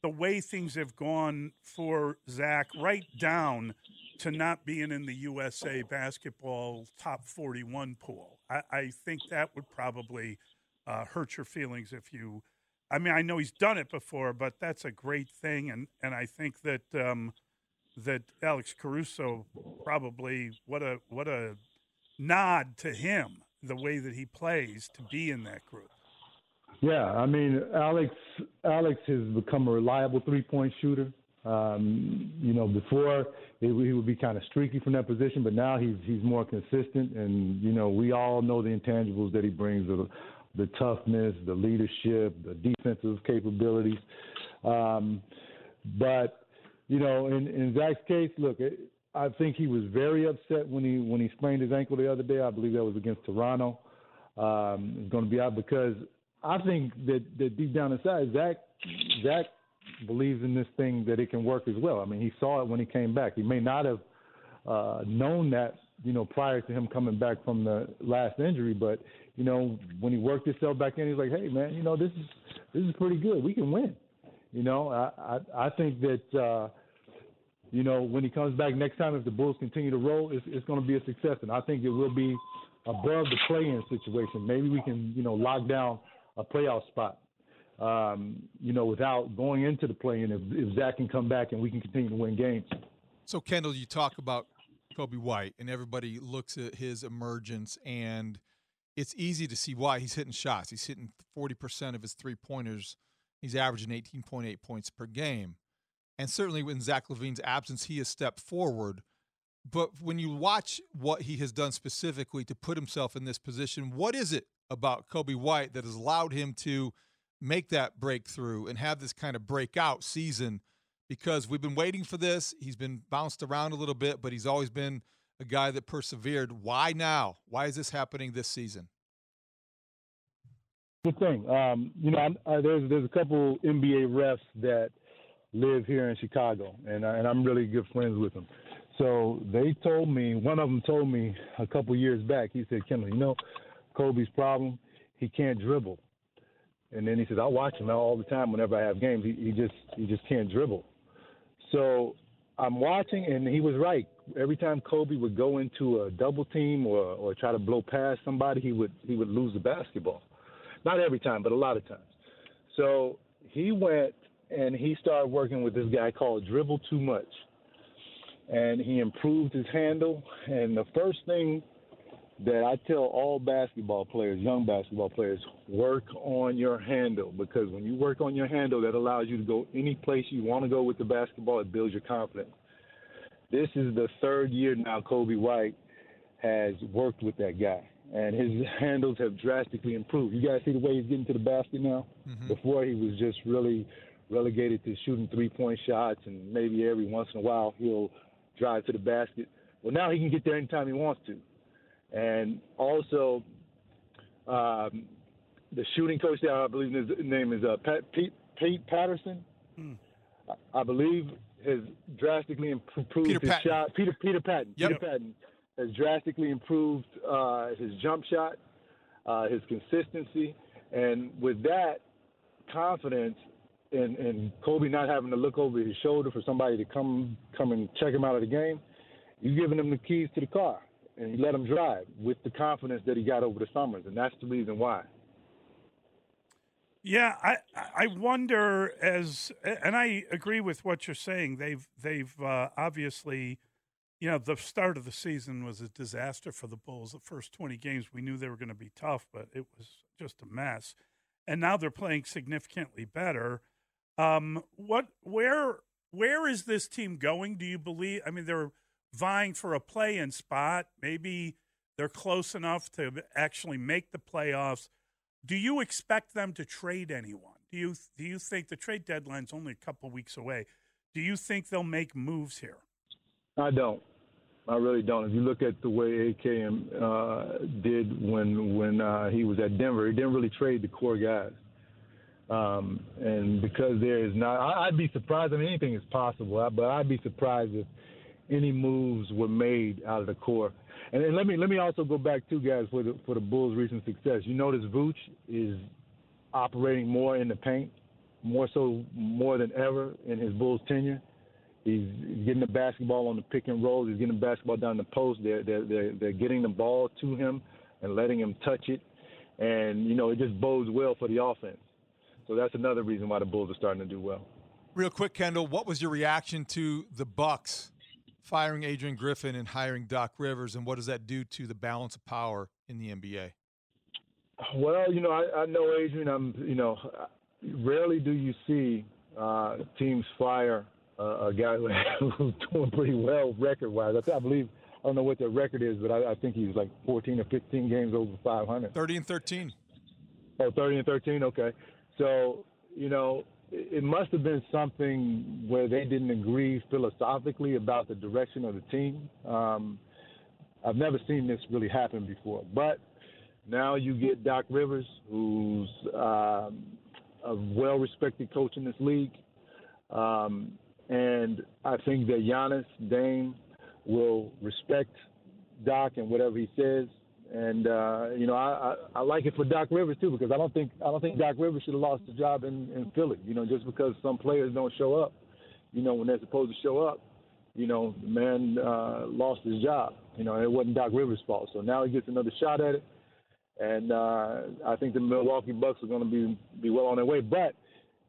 the way things have gone for Zach, right down to not being in the USA basketball top 41 pool. I, I think that would probably uh, hurt your feelings if you. I mean, I know he's done it before, but that's a great thing, and and I think that um, that Alex Caruso probably what a what a nod to him the way that he plays to be in that group. Yeah, I mean, Alex Alex has become a reliable three point shooter. Um, you know, before he, would be kind of streaky from that position, but now he's he's more consistent. And you know, we all know the intangibles that he brings: the, the toughness, the leadership, the defensive capabilities. Um, but you know, in, in Zach's case, look, it, I think he was very upset when he when he sprained his ankle the other day. I believe that was against Toronto. um, is going to be out because I think that, that deep down inside, Zach Zach believes in this thing that it can work as well. I mean, he saw it when he came back. He may not have uh, known that, you know, prior to him coming back from the last injury, but you know, when he worked himself back in, he's like, hey man, you know, this is this is pretty good. We can win. You know, I I, I think that. Uh, you know, when he comes back next time, if the Bulls continue to roll, it's, it's going to be a success. And I think it will be above the play-in situation. Maybe we can, you know, lock down a playoff spot, um, you know, without going into the play-in if, if Zach can come back and we can continue to win games. So, Kendall, you talk about Coby White, and everybody looks at his emergence, and it's easy to see why he's hitting shots. He's hitting 40% of his three pointers. He's averaging 18.8 points per game. And certainly in Zach LaVine's absence, he has stepped forward. But when you watch what he has done specifically to put himself in this position, what is it about Coby White that has allowed him to make that breakthrough and have this kind of breakout season? Because we've been waiting for this. He's been bounced around a little bit, but he's always been a guy that persevered. Why now? Why is this happening this season? Good thing. Um, you know, I, there's there's a couple NBA refs that – live here in Chicago, and I, and I'm really good friends with them. So they told me, one of them told me a couple years back. He said, Kendall, you know, Coby's problem, he can't dribble. And then he says, I watch him all the time whenever I have games. He, he just he just can't dribble. So I'm watching, and he was right. Every time Coby would go into a double team or or try to blow past somebody, he would he would lose the basketball. Not every time, but a lot of times. So he went and he started working with this guy called Dribble Too Much. And he improved his handle. And the first thing that I tell all basketball players, young basketball players, work on your handle because when you work on your handle, that allows you to go any place you want to go with the basketball. It builds your confidence. This is the third year now Coby White has worked with that guy, and his <laughs> handles have drastically improved. You guys see the way he's getting to the basket now? Mm-hmm. Before he was just really relegated to shooting three point shots, and maybe every once in a while he'll drive to the basket. Well, now he can get there anytime he wants to. And also, um, the shooting coach there, I believe his name is uh, Pat, Pete, Pete Patterson. Hmm. I, I believe has drastically improved Peter his Patton. shot. Peter Peter Patton. Yep. Peter Patton has drastically improved uh, his jump shot, uh, his consistency, and with that confidence, and and Coby not having to look over his shoulder for somebody to come come and check him out of the game, you're giving him the keys to the car and you let him drive with the confidence that he got over the summers, and that's the reason why. Yeah, I I wonder as and I agree with what you're saying. They've they've uh, obviously, you know, the start of the season was a disaster for the Bulls. The first 20 games we knew they were going to be tough, but it was just a mess. And now they're playing significantly better. Um, what where where is this team going? Do you believe? I mean, they're vying for a play-in spot. Maybe they're close enough to actually make the playoffs. Do you expect them to trade anyone? Do you do you think the trade deadline's only a couple weeks away? Do you think they'll make moves here? I don't. I really don't. If you look at the way AKM uh, did when when uh, he was at Denver, he didn't really trade the core guys. Um, and because there is not, I, would be surprised. I mean, anything is possible, but I'd be surprised if any moves were made out of the core. And, and let me let me also go back to guys for the for the Bulls' recent success. You notice Vooch is operating more in the paint, more so more than ever in his Bulls tenure. He's getting the basketball on the pick and roll. He's getting the basketball down the post. They're, they're, they're, they're getting the ball to him and letting him touch it. And, you know, it just bodes well for the offense. So that's another reason why the Bulls are starting to do well. Real quick, Kendall, what was your reaction to the Bucks firing Adrian Griffin and hiring Doc Rivers, and what does that do to the balance of power in the NBA? Well, you know, I, I know Adrian. I'm, you know, rarely do you see uh, teams fire uh, a guy <laughs> who's doing pretty well record-wise. I, I believe I don't know what their record is, but I, I think he's like 14 or 15 games over 500. 30 and 13. Oh, 30 and 13. Okay. So, you know, it must have been something where they didn't agree philosophically about the direction of the team. Um, I've never seen this really happen before. But Now you get Doc Rivers, who's um, a well-respected coach in this league, um, and I think that Giannis Dame will respect Doc and whatever he says. And uh, you know, I, I, I like it for Doc Rivers too because I don't think I don't think Doc Rivers should have lost his job in, in Philly. You know, just because some players don't show up, you know, when they're supposed to show up, you know, the man uh, lost his job. You know, it wasn't Doc Rivers' fault. So now he gets another shot at it, and uh, I think the Milwaukee Bucks are going to be be well on their way. But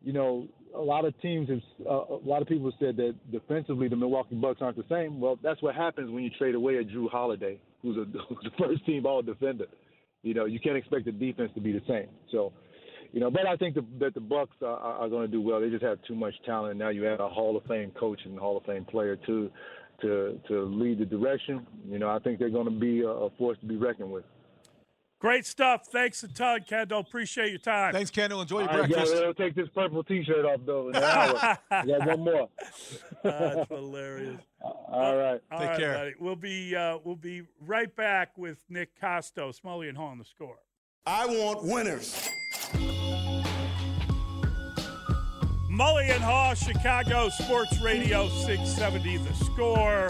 you know, a lot of teams have, uh, a lot of people said that defensively the Milwaukee Bucks aren't the same. Well, that's what happens when you trade away a Jrue Holiday, who's, a, <laughs> who's the first team all defender. You know, you can't expect the defense to be the same. So, you know, but I think the, that the Bucks are, are going to do well. They just have too much talent. Now you add a Hall of Fame coach and Hall of Fame player too to to lead the direction. You know, I think they're going to be a, a force to be reckoned with. Great stuff. Thanks a ton, Kendall. Appreciate your time. Thanks, Kendall. Enjoy your All right, breakfast. guys, I'll take this purple T-shirt off though in an hour. <laughs> I got one more. That's hilarious. All right. All Take right, care. buddy. We'll be uh, we'll be right back with Nick Costo, Smully and Haugh on the score. I want winners. Mully and Haugh, Chicago Sports Radio 670 The Score.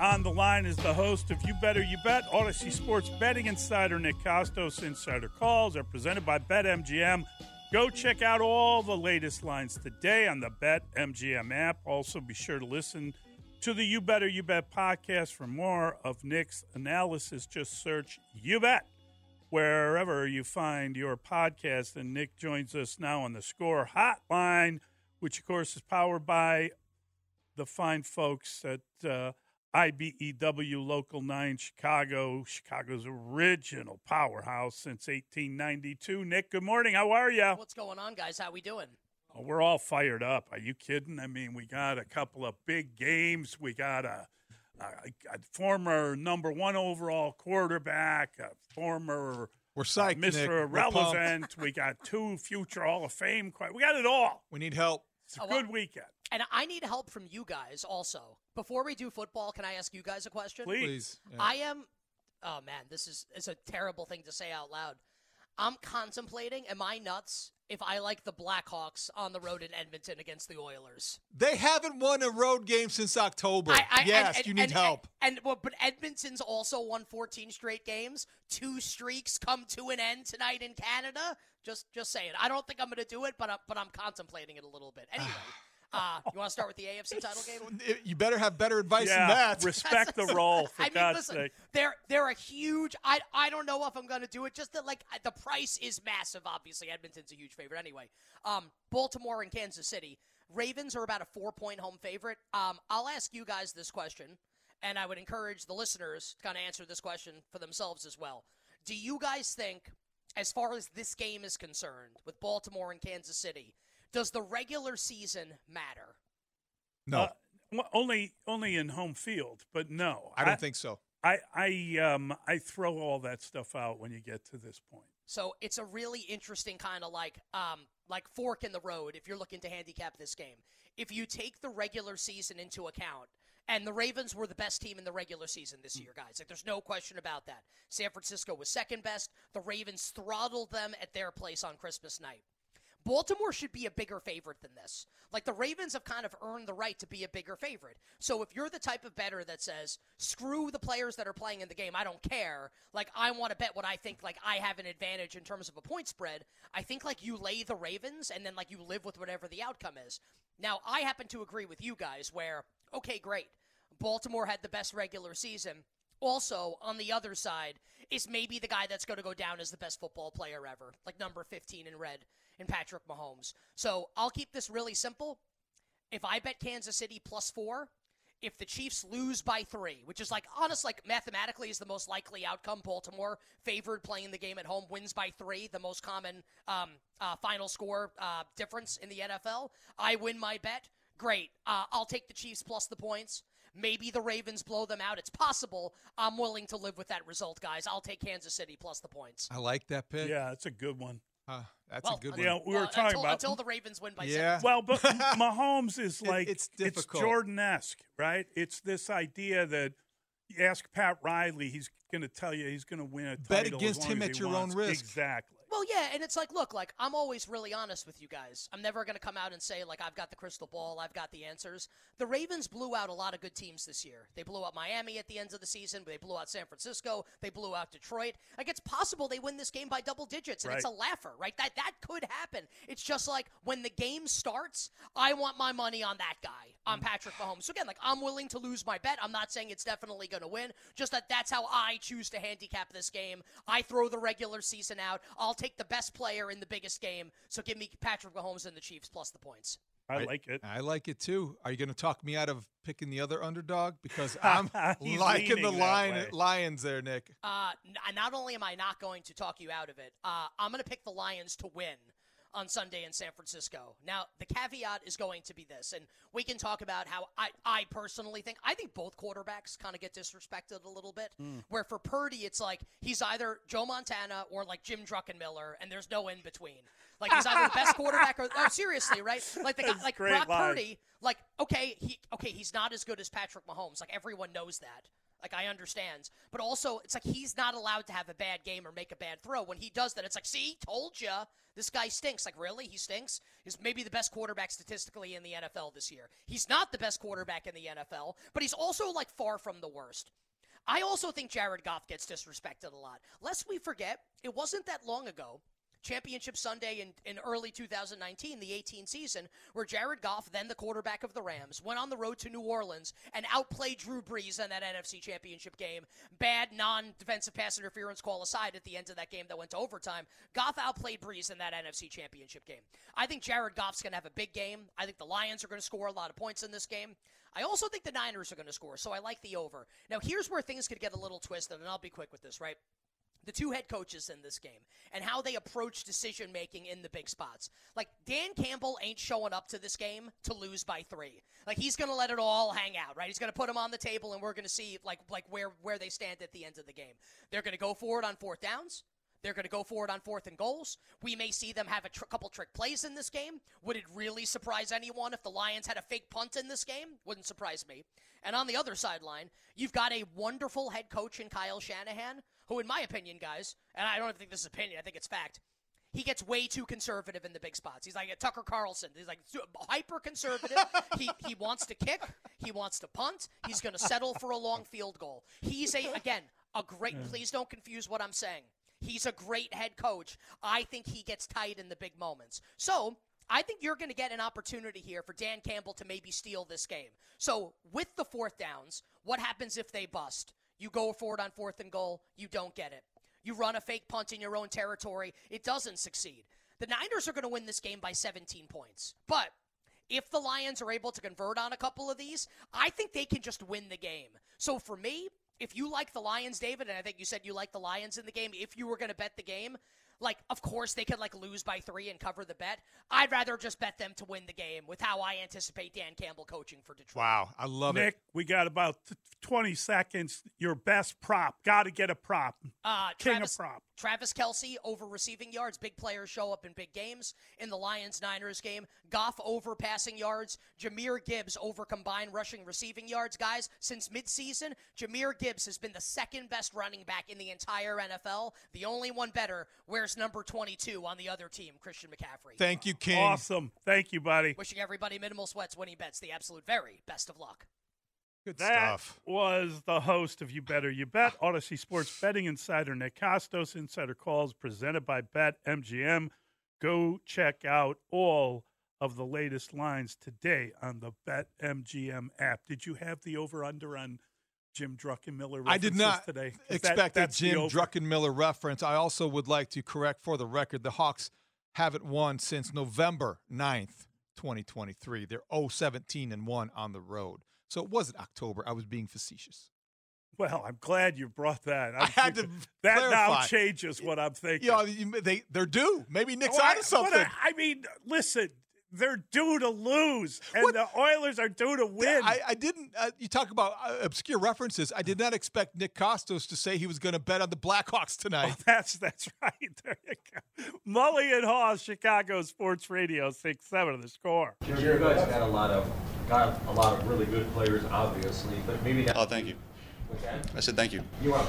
On the line is the host of You Better You Bet, Audacy Sports Betting Insider Nick Kostos. Insider calls are presented by BetMGM. Go check out all the latest lines today on the BetMGM app. Also, be sure to listen to the You Better You Bet podcast for more of Nick's analysis. Just search You Bet wherever you find your podcast. And Nick joins us now on the Score Hotline, which, of course, is powered by the fine folks at uh, IBEW Local 9 Chicago, Chicago's original powerhouse since 1892. Nick, good morning. How are you? What's going on, guys? How we doing? Oh, we're all fired up. Are you kidding? I mean, we got a couple of big games. We got a, a, a former number one overall quarterback, a former We're psyched, Nick. Mr. We're. Relevant. we got two future Hall of Fame. que- We got it all. We need help. It's a good weekend. And I need help from you guys also. Before we do football, can I ask you guys a question? Please. Please. Yeah. I am. Oh man, this is is a terrible thing to say out loud. I'm contemplating. Am I nuts if I like the Blackhawks on the road in Edmonton against the Oilers? They haven't won a road game since October. I- I- yes, and- and- you need and- help. And, well, but Edmonton's also won 14 straight games. Two streaks come to an end tonight in Canada. Just just saying. I don't think I'm going to do it, but I'm, but I'm contemplating it a little bit. Anyway, <sighs> <sighs> <sighs> uh, you want to start with the AFC title game? <laughs> you better have better advice yeah, than that. <laughs> respect the role, for I mean, God's listen, sake. they're they're a huge. I I don't know if I'm going to do it. Just that, like the price is massive. Obviously, Edmonton's a huge favorite anyway. Um, Baltimore and Kansas City. Ravens are about a four point home favorite. Um, I'll ask you guys this question, and I would encourage the listeners to kind of answer this question for themselves as well. Do you guys think, as far as this game is concerned, with Baltimore and Kansas City, does the regular season matter? No, Uh, well, only only in home field, but no. I don't think so. I I um I throw all that stuff out when you get to this point. So it's a really interesting kind of like um like fork in the road if you're looking to handicap this game. If you take the regular season into account, and the Ravens were the best team in the regular season this year, guys. Like there's no question about that. San Francisco was second best. The Ravens throttled them at their place on Christmas night. Baltimore should be a bigger favorite than this. Like the Ravens have kind of earned the right to be a bigger favorite. So if you're the type of better that says, screw the players that are playing in the game, I don't care. Like I want to bet what I think like I have an advantage in terms of a point spread. I think like you lay the Ravens and then like you live with whatever the outcome is. Now I happen to agree with you guys where, okay, great. Baltimore had the best regular season. Also, on the other side, is maybe the guy that's going to go down as the best football player ever, like number 15 in red in Patrick Mahomes. So I'll keep this really simple. If I bet Kansas City plus four, if the Chiefs lose by three, which is like honest, like mathematically is the most likely outcome. Baltimore favored playing the game at home, wins by three, the most common um, uh, final score uh, difference in the NFL. I win my bet. Great. Uh, I'll take the Chiefs plus the points. Maybe the Ravens blow them out. It's possible. I'm willing to live with that result, guys. I'll take Kansas City plus the points. I like that pick. Yeah, it's a good one. Uh, that's Well, a good un- one. Yeah, we were talking until, about until the Ravens win by Yeah. seven. Well, but <laughs> Mahomes is It- like it's difficult. Jordan-esque, right? It's this idea that you ask Pat Riley, he's going to tell you he's going to win a Bet title. against as long him as at he your own risk. Exactly. Well, yeah, and it's like, look, like I'm always really honest with you guys. I'm never going to come out and say like I've got the crystal ball, I've got the answers. The Ravens blew out a lot of good teams this year. They blew out Miami at the end of the season, they blew out San Francisco, they blew out Detroit. Like it's possible they win this game by double digits, and it's a laugher, right? That that could happen. It's just like when the game starts, I want my money on that guy, on mm. Patrick Mahomes. So again, like I'm willing to lose my bet. I'm not saying it's definitely going to win. Just that that's how I choose to handicap this game. I throw the regular season out. I'll take the best player in the biggest game. So give me Patrick Mahomes and the Chiefs plus the points. I like it. I like it too. Are you going to talk me out of picking the other underdog? Because <laughs> I'm <laughs> liking the lion. Lions there, Nick. Uh, n- not only am I not going to talk you out of it, uh, I'm going to pick the Lions to win on Sunday in San Francisco. Now, the caveat is going to be this, and we can talk about how I, I personally think I think both quarterbacks kind of get disrespected a little bit. Hmm. Where for Purdy, it's like he's either Joe Montana or like Jim Druckenmiller, and there's no in between. Like he's either the best <laughs> quarterback or oh, seriously, right? Like the guy, like Brock line. Purdy, like okay, he okay, he's not as good as Patrick Mahomes. Like everyone knows that. Like I understand, but also it's like he's not allowed to have a bad game or make a bad throw. When he does that, it's like, see, told you, this guy stinks. Like really, he stinks. He's maybe the best quarterback statistically in the NFL this year. He's not the best quarterback in the NFL, but he's also like far from the worst. I also think Jared Goff gets disrespected a lot. Lest we forget, it wasn't that long ago Championship Sunday in, in early 2019, the 18 season, where Jared Goff, then the quarterback of the Rams, went on the road to New Orleans and outplayed Drew Brees in that NFC Championship game. Bad non defensive pass interference call aside at the end of that game that went to overtime. Goff outplayed Brees in that NFC Championship game. I think Jared Goff's going to have a big game. I think the Lions are going to score a lot of points in this game. I also think the Niners are going to score, so I like the over. Now, here's where things could get a little twisted, and I'll be quick with this, right? The two head coaches in this game and how they approach decision making in the big spots. Like Dan Campbell ain't showing up to this game to lose by 3. Like he's to let it all hang out, right? He's to put them on the table and we're to see like like where where they stand at the end of the game. They're to go forward on fourth downs. They're going to go forward on fourth and goals. We may see them have a tr- couple trick plays in this game. Would it really surprise anyone if the Lions had a fake punt in this game? Wouldn't surprise me. And on the other sideline, you've got a wonderful head coach in Kyle Shanahan, who, in my opinion, guys, and I don't even think this is opinion, I think it's fact. He gets way too conservative in the big spots. He's like a Tucker Carlson. He's like hyper conservative. <laughs> he he wants to kick. He wants to punt. He's going to settle for a long field goal. He's a again a great. Mm. Please don't confuse what I'm saying. He's a great head coach. I think he gets tight in the big moments. So I think you're going to get an opportunity here for Dan Campbell to maybe steal this game. So with the fourth downs, what happens if they bust? You go forward on fourth and goal, you don't get it. You run a fake punt in your own territory, it doesn't succeed. The Niners are going to win this game by 17 points. But if the Lions are able to convert on a couple of these, I think they can just win the game. So for me, if you like the Lions, David, and I think you said you like the Lions in the game, if you were going to bet the game, like of course they could like lose by three and cover the bet. I'd rather just bet them to win the game with how I anticipate Dan Campbell coaching for Detroit. Wow, I love Nick, it. Nick, we got about 20 seconds. Your best prop. Got to get a prop. Uh, King Travis, of prop. Travis Kelce over receiving yards. Big players show up in big games. In the Lions Niners game, Goff over passing yards. Jahmyr Gibbs over combined rushing receiving yards. Guys, since midseason, Jahmyr Gibbs has been the second best running back in the entire NFL. The only one better wears number 22 on the other team, Christian McCaffrey. Thank you, King. Awesome. Thank you, buddy. Wishing everybody minimal sweats winning bets. The absolute very best of luck. Good that stuff. was the host of You Better You Bet, Audacy Sports Betting Insider Nick Kostos. Insider Calls presented by Bet MGM. Go check out all of the latest lines today on the Bet MGM app. Did you have the over under on Jim Druckenmiller? I did not today. Is that- a Jim? Druckenmiller reference. I also would like to correct for the record the Hawks haven't won since November 9th, 2023. They're 0-17 and 1 on the road. So it wasn't October. I was being facetious. Well, I'm glad you brought that. I had to That now changes what I'm thinking. You know, they, they're due. Maybe Nick's Well, onto something. I, I mean, listen, they're due to lose, and the Oilers are due to win. I, I didn't. Uh, you talk about uh, obscure references. I did not expect Nick Kostos to say he was going to bet on the Blackhawks tonight. <laughs> that's that's right. <laughs> There you go. Mully and Haugh, Chicago Sports Radio, six seven of the score. You guys got a lot of got a lot of really good players, obviously, but maybe not. Oh, thank you. I said thank you. You want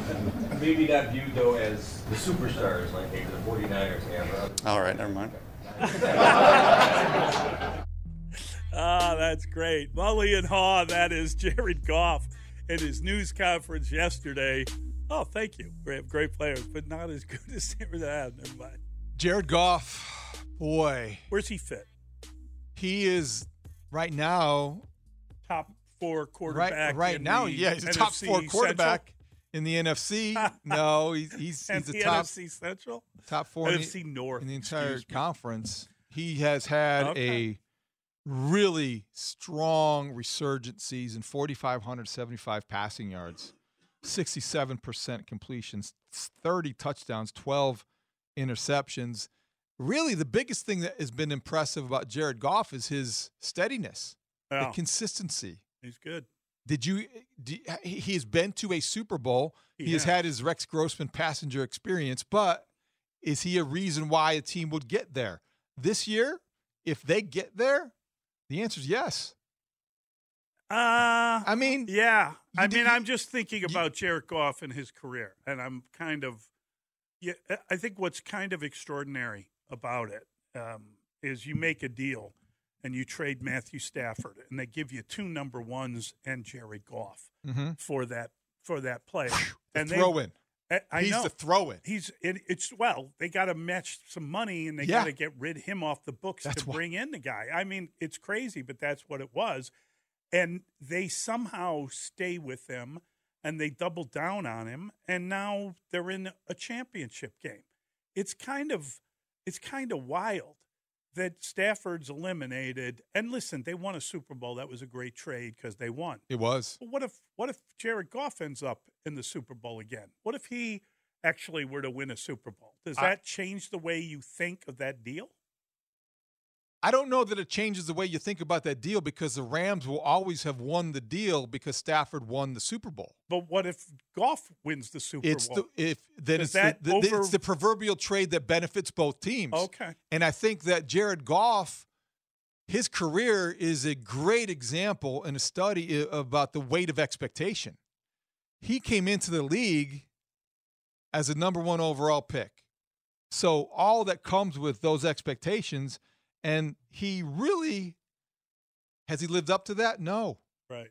<laughs> maybe not viewed though as the superstars like maybe the 49ers have. All right, never mind. Ah, that's great. Mully and Haugh, that is Jared Goff in his news conference yesterday. Oh, thank you. We have great players, but not as good <laughs> as San Francisco. Never mind. Jared Goff, boy. Where's he fit? He is right now Top four quarterback. right right now. the Yeah, he's a top four quarterback Central? In the NFC. <laughs> no, he's he's, he's the top NFC Central? top four in the- NFC North, in the entire conference. He has had Okay. a really strong resurgent season 4,575 passing yards, 67% completions, 30 touchdowns, 12 interceptions. Really, the biggest thing that has been impressive about Jared Goff is his steadiness, Yeah. the consistency. He's good. Did you? Do, he has been to a Super Bowl. He He, has had his Rex Grossman passenger experience, but is he a reason why a team would get there this year? If they get there, the answer is yes. Uh, I mean, yeah. I you mean, did- I'm just thinking about Jared Goff and his career, and I'm kind of, yeah. I think what's kind of extraordinary about it um, is you make a deal and you trade Matthew Stafford, and they give you two number ones and Jerry Goff Mhm. for that for that play. and they- throw in. I, I He's know. the throw in. He's it, it's well, they got to match some money and they Yeah. got to get rid him off the books That's to why- bring in the guy. I mean, it's crazy, but that's what it was. And they somehow stay with him and they double down on him and now they're in a championship game. It's kind of it's kind of wild that Stafford's eliminated. And listen, they won a Super Bowl. That was a great trade because they won. It was. But what if what if Jared Goff ends up in the Super Bowl again? What if he actually were to win a Super Bowl? Does I- that change the way you think of that deal? I don't know that it changes the way you think about that deal because the Rams will always have won the deal because Stafford won the Super Bowl. But what if Goff wins the Super It's Bowl? the if then Does it's that the, the- over- it's the proverbial trade that benefits both teams. Okay. And I think that Jared Goff, his career is a great example and a study about the weight of expectation. He came into the league as a number one overall pick. So all that comes with those expectations, and he really has he lived up to that? No. Right.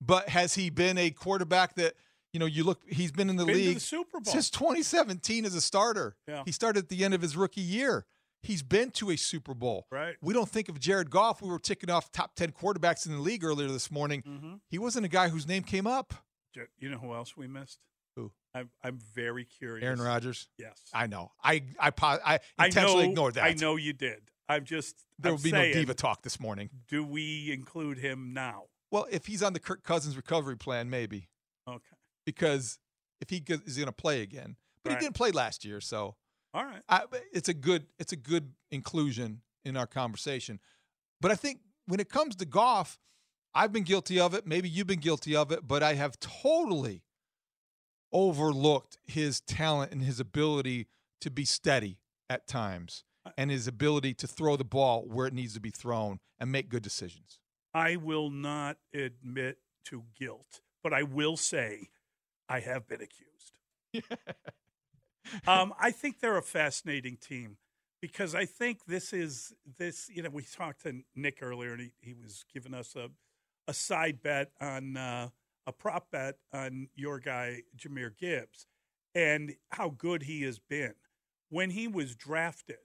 But has he been a quarterback that you know? You look, he's been in the Been to the league Super Bowl. since 2017 as a starter. Yeah. He started at the end of his rookie year. He's been to a Super Bowl. Right. We don't think of Jared Goff. We were ticking off top 10 quarterbacks in the league earlier this morning. Mhm. He wasn't a guy whose name came up. You know who else we missed? Who? I'm I'm very curious. Aaron Rodgers. Yes. I know. I I I I intentionally know, ignored that. I know you did. I'm just There I'm will be saying, no diva talk this morning. Do we include him now? Well, if he's on the Kirk Cousins recovery plan, maybe Okay. because if he is going to play again, but Right. he didn't play last year, so All right. I, it's a good it's a good inclusion in our conversation. But I think when it comes to Goff, I've been guilty of it. Maybe you've been guilty of it, but I have totally overlooked his talent and his ability to be steady at times and his ability to throw the ball where it needs to be thrown and make good decisions. I will not admit to guilt, but I will say I have been accused. <laughs> um, I think they're a fascinating team because I think this is this. You know, we talked to Nick earlier, and he, he was giving us a a side bet on uh, a prop bet on your guy Jahmyr Gibbs and how good he has been. When he was drafted,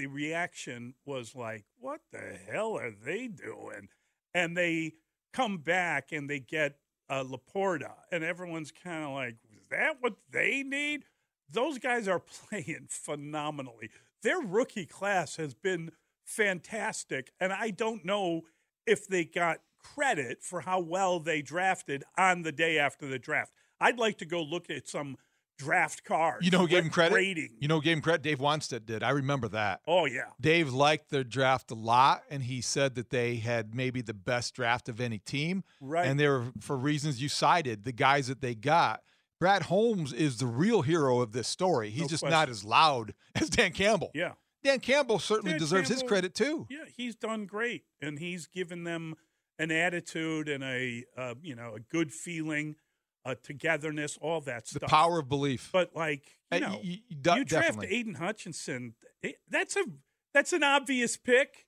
the reaction was like, "What the hell are they doing?" And they come back and they get uh, LaPorta, and everyone's kind of like, "Is that what they need?" Those guys are <laughs> playing phenomenally. Their rookie class has been fantastic, and I don't know if they got credit for how well they drafted on the day after the draft. I'd like to go look at some draft cards. You know who gave him credit? Rating. You know who gave him credit? Dave Wannstedt did. I remember that. Oh yeah. Dave liked their draft a lot, and he said that they had maybe the best draft of any team. Right. And they were for reasons you cited, the guys that they got. Brad Holmes is the real hero of this story. He's No just question. not as loud <laughs> as Dan Campbell. Yeah. Dan Campbell certainly Dan deserves his credit too. Yeah, he's done great, and he's given them an attitude and a uh, you know a good feeling uh, togetherness, all that stuff. The power of belief. But like you know, you, draft. Aidan Hutchinson. it- that's a that's an obvious pick,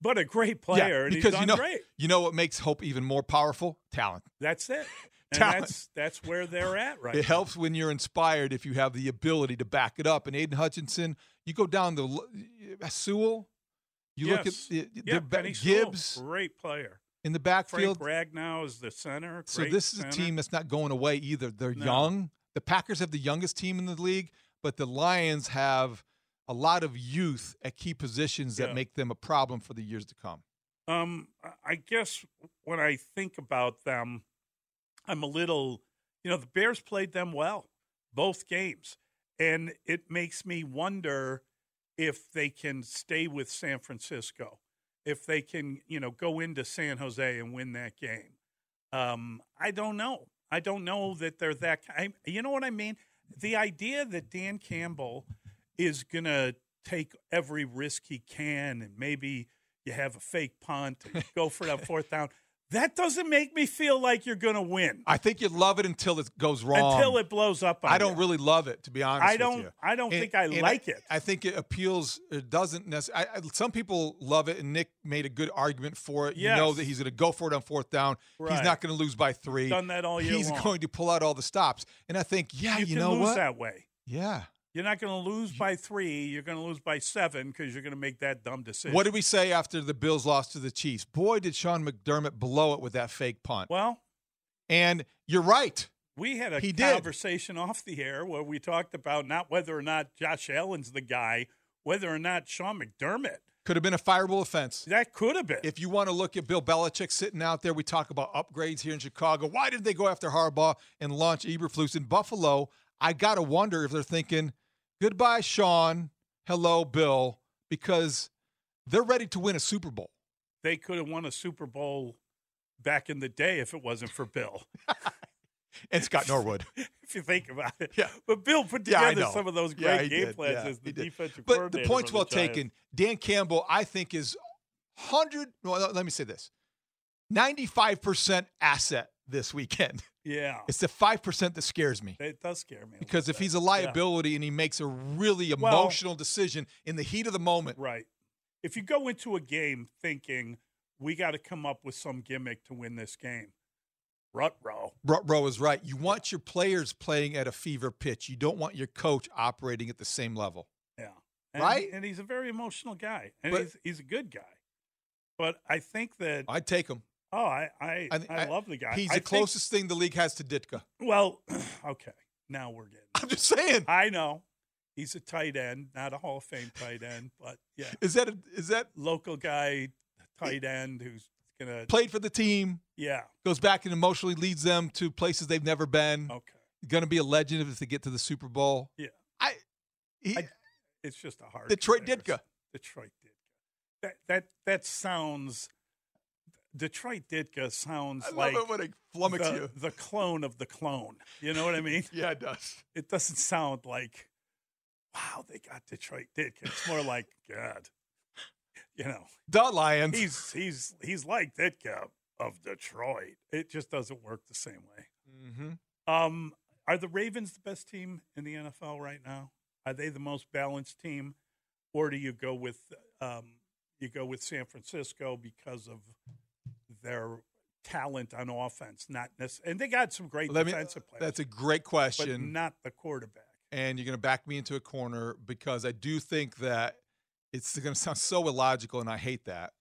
but a great player, and because he's you know, great. you know what makes hope even more powerful? Talent. That's it. <laughs> And Talent. that's that's where they're at right it now. helps when you're inspired if you have the ability to back it up. And Aidan Hutchinson, you go down the uh, Sewell, you look at the, yeah, Penei Sewell, Gibbs great player. In the backfield. Frank. Ragnow is the center. So this is a team that's not going away either. They're No. young. The Packers have the youngest team in the league, but the Lions have a lot of youth at key positions that Yeah. make them a problem for the years to come. Um, I guess when I think about them, I'm a little, you know, the Bears played them well, both games. And it makes me wonder if they can stay with San Francisco, if they can, you know, go into San Jose and win that game. Um, I don't know. I don't know that they're that. I, you know what I mean? The idea that Dan Campbell is going to take every risk he can and maybe you have a fake punt and go for that <laughs> fourth down. That doesn't make me feel like you're going to win I think you love it until it goes wrong. until it blows up. On I don't you. really love it, to be honest. I don't- you. I don't And- think I like it. I think it appeals. It doesn't necessarily. I, I- some people love it, and Nick made a good argument for it. You know that he's going to go for it on fourth down. He's not going to lose by three. Done that all year He's long. going to pull out all the stops, and I think, yeah, you, you, can know lose what? that way. Yeah. You're not going to lose by three. You're going to lose by seven because you're going to make that dumb decision. What did we say after the Bills lost to the Chiefs? Boy, did Sean McDermott blow it with that fake punt. Well, and you're right. we had a He did. conversation off the air where we talked about not whether or not Josh Allen's the guy, whether or not Sean McDermott. Could have been a fireable offense. That could have been. If you want to look at Bill Belichick sitting out there, we talk about upgrades here in Chicago. Why did they go after Harbaugh and launch Eberflus in Buffalo? I got to wonder if they're thinking, goodbye, Sean. Hello, Bill, because they're ready to win a Super Bowl. They could have won a Super Bowl back in the day if it wasn't for Bill. <laughs> And Scott Norwood. <laughs> if you think about it. Yeah. But Bill put together know. some of those great he game did. plans Yeah, as the he did. defensive But the point's for the well taken. Dan Campbell, I think, is 100. Well, let me say this 95% asset this weekend. <laughs> Yeah. It's the 5% that scares me. It does scare me. Because if he's a liability and he makes a really Well- emotional decision in the heat of the moment, Right. If you go into a game thinking we got to come up with some gimmick to win this game, rut row. Ro is right. You want your players playing at a fever pitch. You don't want your coach operating at the same level. Yeah. And, Right? And he's a very emotional guy, and But- he's he's a good guy. But I think that I'd take him. Oh, I I, I, I- love the guy. He's I the think- closest thing the league has to Ditka. well, <clears throat> okay. Now we're getting. I'm just saying. I know. He's a tight end, not a Hall of Fame tight end, but yeah, Is that a, is that local guy, tight end who's gonna played for the team? Yeah. Goes back and emotionally leads them to places they've never been. Okay. Going to be a legend if they get to the Super Bowl. Yeah. I, he, I- It's just a hard Detroit comparison. Ditka. Detroit Ditka. That that that sounds. Detroit Ditka sounds I love like it when I flummox the, you. the clone of the clone. You know what I <laughs> mean? yeah, it does. It doesn't sound like, wow, they got Detroit Ditka. It's more like, <laughs> God, you know, The Lions. he's he's he's like Ditka of Detroit. It just doesn't work the same way. mm-hmm. Um, are the Ravens the best team in the NFL right now? Are they the most balanced team, or do you go with um, you go with San Francisco because of their talent on offense? Not necessarily, and they got some great Let me, defensive players. that's a great but question. not the quarterback. and you're going to back me into a corner because I do think that it's <laughs> going to sound so illogical, and I hate that.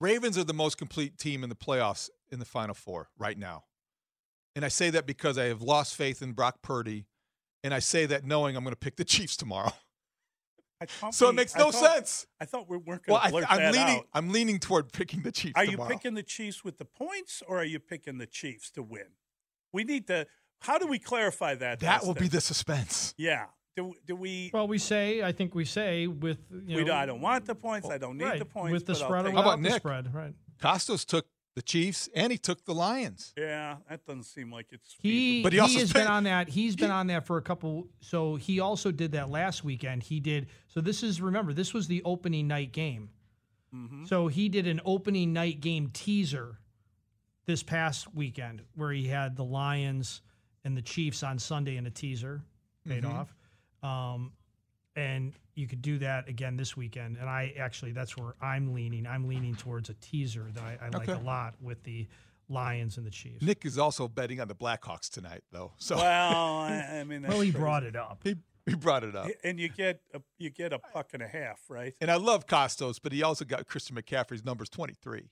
Ravens are the most complete team in the playoffs in the Final Four right now. And I say that because I have lost faith in Brock Purdy, and I say that knowing I'm going to pick the Chiefs tomorrow. <laughs> I thought So it we- makes I no thought- sense. I thought we weren't Well, going to I, blurt I'm that leaning. out. I'm leaning toward picking the Chiefs. Are you picking the Chiefs with the points, or are you picking the Chiefs to win? We need to. How do we clarify that? That Dustin? will be the suspense. Yeah. Do, do we? Well, we say, I think we say with you we know, don't, I don't want the points. I don't need right, the points. with the spread How about the Nick? spread, right? Kostos took the Chiefs and he took the Lions. Yeah, that doesn't seem like it's. He, But he he, also has spent- been on that. He's been on that for a couple. So he also did that last weekend. He did. So this is remember this was the opening night game. Mm-hmm. So he did an opening night game teaser this past weekend where he had the Lions and the Chiefs on Sunday in a teaser paid Mhm. off. Um, and you could do that again this weekend. And I actually, that's where I'm leaning. I'm leaning towards a teaser that I, I like Okay. a lot with the Lions and the Chiefs. Nick is also betting on the Blackhawks tonight, though. So Well, I, I mean, <laughs> well, he crazy. brought it up. he he brought it up. And you get a, you get a puck and a half, right? And I love Kostos, but he also got Christian McCaffrey's numbers 23.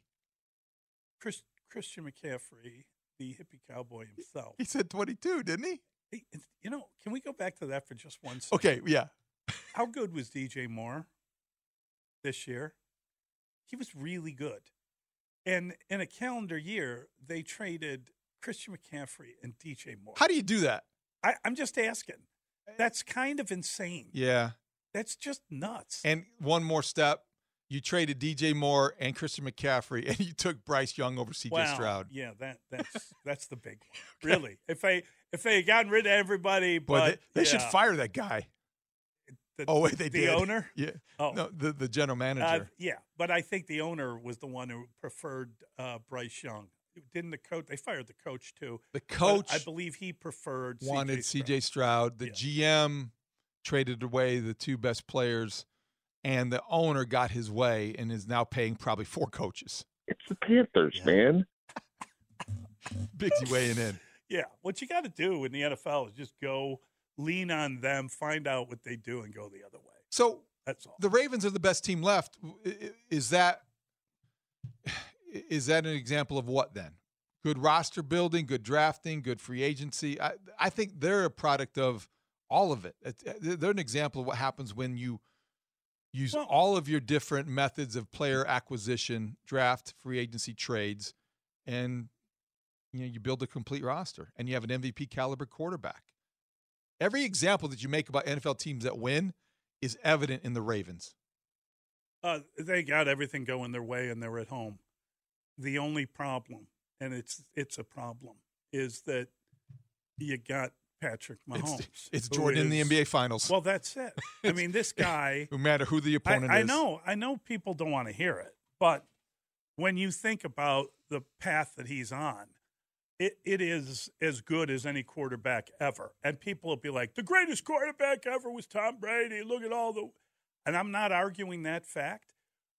Chris, Christian McCaffrey, the hippie cowboy himself. He said 22, didn't he? Hey, You know, can we go back to that for just one second? Okay, yeah. How good was DJ Moore this year? He was really good. And in a calendar year, they traded Christian McCaffrey and DJ Moore. How do you do that? I, I'm just asking. That's kind of insane. Yeah. That's just nuts. And one more step. You traded DJ Moore and Christian McCaffrey, and you took Bryce Young over CJ Wow. Stroud. Yeah, that that's <laughs> that's the big one. Really, if they if they had gotten rid of everybody, Boy, but they, they should fire that guy. The- oh <laughs> wait, they the did. owner? <laughs> Yeah. Oh. No, the the general manager. Uh, yeah, but I think the owner was the one who preferred uh, Bryce Young. Didn't the coach? They fired the coach too. The but coach I believe he preferred wanted CJ CJ Stroud. The GM traded away the two best players, and the owner got his way and is now paying probably four coaches. It's the Panthers, man. <laughs> Bigsy weighing in. Yeah, what you got to do in the NFL is just go lean on them, find out what they do, and go the other way. So That's all. the Ravens are the best team left. Is that is that an example of what then? Good roster building, good drafting, good free agency. I, I think they're a product of all of it. It- They're an example of what happens when you use all of your different methods of player acquisition, draft, free agency trades, and you know you build a complete roster and you have an MVP caliber quarterback. Every example that you make about NFL teams that win is evident in the Ravens. Uh, they got everything going their way, and they're at home. The only problem, and it's it's a problem, is that you got Patrick Mahomes. it's who Jordan in the NBA Finals. Well, that's it. I mean, this <laughs> guy. No matter who the opponent I, I is. know, I know, people don't want to hear it, but when you think about the path that he's on, it, it is as good as any quarterback ever. And people will be like, the greatest quarterback ever was Tom Brady. Look at all the. And I'm not arguing that fact,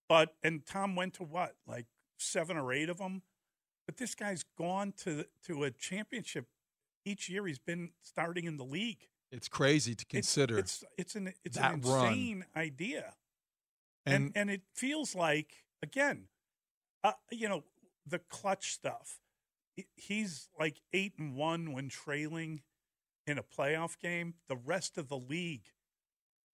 but, and Tom went to what, like seven or eight of them? But this guy's gone to, to a championship each year he's been starting in the league. It's crazy to consider. It's it's an it's an run. insane idea, and, And- and it feels like again, uh, you know, the clutch stuff. He- He's like eight and one when trailing in a playoff game. The rest of the league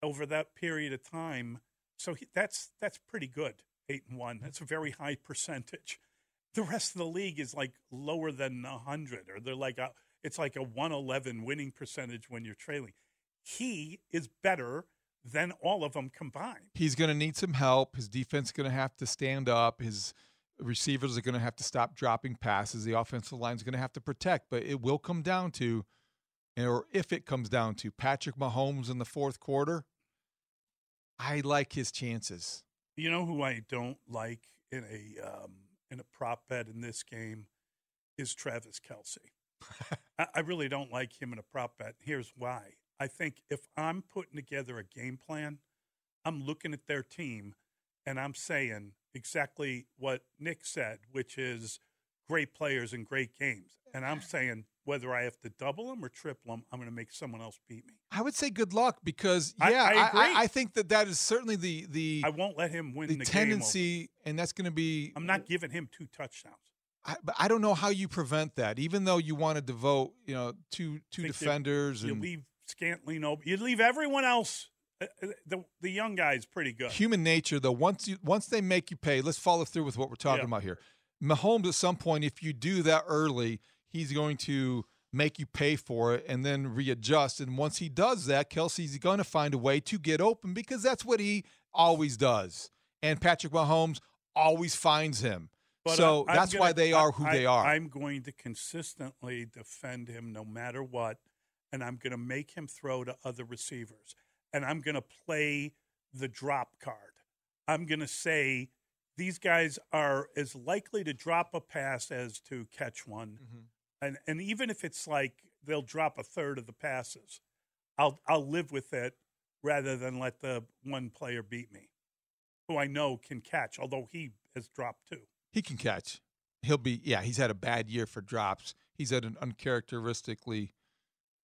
over that period of time, so he, that's that's pretty good. Eight and one. That's a very high percentage. The rest of the league is like lower than hundred, or they're like a it's like a one eleven winning percentage when you're trailing. He is better than all of them combined. He's going to need some help. His defense is going to have to stand up. His receivers are going to have to stop dropping passes. The offensive line is going to have to protect. But it will come down to, or if it comes down to Patrick Mahomes in the fourth quarter, I like his chances. You know who I don't like in a um, in a prop bet in this game is Travis Kelce. <laughs> I, I really don't like him in a prop bet. Here's why. I think if I'm putting together a game plan, I'm looking at their team and I'm saying exactly what Nick said, which is great players and great games. And I'm saying whether I have to double them or triple them, I'm going to make someone else beat me. I would say good luck because I- yeah, I I. I, think that that is certainly the the I won't let him win the, the, tendency, and that's going to be. I'm not giving him two touchdowns. I, but I don't know how you prevent that. Even though you want to devote, you know, two two defenders You and leave Scantling open. You leave everyone else. The the young guy is pretty good. human nature. Though once you once they make you pay, let's follow through with what we're talking Yeah. about here. Mahomes at some point, if you do that early, he's going to make you pay for it and then readjust. And once he does that, Kelce's going to find a way to get open because that's what he always does. And Patrick Mahomes always finds him. But so I- that's why gonna- they are who I- they are. I'm going to consistently defend him no matter what, and I'm going to make him throw to other receivers, and I'm going to play the drop card. I'm going to say these guys are as likely to drop a pass as to catch one, Mm-hmm. and and even if it's like they'll drop a third of the passes, I'll I'll live with it rather than let the one player beat me, who I know can catch. Although he has dropped too. He can catch. He'll be yeah. He's had a bad year for drops. He's had an uncharacteristically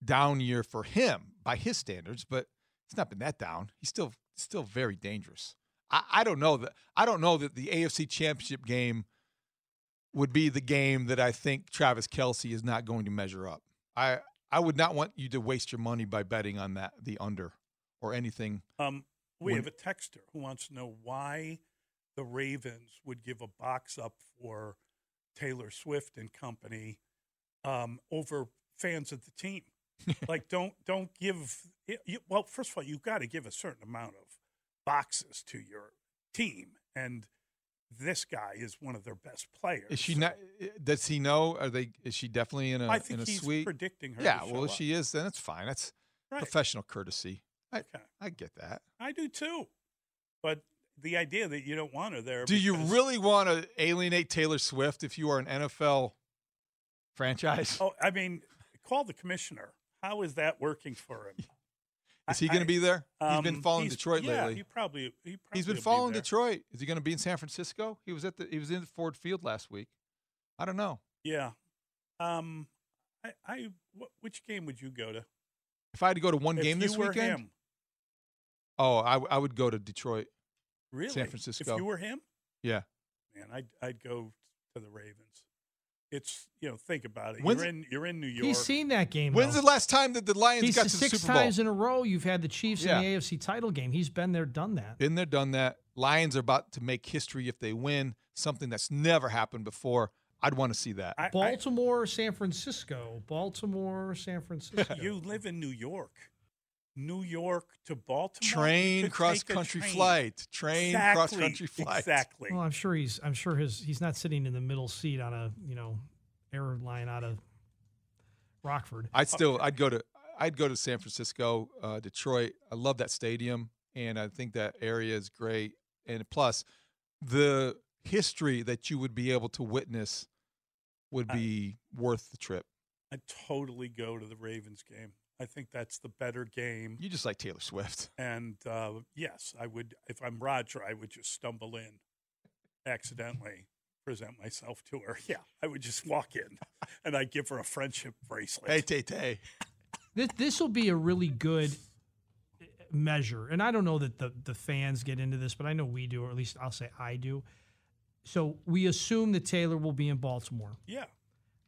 down year for him by his standards, but it's not been that down. He's still still very dangerous. I, I don't know that I don't know that the AFC Championship game would be the game that I think Travis Kelce is not going to measure up. I I would not want you to waste your money by betting on that the under or anything. Um, we When- have a texter who wants to know why the Ravens would give a box up for Taylor Swift and company um, over fans of the team. <laughs> like, don't don't give. You, well, first of all, you've got to give a certain amount of boxes to your team, and this guy is one of their best players. Is she not? Eh, does he know? Are they? Is she definitely in a I think in a he's suite? predicting her Yeah. well, if up. she is, then it's fine. That's Right. professional courtesy. I Okay. I get that. I do too, but the idea that you don't want her there. Do you really want to alienate Taylor Swift if you are an NFL franchise? Oh, I mean, call the commissioner. How is that working for him? <laughs> Is he going to be there? He's been Um, following he's- Detroit yeah, lately. He probably he probably He's been will be following. Detroit. Is he going to be in San Francisco? He was at the he was in Ford Field last week. I don't know. Yeah. Um, I, I wh- which game would you go to? If I had to go to one If game you this were weekend, him. oh, I, I would go to Detroit. Really? San Francisco. If you were him, Yeah. man, I'd I'd go to the Ravens. It's you know think about it. When's- you're in you're in New York. He's seen that game. When's though. the last time that the Lions He's got to the six Super Bowl? times in a row. You've had the Chiefs Yeah. in the AFC title game. He's been there, done that. Been there, done that. Lions are about to make history if they win, something that's never happened before. I'd want to see that. Baltimore, San Francisco. Baltimore, San Francisco. <laughs> you live in New York. New York to Baltimore. Train cross country train. flight. Train Exactly, cross country flight. Exactly. Well, I'm sure he's. I'm sure his. He's not sitting in the middle seat on a you know airline out of Rockford. I'd still I'd go to I'd go to San Francisco, uh, Detroit. I love that stadium, and I think that area is great. And plus, the history that you would be able to witness would be worth the trip. I'd totally go to the Ravens game. I think that's the better game. You just like Taylor Swift. <laughs> And uh, yes, I would. If I'm Roger, I would just stumble in, accidentally present myself to her. <laughs> Yeah, I would just walk in, <laughs> and I'd give her a friendship bracelet. Hey, Tay Tay. This this will be a really good measure, and I don't know that the the fans get into this, but I know we do, or at least I'll say I do. So we assume that Taylor will be in Baltimore. Yeah,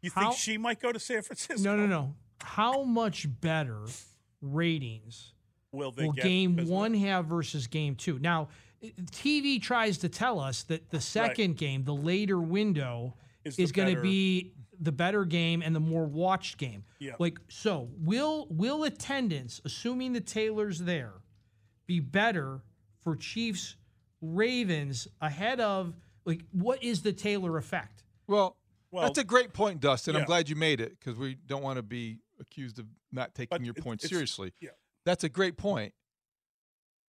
you How- think she might go to San Francisco? No, no, no. How much better ratings Will they will get game because of one have versus game two? Now, TV tries to tell us that the second game, the later window, Is is, going to be the better game and the more watched game. Yeah. Like so, will will attendance, assuming the Taylor's there, be better for Chiefs Ravens ahead of like what is the Taylor effect? Well, Well, that's a great point, Dustin. I'm glad you made it because we don't want to be accused of not taking But your it- point it's- seriously. yeah. That's a great point.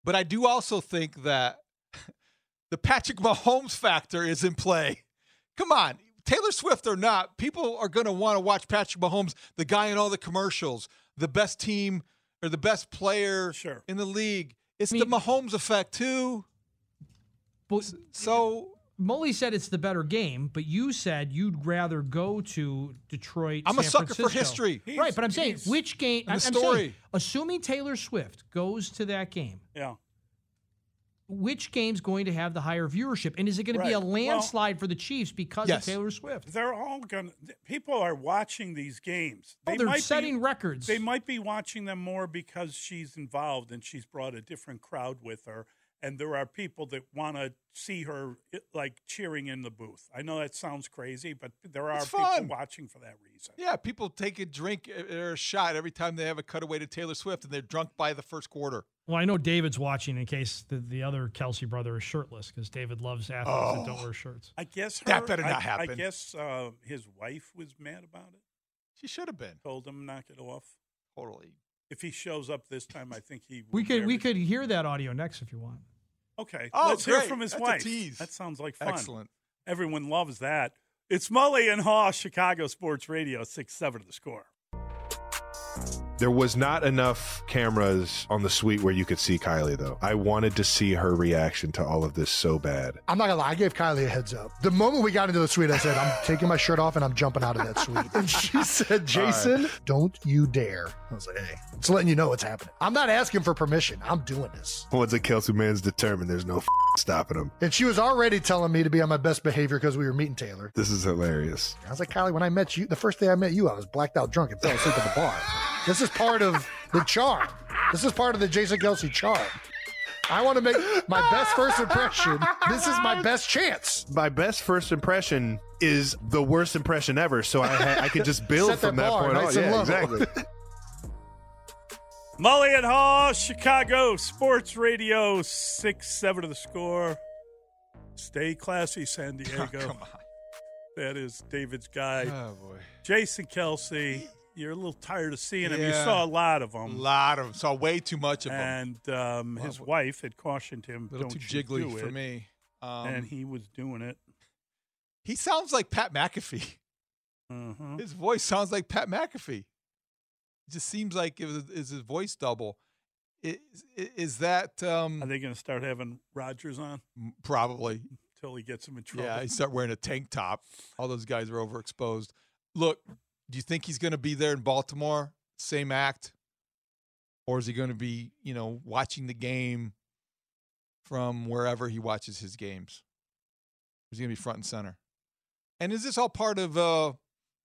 But I do also think that <laughs> the Patrick Mahomes factor is in play. Come on, Taylor Swift or not, people are going to want to watch Patrick Mahomes, the guy in all the commercials, the best team or the best player in the league. It's the Mahomes effect too. But so Mully said it's the better game, but you said you'd rather go to Detroit. I'm a San sucker for Francisco. history. right? But I'm saying which game? and the I'm saying, story. assuming Taylor Swift goes to that game, Yeah. which game's going to have the higher viewership, and is it going to be a Right. Well- landslide for the Chiefs because Yes. of Taylor Swift? They're all going to, people are watching these games. Oh, they're setting records. They might be watching them more because she's involved and she's brought a different crowd with her. And there are people that want to see her like cheering in the booth. I know that sounds crazy, but there are people watching for that reason. Yeah, people take a drink uh, or a shot every time they have a cutaway to Taylor Swift and they're drunk by the first quarter. Well, I know David's watching in case the, the other Kelce brother is shirtless because David loves athletes that don't Oh. wear shirts. I guess her, That better not I- I guess uh, his wife was mad about it. She should have been. Told him knock it off. Totally. If he shows up this time, I think he. We could we could hear that audio next if you want. Okay. Oh, Let's hear from his That's wife. That sounds like fun. Excellent. Everyone loves that. It's Mully and Haugh, Chicago Sports Radio, 6 7 to the score. There was not enough cameras on the suite where you could see Kylie, though. I wanted to see her reaction to all of this so bad. I'm not gonna lie, I gave Kylie a heads up. The moment we got into the suite, I said, I'm taking my shirt off and I'm jumping out of that suite. <laughs> And she said, Jason, don't you dare. I was like, hey, it's letting you know what's happening. I'm not asking for permission. I'm doing this. Once a Kelce man's determined, there's no f- stopping him. And she was already telling me to be on my best behavior because we were meeting Taylor. This is hilarious. I was like, Kylie, when I met you, the first day I met you, I was blacked out drunk and fell asleep at the bar. This is part of the charm. This is part of the Jason Kelce charm. I want to make my best first impression. This is my best chance. My best first impression is the worst impression ever, so I ha- I could just <laughs> build Set from that, bar point nice on. and Yeah, low. exactly. <laughs> Mully and Haugh, Chicago Sports Radio, 6 7 to the score. Stay classy, San <laughs> oh, Diego. Come on. That is David's guy. Oh, boy. Jason Kelsey, you're a little tired of seeing him. You saw a lot of them. A lot of them. Saw way too much of them. And um, his Well, wife had cautioned him, A little don't too jiggly do for it." me. Um, and he was doing it. he sounds like Pat McAfee. <laughs> Mhm. His voice sounds like Pat McAfee. It just seems like it was, is his voice double. Is, is that um, Are they going to start having Rodgers on probably? until he gets him in trouble? Yeah, he start wearing a tank top. All those guys are overexposed. Look, do you think he's going to be there in Baltimore? Same act, or is he going to be, you know, watching the game from wherever he watches his games? He's going to be front and center. And is this all part of a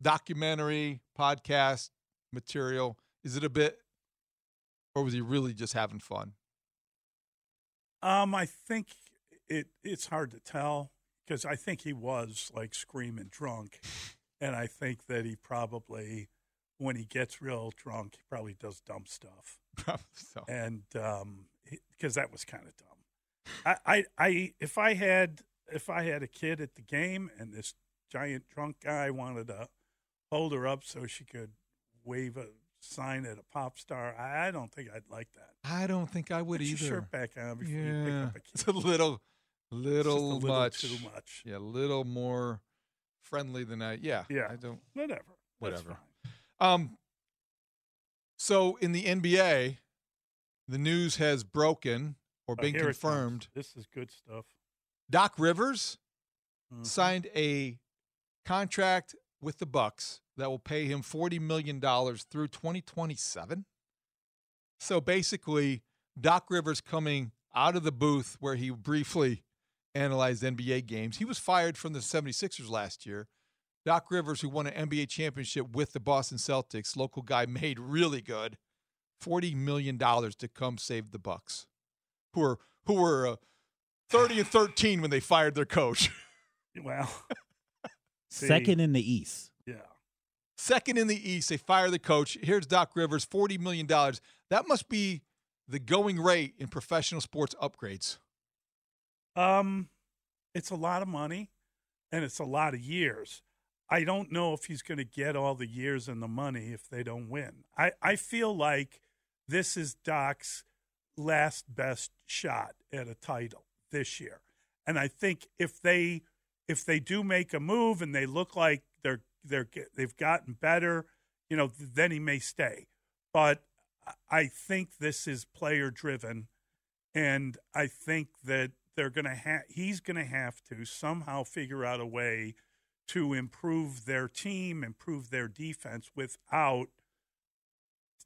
documentary podcast material? Is it a bit, or was he really just having fun? Um, I think it it's hard to tell because I think he was like screaming drunk, <laughs> and I think that he probably, when he gets real drunk, he probably does dumb stuff. <laughs> So. And um, because that was kind of dumb. I, I, I, if I had if I had a kid at the game and this giant drunk guy wanted to hold her up so she could wave a sign at a pop star, I, don't think I'd like that. I don't think I would Put your either. shirt back on before you pick Yeah, up a kid. it's a little, little, little much. too much. Yeah, a little more friendly than I. Yeah, Yeah. I don't. Whatever. Whatever. Um. So in the NBA, the news has broken or Oh, been comes. confirmed. This is good stuff. Doc Rivers Mhm. signed a contract with the Bucks that will pay him forty million dollars through twenty twenty seven. So basically, Doc Rivers coming out of the booth where he briefly analyzed NBA games. He was fired from the 76ers last year. Doc Rivers, who won an NBA championship with the Boston Celtics, local guy <laughs> made really good. $40 million to come save the Bucks, who were who were uh, 30 and 13 when they fired their coach. <laughs> Well, see, <laughs> Second in the East. Yeah. Second in the East, they fire the coach. Here's Doc Rivers, $40 million. That must be the going rate in professional sports upgrades. Um, it's a lot of money, and it's a lot of years. I don't know if he's going to get all the years and the money if they don't win. I, I feel like this is Doc's last best shot at a title this year. And I think if they if they do make a move and they look like they're they're they've gotten better, you know, then he may stay. But I think this is player driven, and I think that they're going to have he's going to have to somehow figure out a way to improve their team, improve their defense without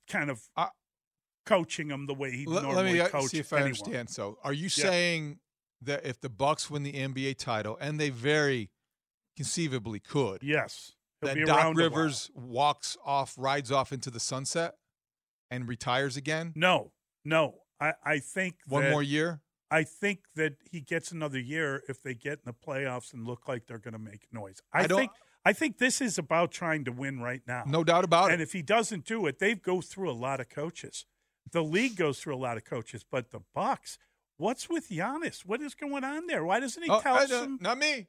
kind of coaching them the way he Let, normally let me uh, see if I anyone. understand. So, are you Yeah. saying that if the Bucks win the NBA title, and they very conceivably could, Yes, He'll that Doc around a while. Rivers walks off, rides off into the sunset, and retires again? No, no. I, I think One more year? I think that he gets another year if they get in the playoffs and look like they're going to make noise. I, I don't- think I think this is about trying to win right now. No doubt about and it. And if he doesn't do it, they go through a lot of coaches. The league goes through a lot of coaches, but the Bucks. What's with Giannis? What is going on there? Why doesn't he Oh, tell I some? not me.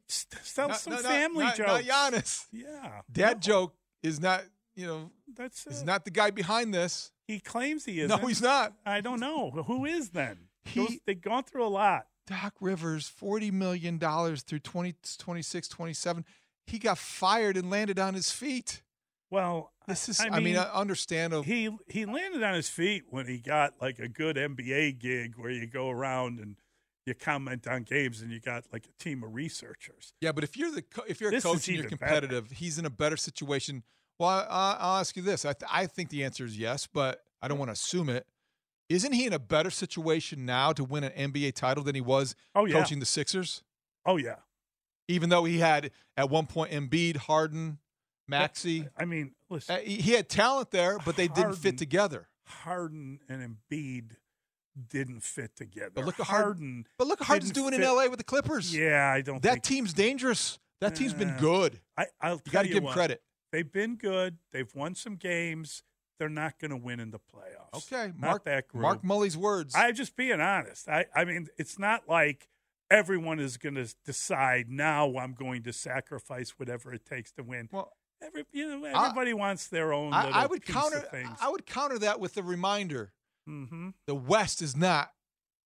Tell Not- some no, no, family not, jokes. Not Giannis. Yeah, Dad joke is not, you know, that's is it. not the guy behind this. He claims he is. No, he's not. I don't know who is then. Those, they've gone through a lot. Doc Rivers, $40 million through 20, 26, 27. He got fired and landed on his feet. Well, This is, I I mean, I understand. He he landed on his feet when he got like a good NBA gig where you go around and you comment on games and you got like a team of researchers. Yeah, but if you're the co- if you're a This coach and you're even better. competitive, he's in a better situation. Well, I, I- I'll ask you this: I, th- I think the answer is yes, but I don't want to assume it. Isn't he in a better situation now to win an NBA title than he was Oh, yeah. coaching the Sixers? Oh yeah. Even though he had at one point Embiid, Harden, Maxey. I mean, listen, Uh, he had talent there, but they didn't fit together. Harden and Embiid didn't fit together. But look at Harden. Harden. But look at Harden's doing in LA with the Clippers. Yeah, I don't. That team's dangerous. That team's been good. I, I'll You gotta you give what, credit. They've been good. They've won some games. They're not going to win in the playoffs. Okay, Not Mark that group. Mark Mully's words. I'm just being honest. I, I mean, it's not like everyone is going to decide now. I'm going to sacrifice whatever it takes to win. Well, Every, you know, I- everybody wants their own. I, little I would counter. Of things. I would counter that with a reminder: hmm the West is not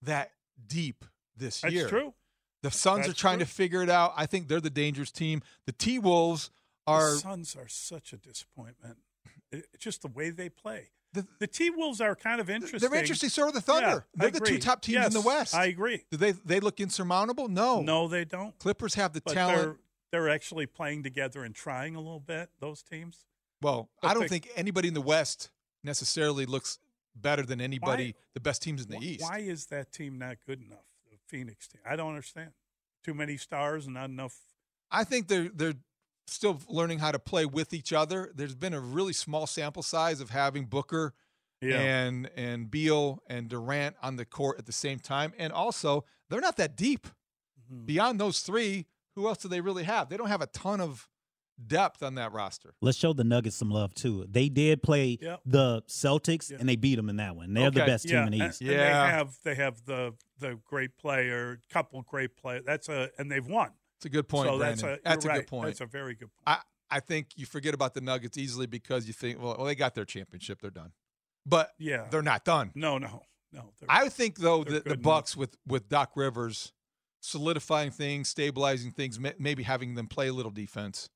that deep this That's year. true. The Suns are trying true. to figure it out. I think they're the dangerous team. The T Wolves are. the Suns are such a disappointment. It's just the way they play. The, T Wolves are kind of interesting. They're interesting. So are the Thunder. Yeah, they're the two top teams in the West. I agree. Do they they look insurmountable? No. No, they don't. Clippers have the But talent. they're they're actually playing together and trying a little bit. Those teams. Well, But I don't they- think anybody in the West necessarily looks better than anybody. Why- the best teams in the Wh- East. Why is that team not good enough? The Phoenix team. I don't understand. Too many stars and not enough. I think they're they're still learning how to play with each other. There's been a really small sample size of having Booker Yeah. and and Beal and Durant on the court at the same time, and also they're not that deep. Mm-hmm. Beyond those three, who else do they really have? They don't have a ton of depth on that roster. Let's show the Nuggets some love too. They did play Yep. the Celtics and they beat them in that one. They're the best yeah, team in the and- East. and they have they have the the great player, couple great players. That's a and they've won. It's a good point, So that's Brandon. a That's a right. good point. That's a very good point. I I think you forget about the Nuggets easily because you think, well, well they got their championship, they're done. But Yeah. they're not done. No, no, no. I think though that the good enough. Bucks with with Doc Rivers solidifying things, stabilizing things, maybe having them play a little defense,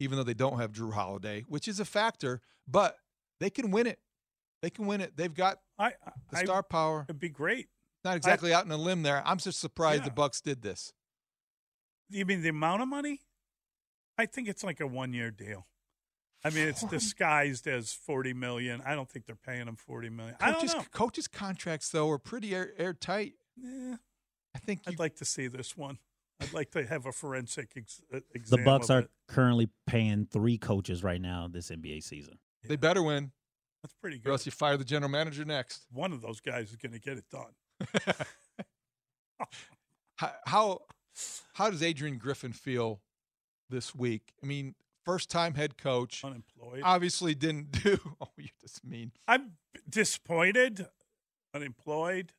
even though they don't have Jrue Holiday, which is a factor. But they can win it. They can win it. They've got I, the I- star power. It'd be great. Not exactly out in a limb there. I'm just surprised Yeah. the Bucks did this. You mean the amount of money? I think it's like a one year deal. I mean, it's disguised as forty million. I don't think they're paying them forty million. I don't Coaches, know. coaches' contracts though are pretty air, airtight. Yeah. I think I'd like to see this one. I'd like to have a forensic ex- uh, The. Bucks are it. currently paying three coaches right now this NBA season. They better win, That's pretty good. or else you fire the general manager next. One of those guys is going to get it done. <laughs> how, how how does Adrian Griffin feel this week? I mean, first time head coach, Unemployed. obviously didn't do. <laughs> Oh, you just mean I'm disappointed, unemployed.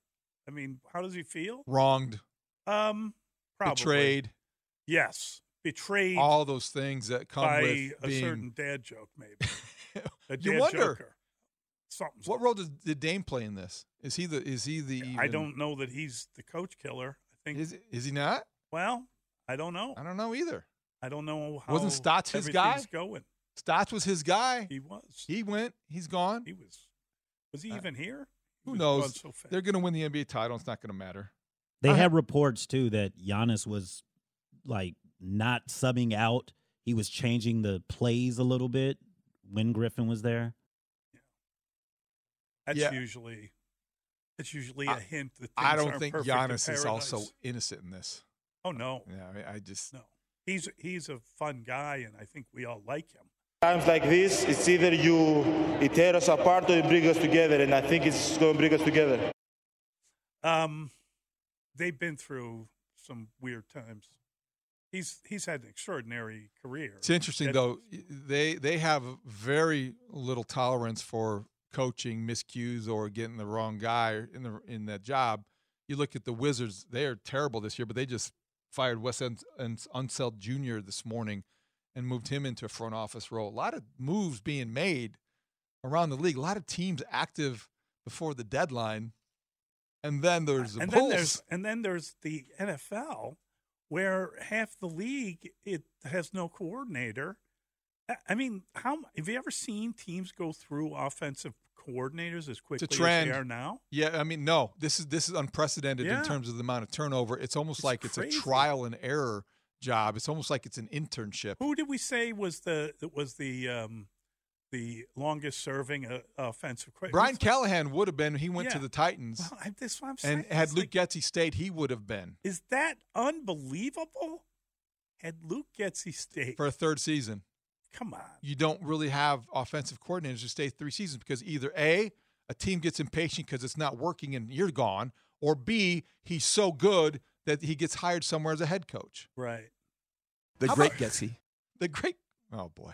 I mean, how does he feel? wronged, Um, probably. betrayed, Yes, betrayed all those things that come by with a being. certain dad joke, maybe. <laughs> A you wonder joker. Something's what role does did Dame play in this? Is he the? Is he the? I don't know that he's the coach killer. I think. Is is he not? Well, I don't know. I don't know either. I don't know how. Wasn't Stotts his guy? Going. Stotts was his guy. He was. He went. He's gone. He was. Was he Uh, even here? He Who was knows? so. They're going to win the NBA title. It's not going to matter. They I- had reports too that Giannis was like not subbing out. He was changing the plays a little bit when Griffin was there. That's Yeah. usually. That's usually I- a hint that I don't aren't think perfect Giannis is also innocent in this. Oh no, Yeah, I, I just no. He's he's a fun guy, and I think we all like him. Times like this, it's either you it tear us apart or it bring us together, and I think it's going to bring us together. Um, they've been through some weird times. He's he's had an extraordinary career. It's interesting That- though. They they have very little tolerance for coaching miscues or getting the wrong guy in the in that job. You look at the Wizards; they are terrible this year, but they just fired Wes Un- Un- Unseld Jr. this morning and moved him into a front office role. A lot of moves being made around the league. A lot of teams active before the deadline. And then there's the and Bulls. then there's and then there's the NFL, where half the league it has no coordinator. I- I mean, how have you ever seen teams go through offensive coordinators as quickly it's a trend. as they are now? Yeah, I mean, no, this is this is unprecedented Yeah. in terms of the amount of turnover. It's almost like it's a trial and error job. It's almost like it's an internship. Who did we say was the was the um, the longest serving uh, offensive coordinator? Brian Callahan would have been. He went to the Titans, Well, I, that's what I'm saying. and had It's Luke like, Getzey stayed, he would have been is that unbelievable? Had Luke Getsy stayed? for a third season. Come on. You don't really have offensive coordinators who stay three seasons because either a a team gets impatient because it's not working and you're gone, or b he's so good that he gets hired somewhere as a head coach. Right. The How great about- Getsy. <laughs> The great. Oh boy.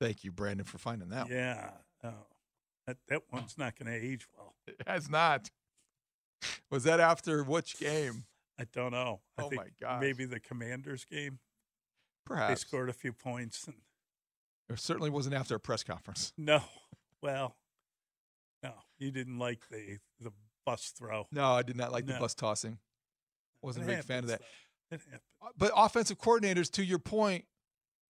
Thank you, Brandon, for finding that. one. Yeah. Oh, that that one's not going to age well. <laughs> It has not. Was that after which game? I don't know. I Oh think my gosh. Maybe the Commanders game. They Perhaps. scored a few points. And It certainly wasn't after a press conference. <laughs> no, well, no, you didn't like the the bus throw. No, I did not like the bus tossing. Wasn't a It big fan of that. though. It happens. Uh, but offensive coordinators, to your point,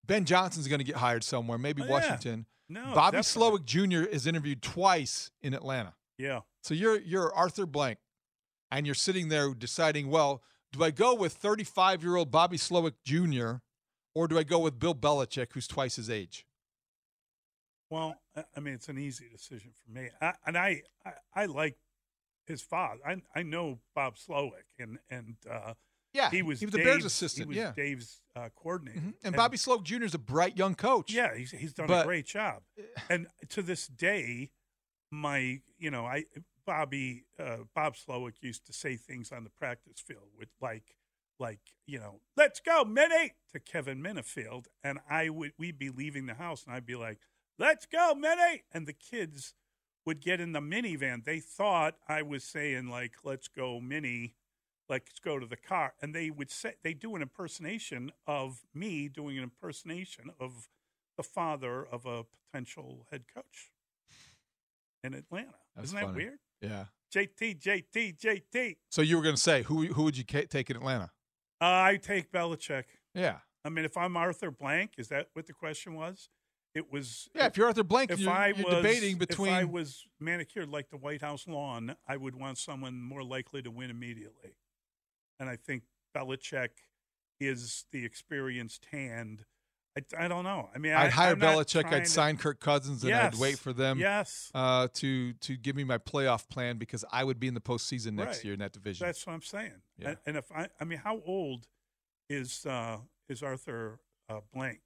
Ben Johnson's going to get hired somewhere, maybe Oh, yeah. Washington. No, Bobby definitely. Slowik Jr. is interviewed twice in Atlanta. Yeah. So you're you're Arthur Blank, and you're sitting there deciding, well, do I go with 35 year old Bobby Slowik Jr. or do I go with Bill Belichick, who's twice his age? Well, I- mean, it's an easy decision for me, I, and I, I I like his father. I I know Bob Slowik, and and uh, Yeah, he was he was the Bears assistant, He was yeah. Dave's uh, coordinator, Mhm. And Bobby Slowik Jr. is a bright young coach. Yeah, he's he's done But- a great job. And to this day, my you know I Bobby uh, Bob Slowik used to say things on the practice field with like like you know let's go Minnie to Kevin Minniefield, and I would we'd be leaving the house and I'd be like let's go Minnie, and the kids would get in the minivan. They thought I was saying like let's go Minnie. Let's go to the car, and they would say they do an impersonation of me doing an impersonation of the father of a potential head coach in Atlanta. That's Isn't that funny. weird? Yeah. JT, JT, JT. So you were going to say who who would you ca- take in Atlanta? I take Belichick. Yeah. I mean, if I'm Arthur Blank, is that what the question was? It was. Yeah, if you're Arthur Blank, if you're- I you're was, debating If I was manicured like the White House lawn, I would want someone more likely to win immediately. And I think Belichick is the experienced hand. I, I don't know. I mean, I, I'd hire I'm Belichick. I'd to- sign Kirk Cousins, and Yes. I'd wait for them. Yes. Uh, to to give me my playoff plan because I would be in the postseason next Right. year in that division. That's what I'm saying. Yeah. And, and if I, I mean, how old is uh, is Arthur uh, Blank?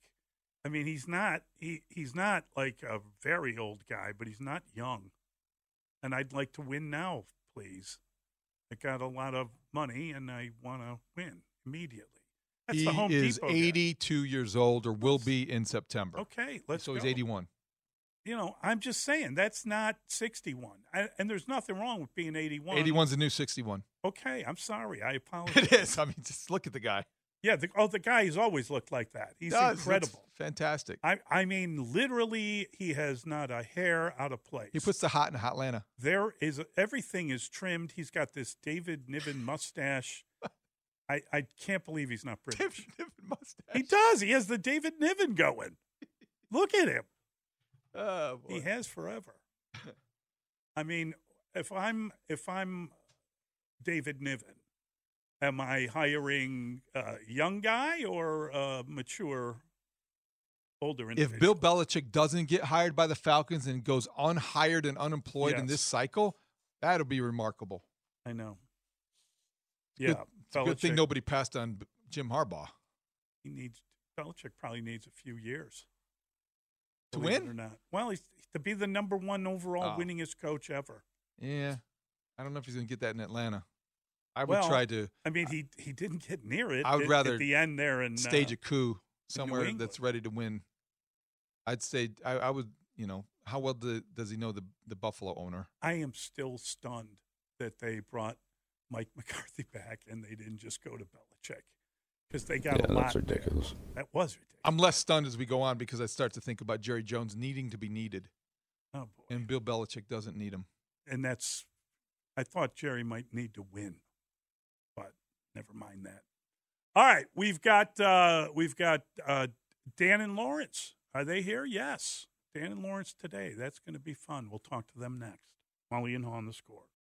I mean, he's not he he's not like a very old guy, but he's not young. And I'd like to win now, please. I got a lot of money, and I want to win immediately. That's he Home is Depot guy. 82 years old, or will be in September. Okay, let's So he's go. 81. You know, I'm just saying that's not 61, I, and there's nothing wrong with being 81. 81's the new 61. Okay, I'm sorry. I <laughs> apologize. It is. I mean, just look at the guy. Yeah, the, oh, the guy has always looked like that. He's Does. Incredible. fantastic. I, I mean, literally, he has not a hair out of place. He puts the hot in Hotlanta. There is everything is trimmed. He's got this David Niven mustache. I, I can't believe he's not British. David Niven mustache. He does. He has the David Niven going. Look at him. Oh, boy. He has forever. I mean, if I'm if I'm David Niven, am I hiring a young guy or a mature, older If? Bill Belichick doesn't get hired by the Falcons and goes unhired and unemployed in this cycle, that'll be remarkable. I know. Yeah, good, it's a good thing nobody passed on Jim Harbaugh. He needs Belichick probably needs a few years To win? or not. Well, he's to be the number one overall Oh. winningest coach ever. Yeah, I don't know if he's going to get that in Atlanta. I would well, try to I mean, he he didn't get near it. I would at, rather at the end there and stage uh, a coup somewhere that's ready to win. I'd say I, I would. You know, how well do, does he know the the Buffalo owner? I am still stunned that they brought Mike <laughs> McCarthy back and they didn't just go to Belichick because they got a lot. That's ridiculous. There. That was ridiculous. I'm less stunned as we go on because I start to think about Jerry Jones needing to be needed, Oh boy, and Bill Belichick doesn't need him. and that's I thought Jerry might need to win, but never mind that. All right, we've got uh, we've got uh, Dan and Lawrence. Are they here? Yes, Dan and Lawrence today. That's going to be fun. We'll talk to them next. Mully and Haugh on the score.